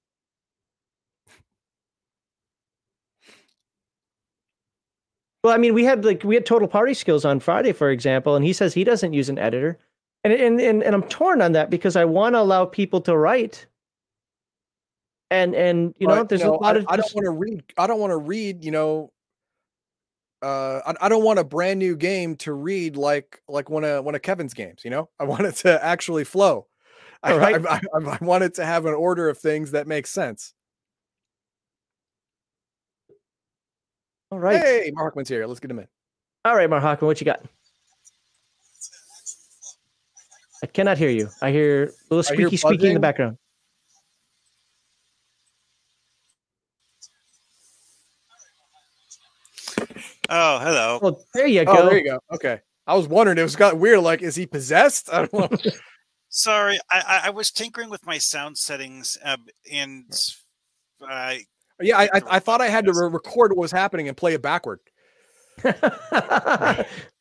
Well, I mean, we had like we had total party skills on Friday, for example, and he says he doesn't use an editor, and and and, and I'm torn on that because I want to allow people to write, and and you know, But, there's know, a lot I, of I don't want to read. I don't want to read. You know, uh, I, I don't want a brand new game to read like like one of one of Kevin's games. You know, I want it to actually flow. I, All right. I, I, I want it to have an order of things that makes sense. all right, Hey, Markman's here. Let's get him in. all right, Mark Hockman, what you got? I cannot hear you. I hear a little I hear squeaky squeaky in the background. Oh, hello. Well, there you oh, go. Oh, there you go. Okay. I was wondering. It was got weird. Like, is he possessed? I don't know. Sorry, I, I, I was tinkering with my sound settings, uh, and I yeah, I, I, I thought I had to re- record what was happening and play it backward.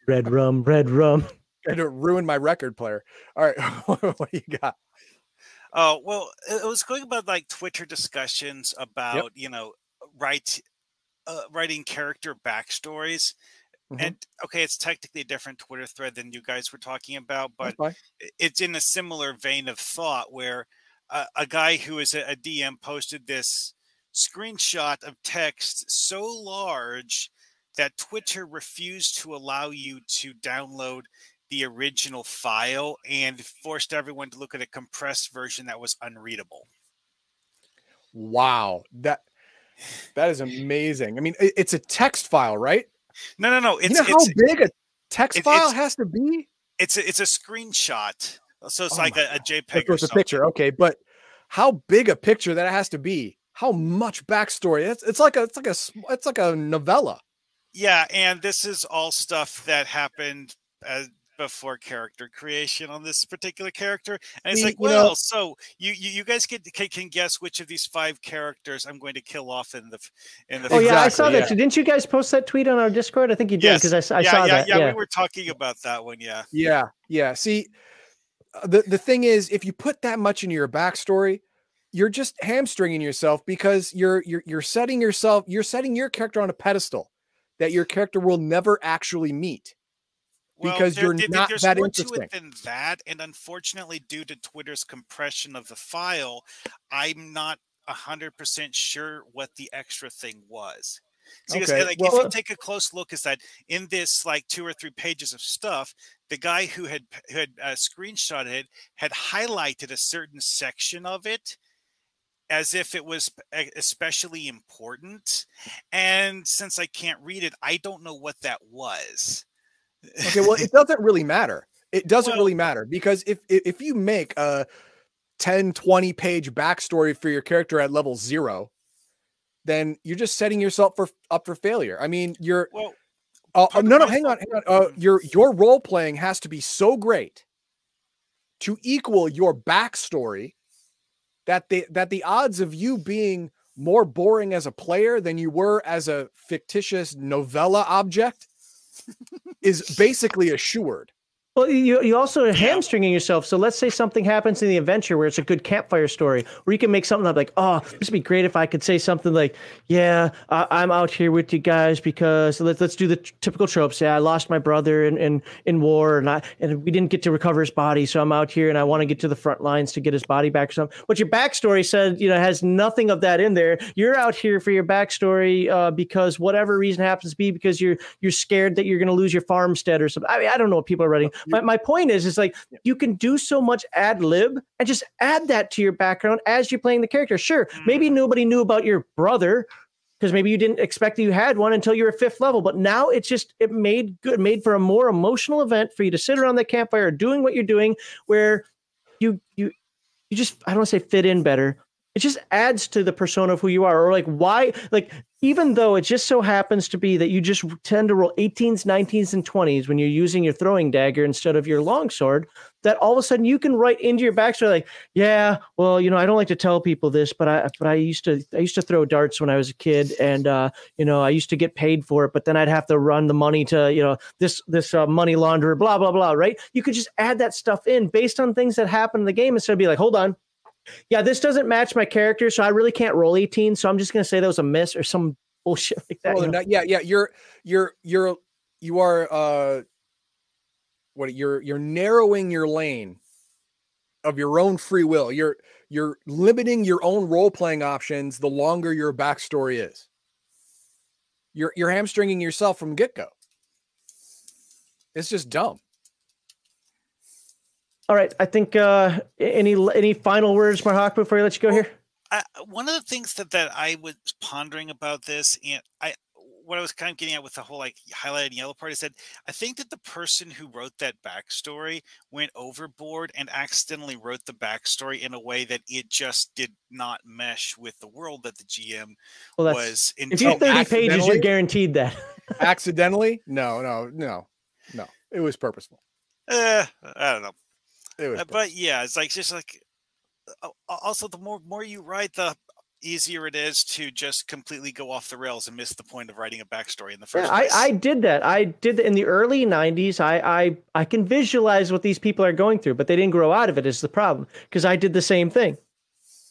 red rum, red rum. And to ruin my record player. All right. what do you got? oh well, it it was going about like Twitter discussions about you know write uh, writing character backstories. Mhm. And okay, it's technically a different Twitter thread than you guys were talking about, but That's fine. i- it's in a similar vein of thought where uh, a guy who is a, a DM posted this screenshot of text so large that Twitter refused to allow you to download the original file and forced everyone to look at a compressed version that was unreadable. Wow. That that is amazing. I mean, it- it's a text file, right? No, no, no. It's you know it's how big a text it- file has to be? it's a, it's a screenshot. So it's Oh like a, a JPEG it's a picture, okay, but how big a picture that it has to be? How much backstory? It's, it's like a it's like a it's like a novella. Yeah, and this is all stuff that happened uh, before character creation on this particular character. And it's See, like, you know- well, so you, you you guys get can, can guess which of these five characters I'm going to kill off in the in the. Oh yeah, I saw that. yeah. too. Didn't you guys post that tweet on our Discord? I think you did Yes. because I yeah, saw yeah, that. yeah, Yeah. we were talking about that one. Yeah, Yeah, yeah. See, uh, the the thing is, if you put that much into your backstory, you're just hamstringing yourself because you're you're you're setting yourself you're setting your character on a pedestal that your character will never actually meet. Because you're not there's that more interesting. to it than that, and unfortunately, due to Twitter's compression of the file, I'm not hundred percent sure what the extra thing was. See, 'cause, Okay, like well- if you take a close look, is that in this like two or three pages of stuff, the guy who had who had uh, screenshotted it had highlighted a certain section of it as if it was especially important. And since I can't read it, I don't know what that was. Okay, well, it doesn't really matter. It doesn't Well- really matter because if if you make a 10 20 page backstory for your character at level 0, then you're just setting yourself for up for failure. I mean, you're well, Uh, no, no, hang on, hang on. Uh, your your role playing has to be so great to equal your backstory that the that the odds of you being more boring as a player than you were as a fictitious novella object is basically assured. Well, you you also are hamstringing yourself. So let's say something happens in the adventure where it's a good campfire story, where you can make something up like, "Oh, this would be great if I could say something like, yeah, I, I'm out here with you guys because let's let's do the t- typical tropes. Yeah, I lost my brother in, in in war, and I and we didn't get to recover his body, so I'm out here and I want to get to the front lines to get his body back or something. But your backstory said, you know, has nothing of that in there. You're out here for your backstory uh, because whatever reason happens to be because you're you're scared that you're going to lose your farmstead or something. I mean, I don't know what people are writing. My, my point is, is like you can do so much ad lib and just add that to your background as you're playing the character. Sure, maybe mm-hmm. nobody knew about your brother, because maybe you didn't expect that you had one until you were fifth level. But now it's just it made good, made for a more emotional event for you to sit around the campfire doing what you're doing, where you you you just I don't want to say fit in better. It just adds to the persona of who you are, or like why like even though it just so happens to be that you just tend to roll 18s, 19s, and 20s when you're using your throwing dagger instead of your longsword, that all of a sudden you can write into your backstory like, yeah, well, you know, I don't like to tell people this, but I but I used to I used to throw darts when I was a kid, and uh, you know, I used to get paid for it, but then I'd have to run the money to you know this this uh, money launderer, blah blah blah, right? You could just add that stuff in based on things that happen in the game instead of be like, hold on, yeah, this doesn't match my character, so I really can't roll 18. So I'm just gonna say that was a miss or some bullshit like that. Know? not- yeah, yeah. You're you're you're you are uh what you're you're narrowing your lane of your own free will. You're you're limiting your own role playing options the longer your backstory is. You're you're hamstringing yourself from get go. It's just dumb. All right, I think uh any any final words, Marhawk, before I let you go here? I, one of the things that that I was pondering about this, and I what I was kind of getting at with the whole like highlighted yellow part is that I think that the person who wrote that backstory went overboard and accidentally wrote the backstory in a way that it just did not mesh with the world that the GM Well, that's was if you have intending. 30 pages, you're guaranteed that. Accidentally? No, no, no, no. It was purposeful. Eh, I don't know. It was Uh, purposeful. but yeah, it's like just like uh, also the more more you write, the easier it is to just completely go off the rails and miss the point of writing a backstory in the first I, place. I did that. I did that in the early '90s. I, I I can visualize what these people are going through, but they didn't grow out of it. Is the problem? Because I did the same thing.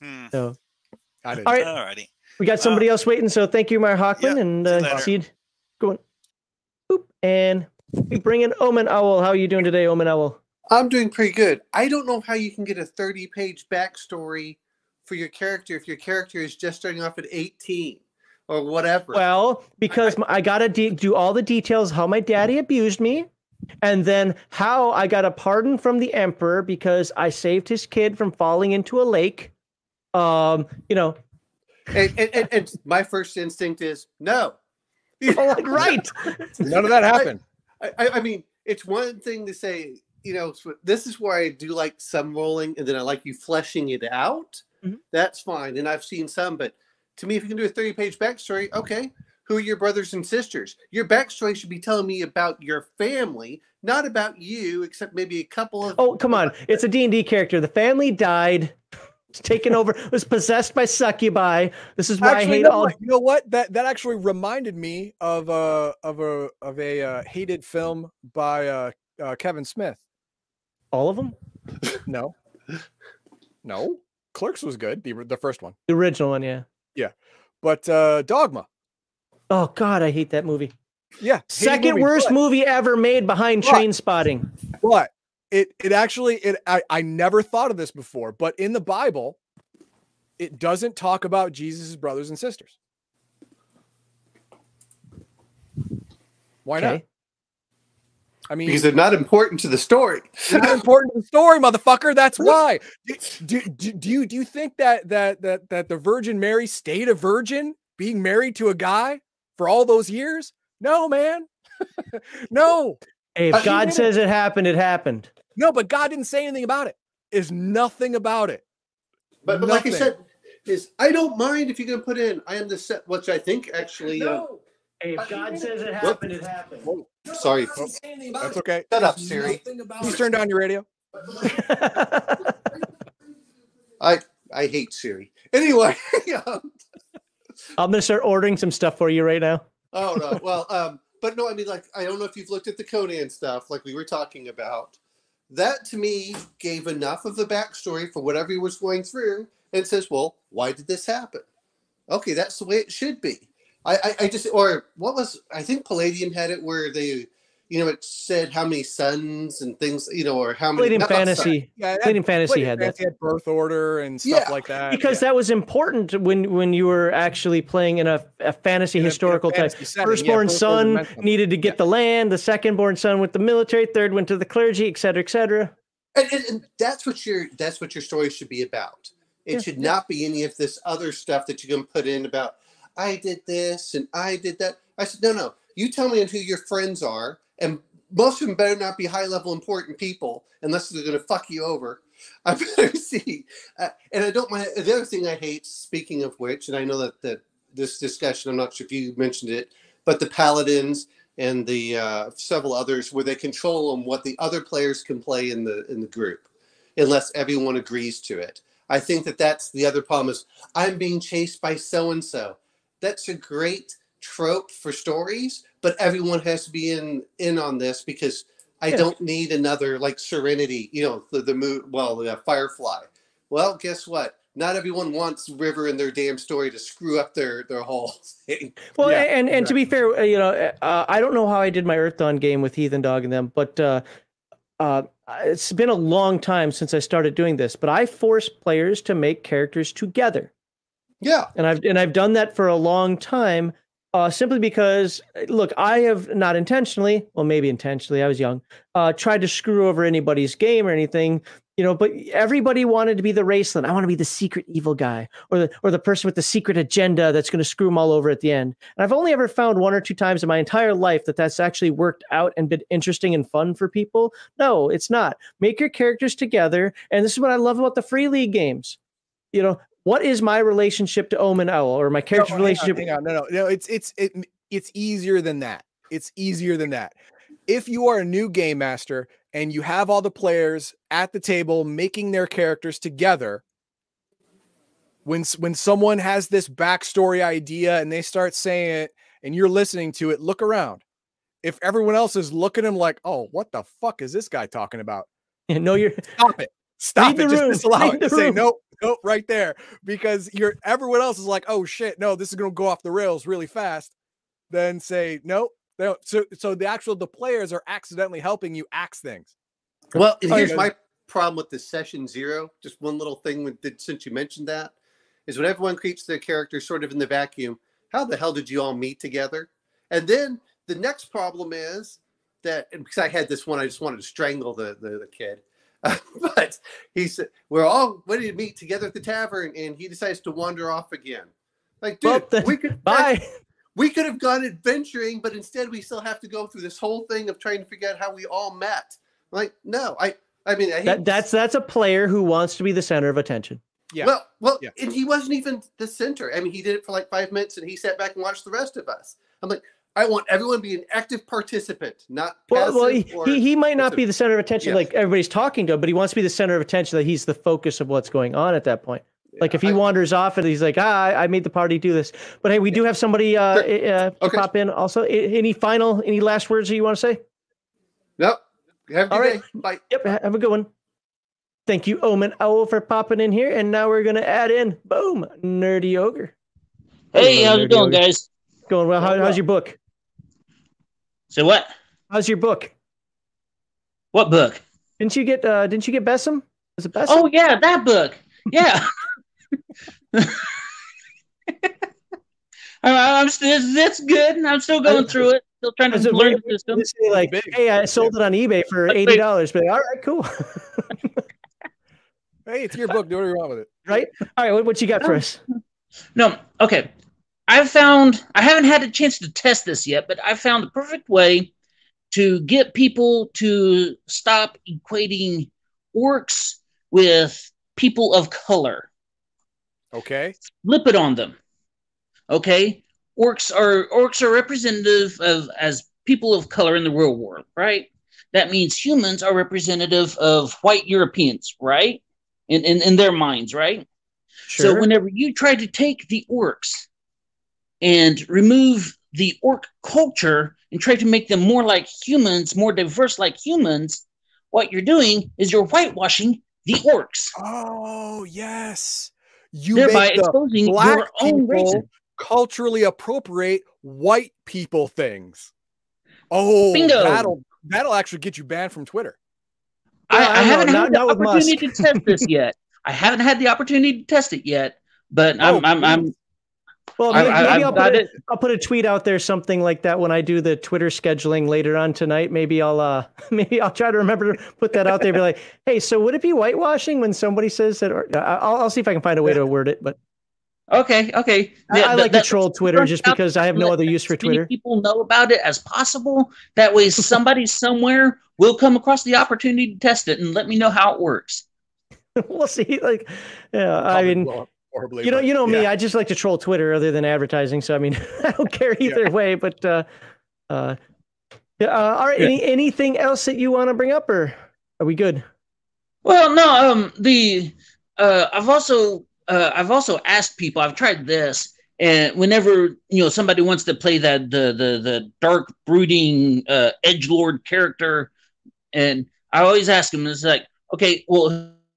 Hmm. So I didn't. all right, Alrighty. we got somebody else waiting. So thank you, Mar Hockman, yeah, and see you uh, later. see you going. Boop, and we bring in Omen Owl. How are you doing today, Omen Owl? I'm doing pretty good. I don't know how you can get a 30 page backstory for your character if your character is just starting off at 18 or whatever. Well, because I got to de- do all the details how my daddy abused me, and then how I got a pardon from the emperor because I saved his kid from falling into a lake. Um, you know, and, and, and, and my first instinct is no. oh, like, right. None of that happened. I, I I mean, it's one thing to say, you know, this is where I do like some rolling, and then I like you fleshing it out. Mhm. That's fine, and I've seen some, but to me, if you can do a thirty-page backstory, okay. Who are your brothers and sisters? Your backstory should be telling me about your family, not about you, except maybe a couple of. Oh, come on. It's a D&D character. The family died, was taken over, was possessed by succubi. This is why I Actually, hate no, all you know what? That that actually reminded me of a of a of a uh, hated film by uh, uh, Kevin Smith. All of them. No, no. Clerks was good. The the first one, The original one, yeah. Yeah. But uh, Dogma. Oh god, I hate that movie. Yeah, Second movie, worst but- movie ever made behind But- Trainspotting. But it it actually it I, I never thought of this before, but in the Bible, it doesn't talk about Jesus' brothers and sisters. Why not? Okay. I mean, because they're not important to the story. It's not important to the story, motherfucker. That's why. Do, do, do, do you do you think that that that that the Virgin Mary stayed a virgin, being married to a guy for all those years? No, man. no, Hey, if Uh, God says it happened, it happened. no. But God didn't say anything about it. Is nothing about it. But, but like I said, is I don't mind if you're going to put in I am the set, which I think actually. Uh, Hey, Uh, if God says it happened, it happened. Sorry, That's okay. shut up, Siri. Please turn down your radio. I I hate Siri. Anyway, um, I'm gonna start ordering some stuff for you right now. oh no, well, um, but no, I mean, like, I don't know if you've looked at the Conan stuff, like we were talking about. That to me gave enough of the backstory for whatever he was going through, and says, well, why did this happen? Okay, that's the way it should be. I, I, I just, or what was, I think Palladium had it where they, you know, it said how many sons and things, you know, or how many. Palladium not- not. Fantasy. Yeah, it Palladium Fantasy Palladium had that. Fantasy had birth order and stuff Yeah, like that. Because yeah. that was important when when you were actually playing in a, a fantasy In a- a historical type. fantasy setting, yeah, Firstborn son meant needed to get the land. The secondborn son with the military. Third went to the clergy, et cetera, et cetera. And, and, and that's what your that's what your story should be about. It Yeah, should not be any of this other stuff that you can put in about I did this and I did that. I said, no, no. You tell me who your friends are, and most of them better not be high level important people unless they're going to fuck you over. I better see. Uh, and I don't mind. The other thing I hate, speaking of which, and I know that, that this discussion, I'm not sure if you mentioned it, but the paladins and the uh, several others where they control them what the other players can play in the in the group, unless everyone agrees to it. I think that that's the other problem is I'm being chased by so and so. That's a great trope for stories, but everyone has to be in in on this because I Yeah. don't need another like Serenity, you know, the the moon, well, the Firefly. Well, guess what? Not everyone wants River in their damn story to screw up their their whole thing. Well, Yeah, and and to be fair, uh, you know, uh, I don't know how I did my Earthdawn game with Heathen Dog and them, but uh, uh, it's been a long time since I started doing this. But I force players to make characters together, Yeah, and I've and I've done that for a long time, uh, simply because look, I have not intentionally, well, maybe intentionally, I was young, uh, tried to screw over anybody's game or anything. You know, but everybody wanted to be the Raistlin. I want to be the secret evil guy, or the or the person with the secret agenda that's going to screw them all over at the end. And I've only ever found one or two times in my entire life that that's actually worked out and been interesting and fun for people. No, it's not. Make your characters together, and this is what I love about the free league games. You know, what is my relationship to Omen Owl, or my character's No, hang on, relationship? hang on, no, no, no. It's it's it, it's easier than that. It's easier than that. If you are a new game master and you have all the players at the table making their characters together, when when someone has this backstory idea and they start saying it and you're listening to it, look around. If everyone else is looking at him like, "Oh, what the fuck is this guy talking about?" no you're Stop it. Stop the it. Just room. disallow Read it. say nope, nope, right there. Because you're everyone else is like, oh shit, no, this is gonna go off the rails really fast. Then say nope. No. So so the actual the players are accidentally helping you axe things. Well, here's my problem with the session zero. Just one little thing with that since you mentioned that is when everyone creates their character sort of in the vacuum. How the hell did you all meet together? And then the next problem is that because I had this one, I just wanted to strangle the the, the kid. but he said we're all ready to meet together at the tavern, and he decides to wander off again. Like, dude, Well, then, we could bye. we could have gone adventuring, but instead we still have to go through this whole thing of trying to figure out how we all met. Like, no, I, I mean, I That, that's that's a player who wants to be the center of attention. Yeah. well, well, Yeah. and he wasn't even the center. I mean, he did it for like five minutes, and he sat back and watched the rest of us. I'm like, I want everyone to be an active participant, not Well, passive. well, he, or, he, he might not be the center of attention Yes. like everybody's talking to him, but he wants to be the center of attention that he's the focus of what's going on at that point. Like if he I- wanders off and he's like, ah, I I made the party do this. But hey, we do have somebody uh, Sure. uh, Okay. pop in also. Any final, any last words that you want to say? Nope. Have a All good right. day. Bye. Yep, ha- have a good one. Thank you, Omen Owl, for popping in here. And now we're going to add in, boom, Nerdy Ogre. Hey, Hello, how's Nerdy it going, Ogre. guys? Going well. How, how's your book? So what? How's your book? What book? Didn't you get uh didn't you get Bessem? Was it Bessem? Oh yeah, that book. Yeah. I- I'm still. That's good. and I'm still going through it. Still trying to learn the system. Like, hey, I sold it on eBay for eighty dollars. But all right, cool. Hey, it's your book. Do whatever you want with it. right? All right, what, what you got for us? No, okay. I've found I haven't had a chance to test this yet, but I found the perfect way to get people to stop equating orcs with people of color. Okay. Flip it on them. Okay? Orcs are orcs are representative of as people of color in the real world, right? That means humans are representative of white Europeans, right? In in, in their minds, right? Sure. So whenever you try to take the orcs and remove the orc culture and try to make them more like humans, more diverse like humans, what you're doing is you're whitewashing the orcs, Oh yes. You thereby the exposing black your own racism. culturally appropriate white people things. Oh, Bingo. that'll that'll actually get you banned from Twitter. I, I I haven't know, not- had the not with opportunity to test this yet. I haven't had the opportunity to test it yet, but I'm, Oh, I'm, I'm, well, maybe, I, maybe I'll put a. I'll put a tweet out there, something like that, when I do the Twitter scheduling later on tonight. Maybe I'll uh, maybe I'll try to remember to put that out there. Be like, hey, so would it be whitewashing when somebody says that? Or I- I'll, I'll see if I can find a way to word it. But Okay, okay. I, Yeah, I that- like to troll Twitter just because I have no other use for Twitter. People know about it as possible. That way, somebody somewhere will come across the opportunity to test it and let me know how it works. we'll see. Like, yeah, I mean, up horribly, you know, but you know me. I just like to troll Twitter, other than advertising. So I mean, I don't care either way. But uh, uh, yeah. Uh, all right. Yeah. Any anything else that you want to bring up, or are we good? Well, no, um, the uh, I've also uh, I've also asked people. I've tried this, and whenever you know somebody wants to play that the the the dark brooding uh, edge lord character, and I always ask them, it's like, okay, well,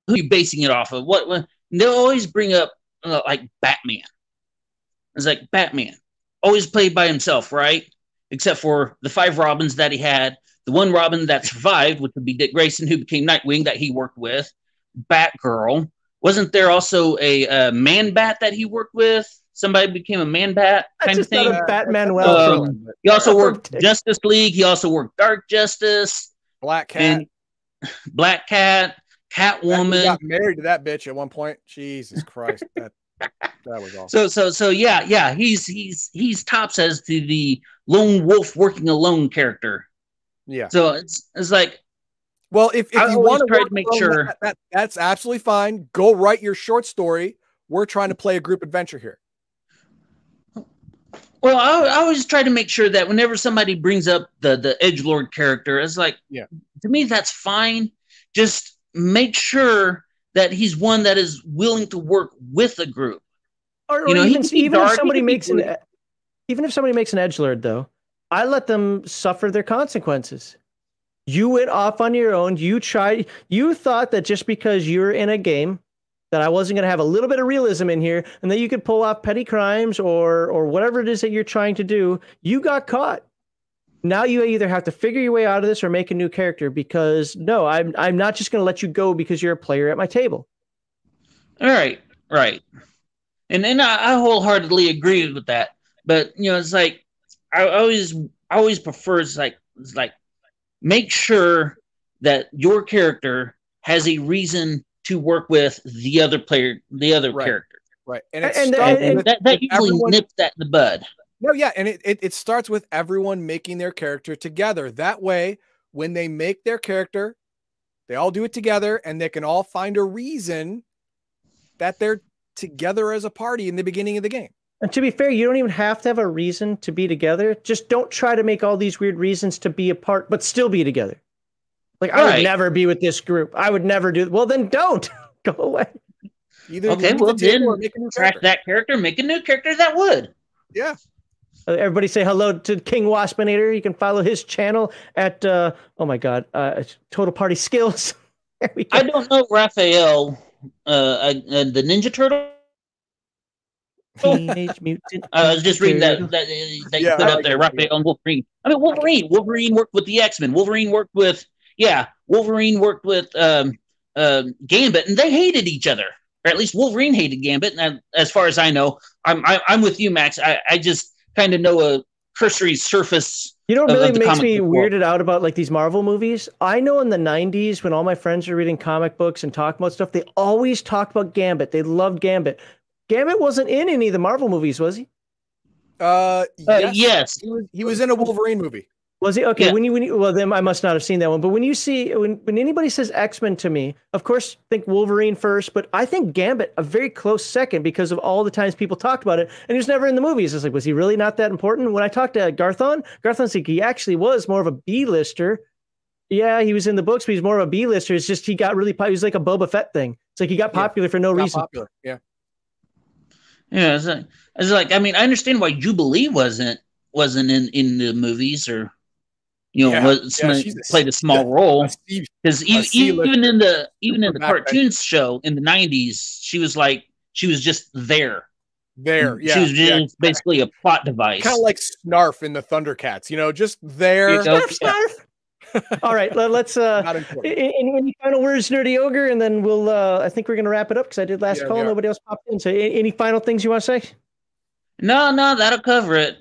who are you basing it off of? What? what and they'll always bring up like Batman. It's like Batman, always played by himself, right? Except for the five Robins that he had, the one Robin that survived, which would be Dick Grayson, who became Nightwing, that he worked with. Batgirl. Wasn't there also a uh, Man Bat that he worked with? Somebody became a Man Bat kind of just thought thing. Batman. Well, Uh, Um, He also worked Justice League. He also worked Dark Justice Black Cat. and Black Cat, That- he Catwoman. got married to that bitch at one point. Jesus Christ, that that was awesome. So so so yeah yeah he's he's he's tops as to the lone wolf working alone character. yeah. So it's it's like Well, if, if you want to try to make sure- that, that, that's absolutely fine. Go write your short story. We're trying to play a group adventure here. Well, I, I always try to make sure that whenever somebody brings up the the edge lord character, it's like, Yeah. to me that's fine. Just make sure that he's one that is willing to work with a group. or, you know, even, even dark, if somebody makes an good. even if somebody makes an edge lord though, I let them suffer their consequences. You went off on your own. You tried. You thought that just because you're in a game, that I wasn't going to have a little bit of realism in here, and that you could pull off petty crimes or or whatever it is that you're trying to do. You got caught. Now you either have to figure your way out of this or make a new character. Because no, I'm I'm not just going to let you go because you're a player at my table. All right, right. And and I, I wholeheartedly agree with that. But you know, it's like I always I always prefer it's like it's like make sure that your character has a reason to work with the other player, the other Right. character. Right. And it And- starts and- with- that that usually everyone- nips that in the bud. No, yeah, and it, it it starts with everyone making their character together. That way, when they make their character, they all do it together, and they can all find a reason that they're together as a party in the beginning of the game. And to be fair, you don't even have to have a reason to be together. Just don't try to make all these weird reasons to be apart, but still be together. Like I would never be with this group. I would never do. Well, then don't go away. Either Okay, well, then or make a Track character. that character, make a new character that would. Yeah, Everybody say hello to King Waspinator. You can follow his channel at uh, oh my god, uh, Total Party Skills. There we go. I don't know Raphael, uh, I, uh the Ninja Turtle. Teenage Mutant. I was just reading that Turtle. that, uh, that Yeah, you put I up like there, that. Raphael and Wolverine. I mean Wolverine. Wolverine worked with the X Men. Wolverine worked with yeah. Wolverine worked with um, um, Gambit, and they hated each other, or at least Wolverine hated Gambit. And I- as far as I know, I'm I, I'm with you, Max. I, I just kind of know a cursory surface. You know what of- of really makes me book world. weirded out about like these Marvel movies? I know in the 90s when all my friends were reading comic books and talking about stuff, they always talked about Gambit. They loved Gambit. Gambit wasn't in any of the Marvel movies, was he? uh, Uh, yes, yes. he was he was in a Wolverine movie. Was he? Okay, Yeah. when you when you well then I must not have seen that one. But when you see when when anybody says X-Men to me, of course think Wolverine first, but I think Gambit a very close second because of all the times people talked about it and he was never in the movies. It's like was he really not that important? When I talked to Garthon, Garthon's like he actually was more of a B-lister. Yeah, he was in the books, but he's more of a B-lister. It's just he got really po- he was like a Boba Fett thing. It's like he got Yeah. popular for no Not reason. popular. Yeah. Yeah, it's like, it's like I mean, I understand why Jubilee wasn't wasn't in in the movies or you know Yeah, was yeah, she's played a small role A Steve- because a C-list even in the even in the back cartoons show in the '90s, she was like she was just there. there. Yeah, she was just yeah. basically a plot device. kind of like Snarf in the Thundercats. You know, just there. You know, Snarf, snarf. All right, let, us uh Any, any final words, Nerdy Ogre, and then we'll. uh I think we're gonna wrap it up because I did last Yeah, call. we. Nobody else popped in. So, any, any final things you want to say? no, no, that'll cover it.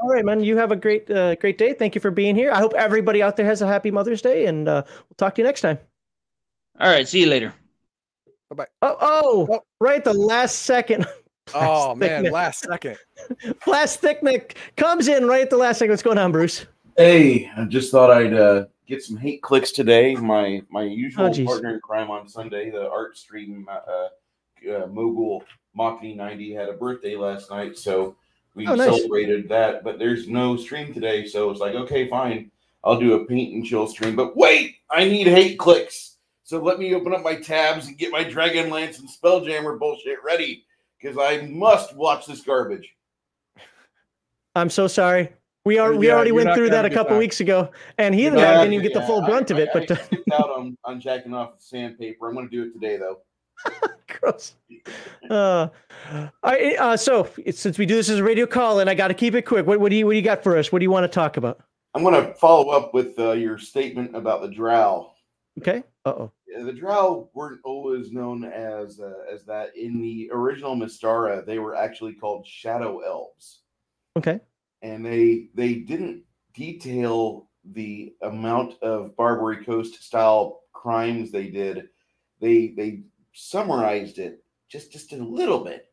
All right, man. You have a great, uh, great day. Thank you for being here. I hope everybody out there has a happy Mother's Day, and uh, we'll talk to you next time. All right, see you later. Oh, oh, Oh. right. The last second. Oh man, Thickneck. last second. Last Thickneck comes in right at the last second. What's going on, Bruce? Hey, I just thought I'd uh, get some hate clicks today. My my usual Oh, partner in crime on Sunday, the art stream uh, uh, mogul Machni ninety had a birthday last night, so we Oh, nice. celebrated that. But there's no stream today, so it's like okay, fine, I'll do a paint and chill stream. But wait, I need hate clicks, so let me open up my tabs and get my Dragonlance and Spelljammer bullshit ready because I must watch this garbage. I'm so sorry. We are we Yeah, already went through that a couple back. weeks ago, and he Yeah, didn't even get the yeah, full I- brunt of it. I- But I skipped out um, on, on jacking off with sandpaper. I'm going to do it today, though. gross. Uh, I, uh, so since we do this as a radio call, and I got to keep it quick. What, what do you what do you got for us? What do you want to talk about? I'm going to follow up with uh, your statement about the drow. Okay. Uh oh. The drow weren't always known as uh, as that. In the original Mystara, they were actually called shadow elves, Okay. and they they didn't detail the amount of Barbary Coast style crimes they did. They they summarized it just just a little bit,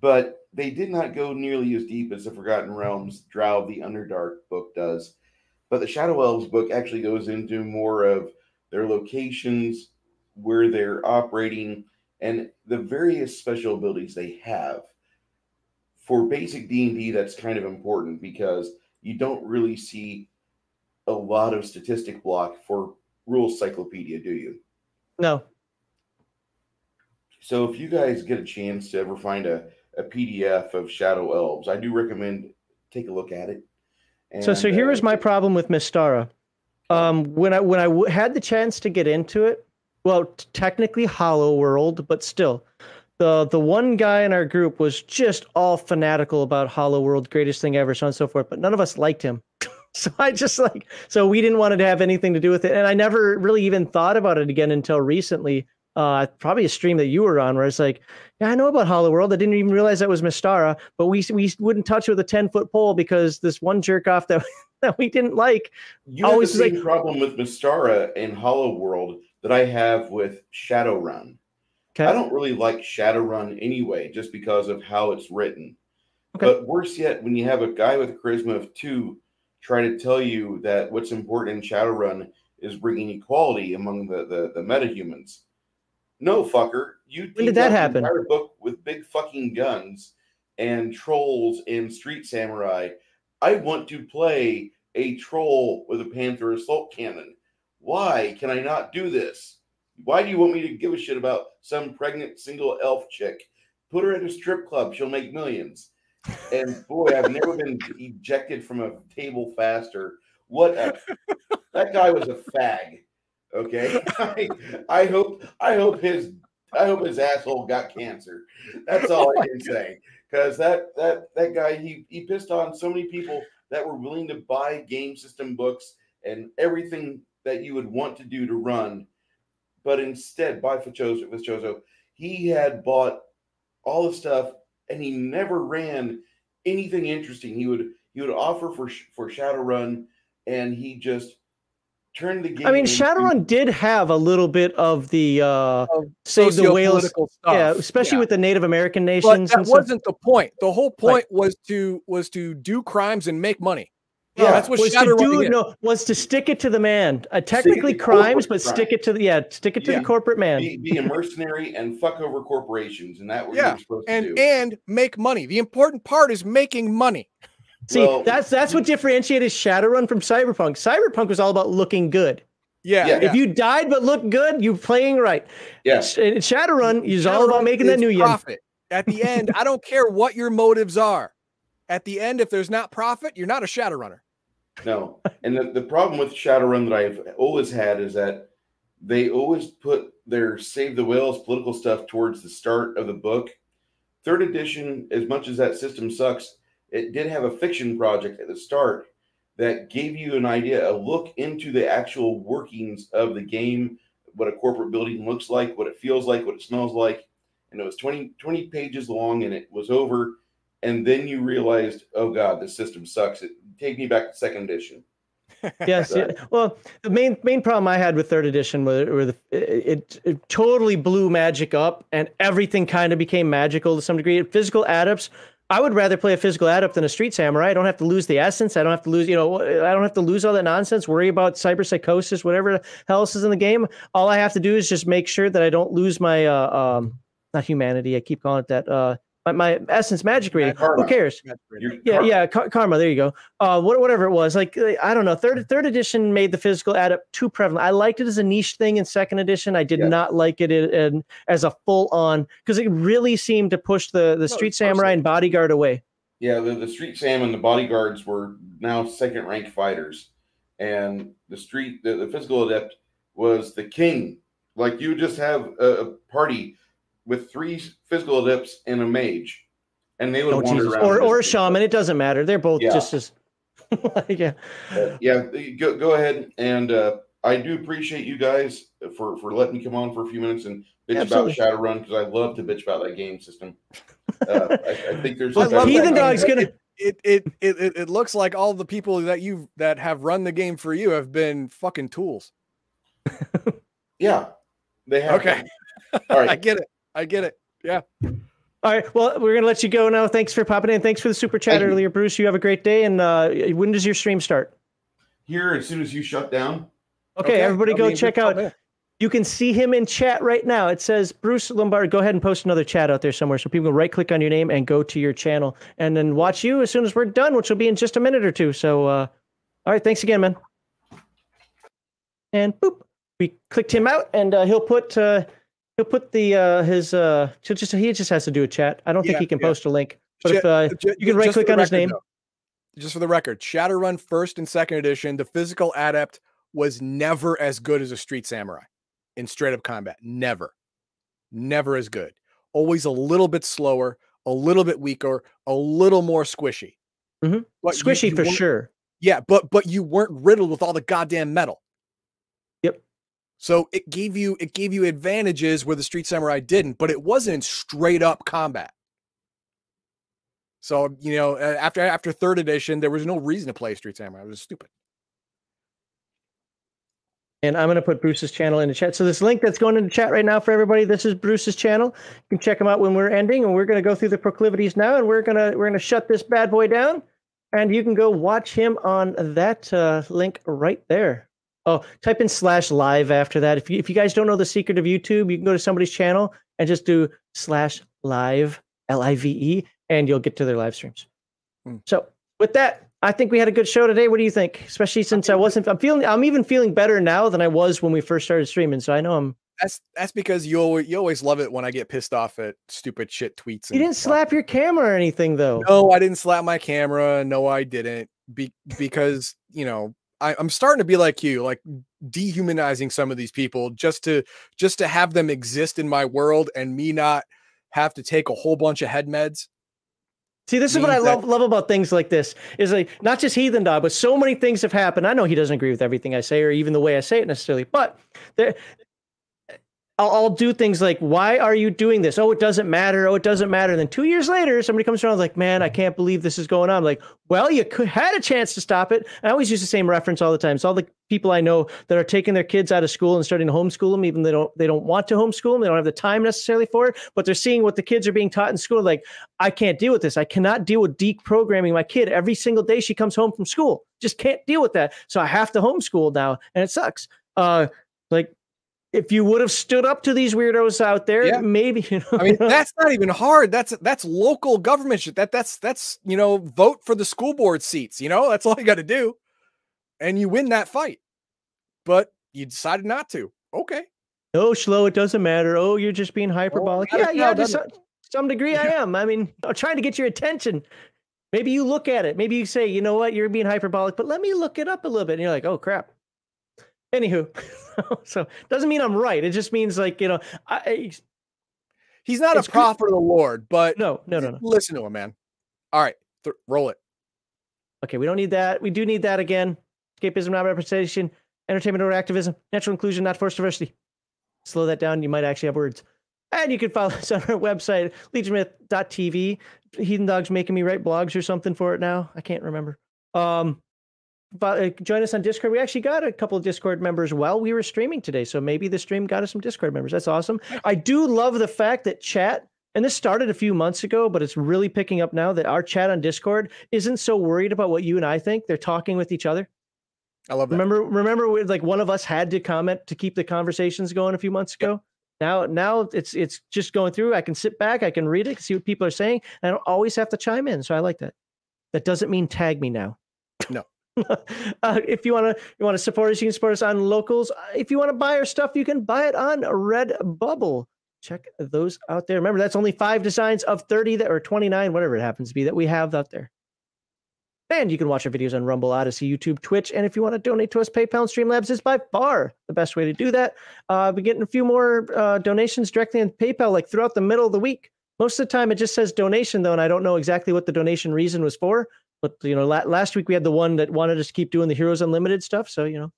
but they did not go nearly as deep as the Forgotten Realms Drow the Underdark book does. But the Shadow Elves book actually goes into more of their locations, where they're operating, and the various special abilities they have. For basic D&D, that's kind of important because you don't really see a lot of statistic block for Rules Cyclopedia, do you? No. So if you guys get a chance to ever find a, a PDF of Shadow Elves, I do recommend take a look at it. So so And, here uh, is my problem with Mystara. Um, when I when I w- had the chance to get into it, well, t- technically Hollow World, but still, the the one guy in our group was just all fanatical about Hollow World, greatest thing ever, so on and so forth. But none of us liked him. So I just like so we didn't want to have anything to do with it, and I never really even thought about it again until recently. Uh, probably a stream that you were on, where it's like, yeah, I know about Hollow World. I didn't even realize that was Mystara, but we we wouldn't touch it with a ten foot pole because this one jerk off that that we didn't like. You have the same like- problem with Mystara and Hollow World that I have with Shadowrun. Okay, I don't really like Shadowrun anyway, just because of how it's written. Okay. But worse yet, when you have a guy with a charisma of two try to tell you that what's important in Shadowrun is bringing equality among the the, the metahumans. No, fucker. You When did that happen? Entire book with big fucking guns and trolls and street samurai. I want to play a troll with a panther assault cannon. Why can I not do this? Why do you want me to give a shit about some pregnant single elf chick? Put her at a strip club, she'll make millions. And boy, I've never been ejected from a table faster. What a that guy was a fag. Okay. I, I hope I hope his I hope his asshole got cancer. That's all oh I can say. Because that that that guy he he pissed on so many people that were willing to buy game system books and everything that you would want to do to run. But instead, by Fachoso, Fachoso, he had bought all the stuff and he never ran anything interesting. He would he would offer for for Shadowrun, and he just turned the game. I mean, into- Shadowrun did have a little bit of the uh, save the whales, stuff. yeah, especially Yeah. with the Native American nations. But nations. that and wasn't the point. The whole point was to was to do crimes and make money. Yeah, that's what was to do is. no was to stick it to the man. Uh, technically crimes, but crime. stick it to the yeah, stick it to Yeah. the corporate man. be, be a mercenary and fuck over corporations, and that what Yeah, you're supposed to and do. and make money. The important part is making money. See, well- that's that's what differentiated Shadowrun from Cyberpunk. Cyberpunk was all about looking good. Yeah, Yeah. yeah. If you died but looked good, you're playing right. yes, And Shadowrun is all about making that is nuyen. profit. At the end, I don't care what your motives are. At the end, if there's not profit, you're not a Shadowrunner. no. And the, the problem with Shadowrun that I've always had is that they always put their Save the Whales political stuff towards the start of the book. Third edition, as much as that system sucks, it did have a fiction project at the start that gave you an idea, a look into the actual workings of the game, what a corporate building looks like, what it feels like, what it smells like. And it was 20, 20 pages long and it was over. And then you realized, oh God, this system sucks. It take me back to second edition. yes. Yeah. Well, the main main problem I had with third edition was were the it, it totally blew magic up, and everything kind of became magical to some degree. Physical adepts. I would rather play a physical adept than a street samurai. I don't have to lose the essence. I don't have to lose, you know, I don't have to lose all that nonsense. Worry about cyber psychosis, whatever else is in the game. All I have to do is just make sure that I don't lose my, uh, um, not humanity. I keep calling it that. Uh, my, my essence magic reading. Karma. Who cares? Your Yeah, karma. yeah, Kar- karma. There you go. Uh, what, whatever it was, like I don't know. Third third edition made the physical adept too prevalent. I liked it as a niche thing in second edition. I did Yes. not like it in, in- as a full on because it really seemed to push the the street it's samurai and bodyguard away. Yeah, the, the Street Sam and the bodyguards were now second rank fighters. And the street, the, the physical adept was the king. Like you just have a, a party with three physical adepts and a mage. And they would Oh, wander Jesus. around. Or or a shaman. It doesn't matter. They're both Yeah. just as yeah. Uh, yeah, go, go ahead. And uh, I do appreciate you guys for, for letting me come on for a few minutes and bitch Absolutely. about Shadowrun because I love to bitch about that game system. Uh, I, I think there's I a love better that Heathen game. Dog's gonna It it, it it it looks like all the people that you that have run the game for you have been fucking tools. Yeah, they have. Okay. all right. I get it. I get it. Yeah. All right. Well, we're gonna let you go now. Thanks for popping in. Thanks for the super chat Thank you. earlier, Bruce. You have a great day. And uh, when does your stream start? Here, as soon as you shut down, Okay, everybody I'll go check out. company. You can see him in chat right now. It says Bruce Lombard. Go ahead and post another chat out there somewhere so people can right click on your name and go to your channel and then watch you as soon as we're done, which will be in just a minute or two. So, uh, all right. Thanks again, man. And boop, we clicked him out and uh, he'll put, uh, he'll put the, uh, his, uh, just, he just has to do a chat. I don't think he can yeah. post a link, but if, uh, you can right click on his name. though, just for the record, Shadowrun first and second edition, the physical adept was never as good as a street samurai in straight up combat. Never. Never as good. Always a little bit slower, a little bit weaker, a little more squishy. Mhm. But squishy you for sure. Yeah, but but you weren't riddled with all the goddamn metal. So it gave you it gave you advantages where the Street Samurai didn't, but it wasn't straight up combat. So you know, after after third edition, there was no reason to play Street Samurai. It was stupid. And I'm going to put Bruce's channel in the chat. So this link that's going in the chat right now for everybody, this is Bruce's channel. You can check him out when we're ending, and we're going to go through the proclivities now, and we're gonna we're gonna shut this bad boy down, and you can go watch him on that uh, link right there. Oh, type in slash live after that. If you if you guys don't know the secret of YouTube, you can go to somebody's channel and just do slash live L I V E, and you'll get to their live streams. Hmm. So with that, I think we had a good show today. What do you think? Especially since I wasn't, I'm feeling, I'm even feeling better now than I was when we first started streaming. So I know I'm. That's that's because you always, you always love it when I get pissed off at stupid shit tweets. You didn't stuff. slap your camera or anything though. No, I didn't slap my camera. No, I didn't. Be- because you know, I, I'm starting to be like you, like dehumanizing some of these people just to just to have them exist in my world and me not have to take a whole bunch of head meds. See, this is what I love love about things like this. Is like not just heathen dog, but so many things have happened. I know he doesn't agree with everything I say or even the way I say it necessarily, but there. I'll, I'll do things like, "Why are you doing this?" Oh, it doesn't matter. Oh, it doesn't matter. And then two years later, somebody comes around like, "Man, I can't believe this is going on." I'm like, well, you could had a chance to stop it. I always use the same reference all the time. It's all the people I know that are taking their kids out of school and starting to homeschool them, even they don't they don't want to homeschool them. They don't have the time necessarily for it, but they're seeing what the kids are being taught in school. Like, I can't deal with this. I cannot deal with deprogramming my kid every single day she comes home from school. Just can't deal with that. So I have to homeschool now, and it sucks. Uh, like if you would have stood up to these weirdos out there, Yeah. maybe you know. I mean, that's not even hard. That's that's local government shit. That that's that's you know, vote for the school board seats. You know, that's all you got to do, and you win that fight. But you decided not to. Okay. oh, Schlo, it doesn't matter. Oh, you're just being oh, hyperbolic. matters yeah, yeah, to some, some degree, I am. I mean, I'm trying to get your attention. Maybe you look at it. Maybe you say, you know what, you're being hyperbolic, but let me look it up a little bit. And you're like, oh crap. Anywho, so doesn't mean I'm right. It just means like you know, I, He's not a prophet of the Lord, but no, no, no, no. listen to him, man. All right, th- roll it. Okay, we don't need that. We do need that again. Escapism, not representation. Entertainment or activism. Natural inclusion, not forced diversity. Slow that down. You might actually have words. And you can follow us on our website, legionmyth.tv. Heathen Dog's making me write blogs or something for it now. I can't remember. Um, uh, join us on Discord. We actually got a couple of Discord members while we were streaming today, so maybe the stream got us some Discord members. That's awesome. I do love the fact that chat, and this started a few months ago, but it's really picking up now that our chat on Discord isn't so worried about what you and I think. They're talking with each other. I love that. Remember, remember, like one of us had to comment to keep the conversations going a few months ago. Now, now it's it's just going through. I can sit back, I can read it, see what people are saying, and I don't always have to chime in. So I like that. That doesn't mean tag me now. No. uh, if you want to, you want to support us, you can support us on locals. Uh, If you want to buy our stuff, you can buy it on Redbubble. Check those out there. Remember, that's only five designs of thirty that or twenty nine, whatever it happens to be, that we have out there. And you can watch our videos on Rumble, Odysee, YouTube, Twitch. And if you want to donate to us, PayPal and Streamlabs is by far the best way to do that. Uh, we're getting a few more uh, donations directly on PayPal, like throughout the middle of the week. Most of the time, it just says donation, though, and I don't know exactly what the donation reason was for. But you know, la- last week we had the one that wanted us to keep doing the Heroes Unlimited stuff. So you know,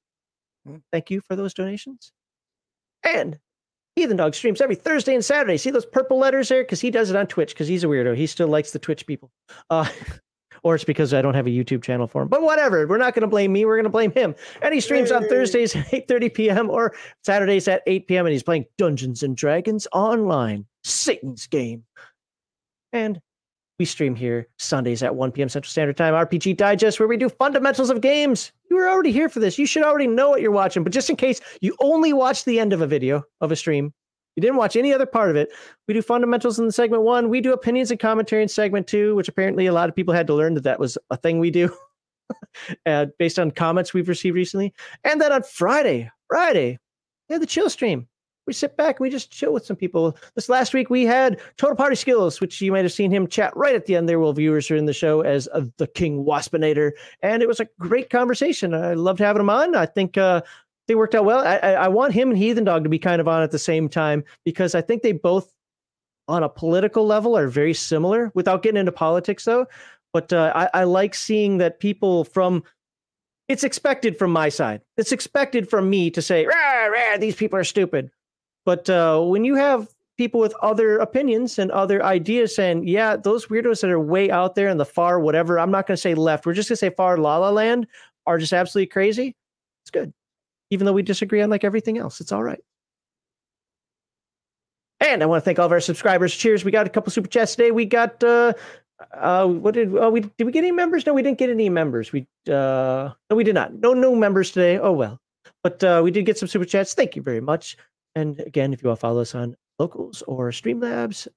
Hmm. thank you for those donations. And Heathen Dog streams every Thursday and Saturday. See those purple letters there? Because he does it on Twitch. Because he's a weirdo. He still likes the Twitch people. Uh, or it's because I don't have a YouTube channel for him. But whatever. We're not going to blame me. We're going to blame him. And he streams on Thursdays at 8:30 p.m. or Saturdays at 8 p.m. And he's playing Dungeons and Dragons online, Satan's game. And we stream here Sundays at 1 p.m. Central Standard Time, RPG Digest, where we do fundamentals of games. You were already here for this. You should already know what you're watching. But just in case you only watch the end of a video of a stream, you didn't watch any other part of it, we do fundamentals in the segment one. We do opinions and commentary in segment two, which apparently a lot of people had to learn that that was a thing we do uh, based on comments we've received recently. And then on Friday, Friday, we had the chill stream. We sit back and we just chill with some people. This last week we had Total Party Skills, which you might have seen him chat right at the end there while viewers are in the show as uh, the King Waspinator. And it was a great conversation. I loved having him on. I think uh, they worked out well. I, I, want him and Heathen Dog to be kind of on at the same time because I think they both, on a political level, are very similar without getting into politics, though. But uh, I, I like seeing that people from it's expected from my side. It's expected from me to say, rah, rah, these people are stupid. But uh, when you have people with other opinions and other ideas saying, yeah, those weirdos that are way out there in the far whatever, I'm not going to say left, we're just going to say far la la land are just absolutely crazy. It's good. Even though we disagree on like everything else, it's all right. And I want to thank all of our subscribers. Cheers. We got a couple super chats today. We got uh uh what did oh we did we get any members? No, we didn't get any members. We uh no we did not. No no members today. Oh well. But uh we did get some super chats. Thank you very much. And again, if you want to follow us on locals or Streamlabs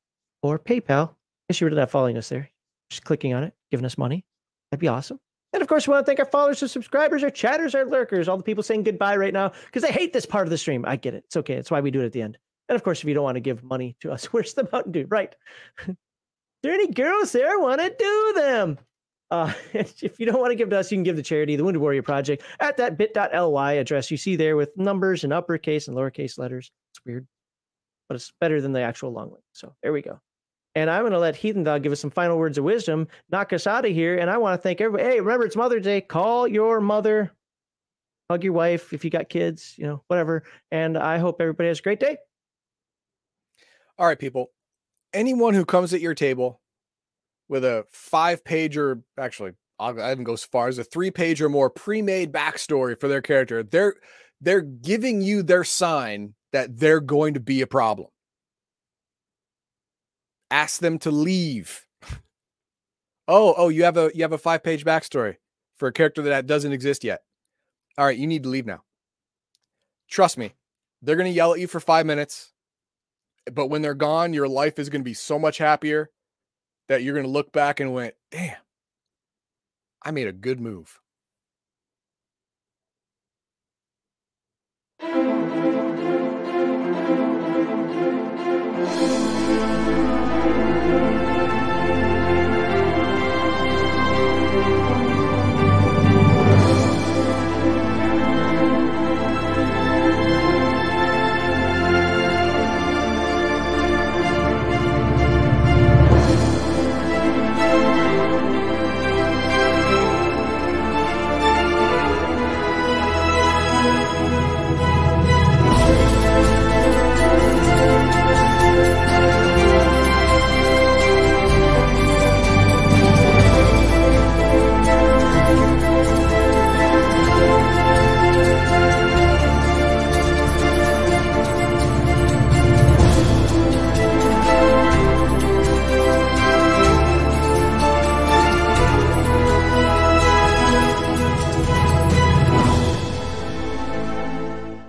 or PayPal, I guess you were not following us there. Just clicking on it, giving us money. That'd be awesome. And of course, we want to thank our followers our subscribers, our chatters, our lurkers, all the people saying goodbye right now because they hate this part of the stream. I get it. It's okay. That's why we do it at the end. And of course, if you don't want to give money to us, where's the Mountain Dew? Right. there any girls there want to do them? Uh, if you don't want to give to us, you can give to charity, the Wounded Warrior Project, at that bit.ly address you see there with numbers and uppercase and lowercase letters. It's weird, but it's better than the actual long link. So there we go. And I'm going to let Heathen Dog give us some final words of wisdom, knock us out of here. And I want to thank everybody. Hey, remember, it's Mother's Day. Call your mother, hug your wife if you got kids, you know, whatever. And I hope everybody has a great day. All right, people. Anyone who comes at your table with a five page or actually, I'll I even go as far as a three page or more pre-made backstory for their character, they're they're giving you their sign that they're going to be a problem. Ask them to leave. oh, oh, you have a you have a five page backstory for a character that doesn't exist yet. All right, you need to leave now. Trust me, they're gonna yell at you for five minutes but when they're gone, your life is to be so much happier that you're going to look back and went, damn, I made a good move.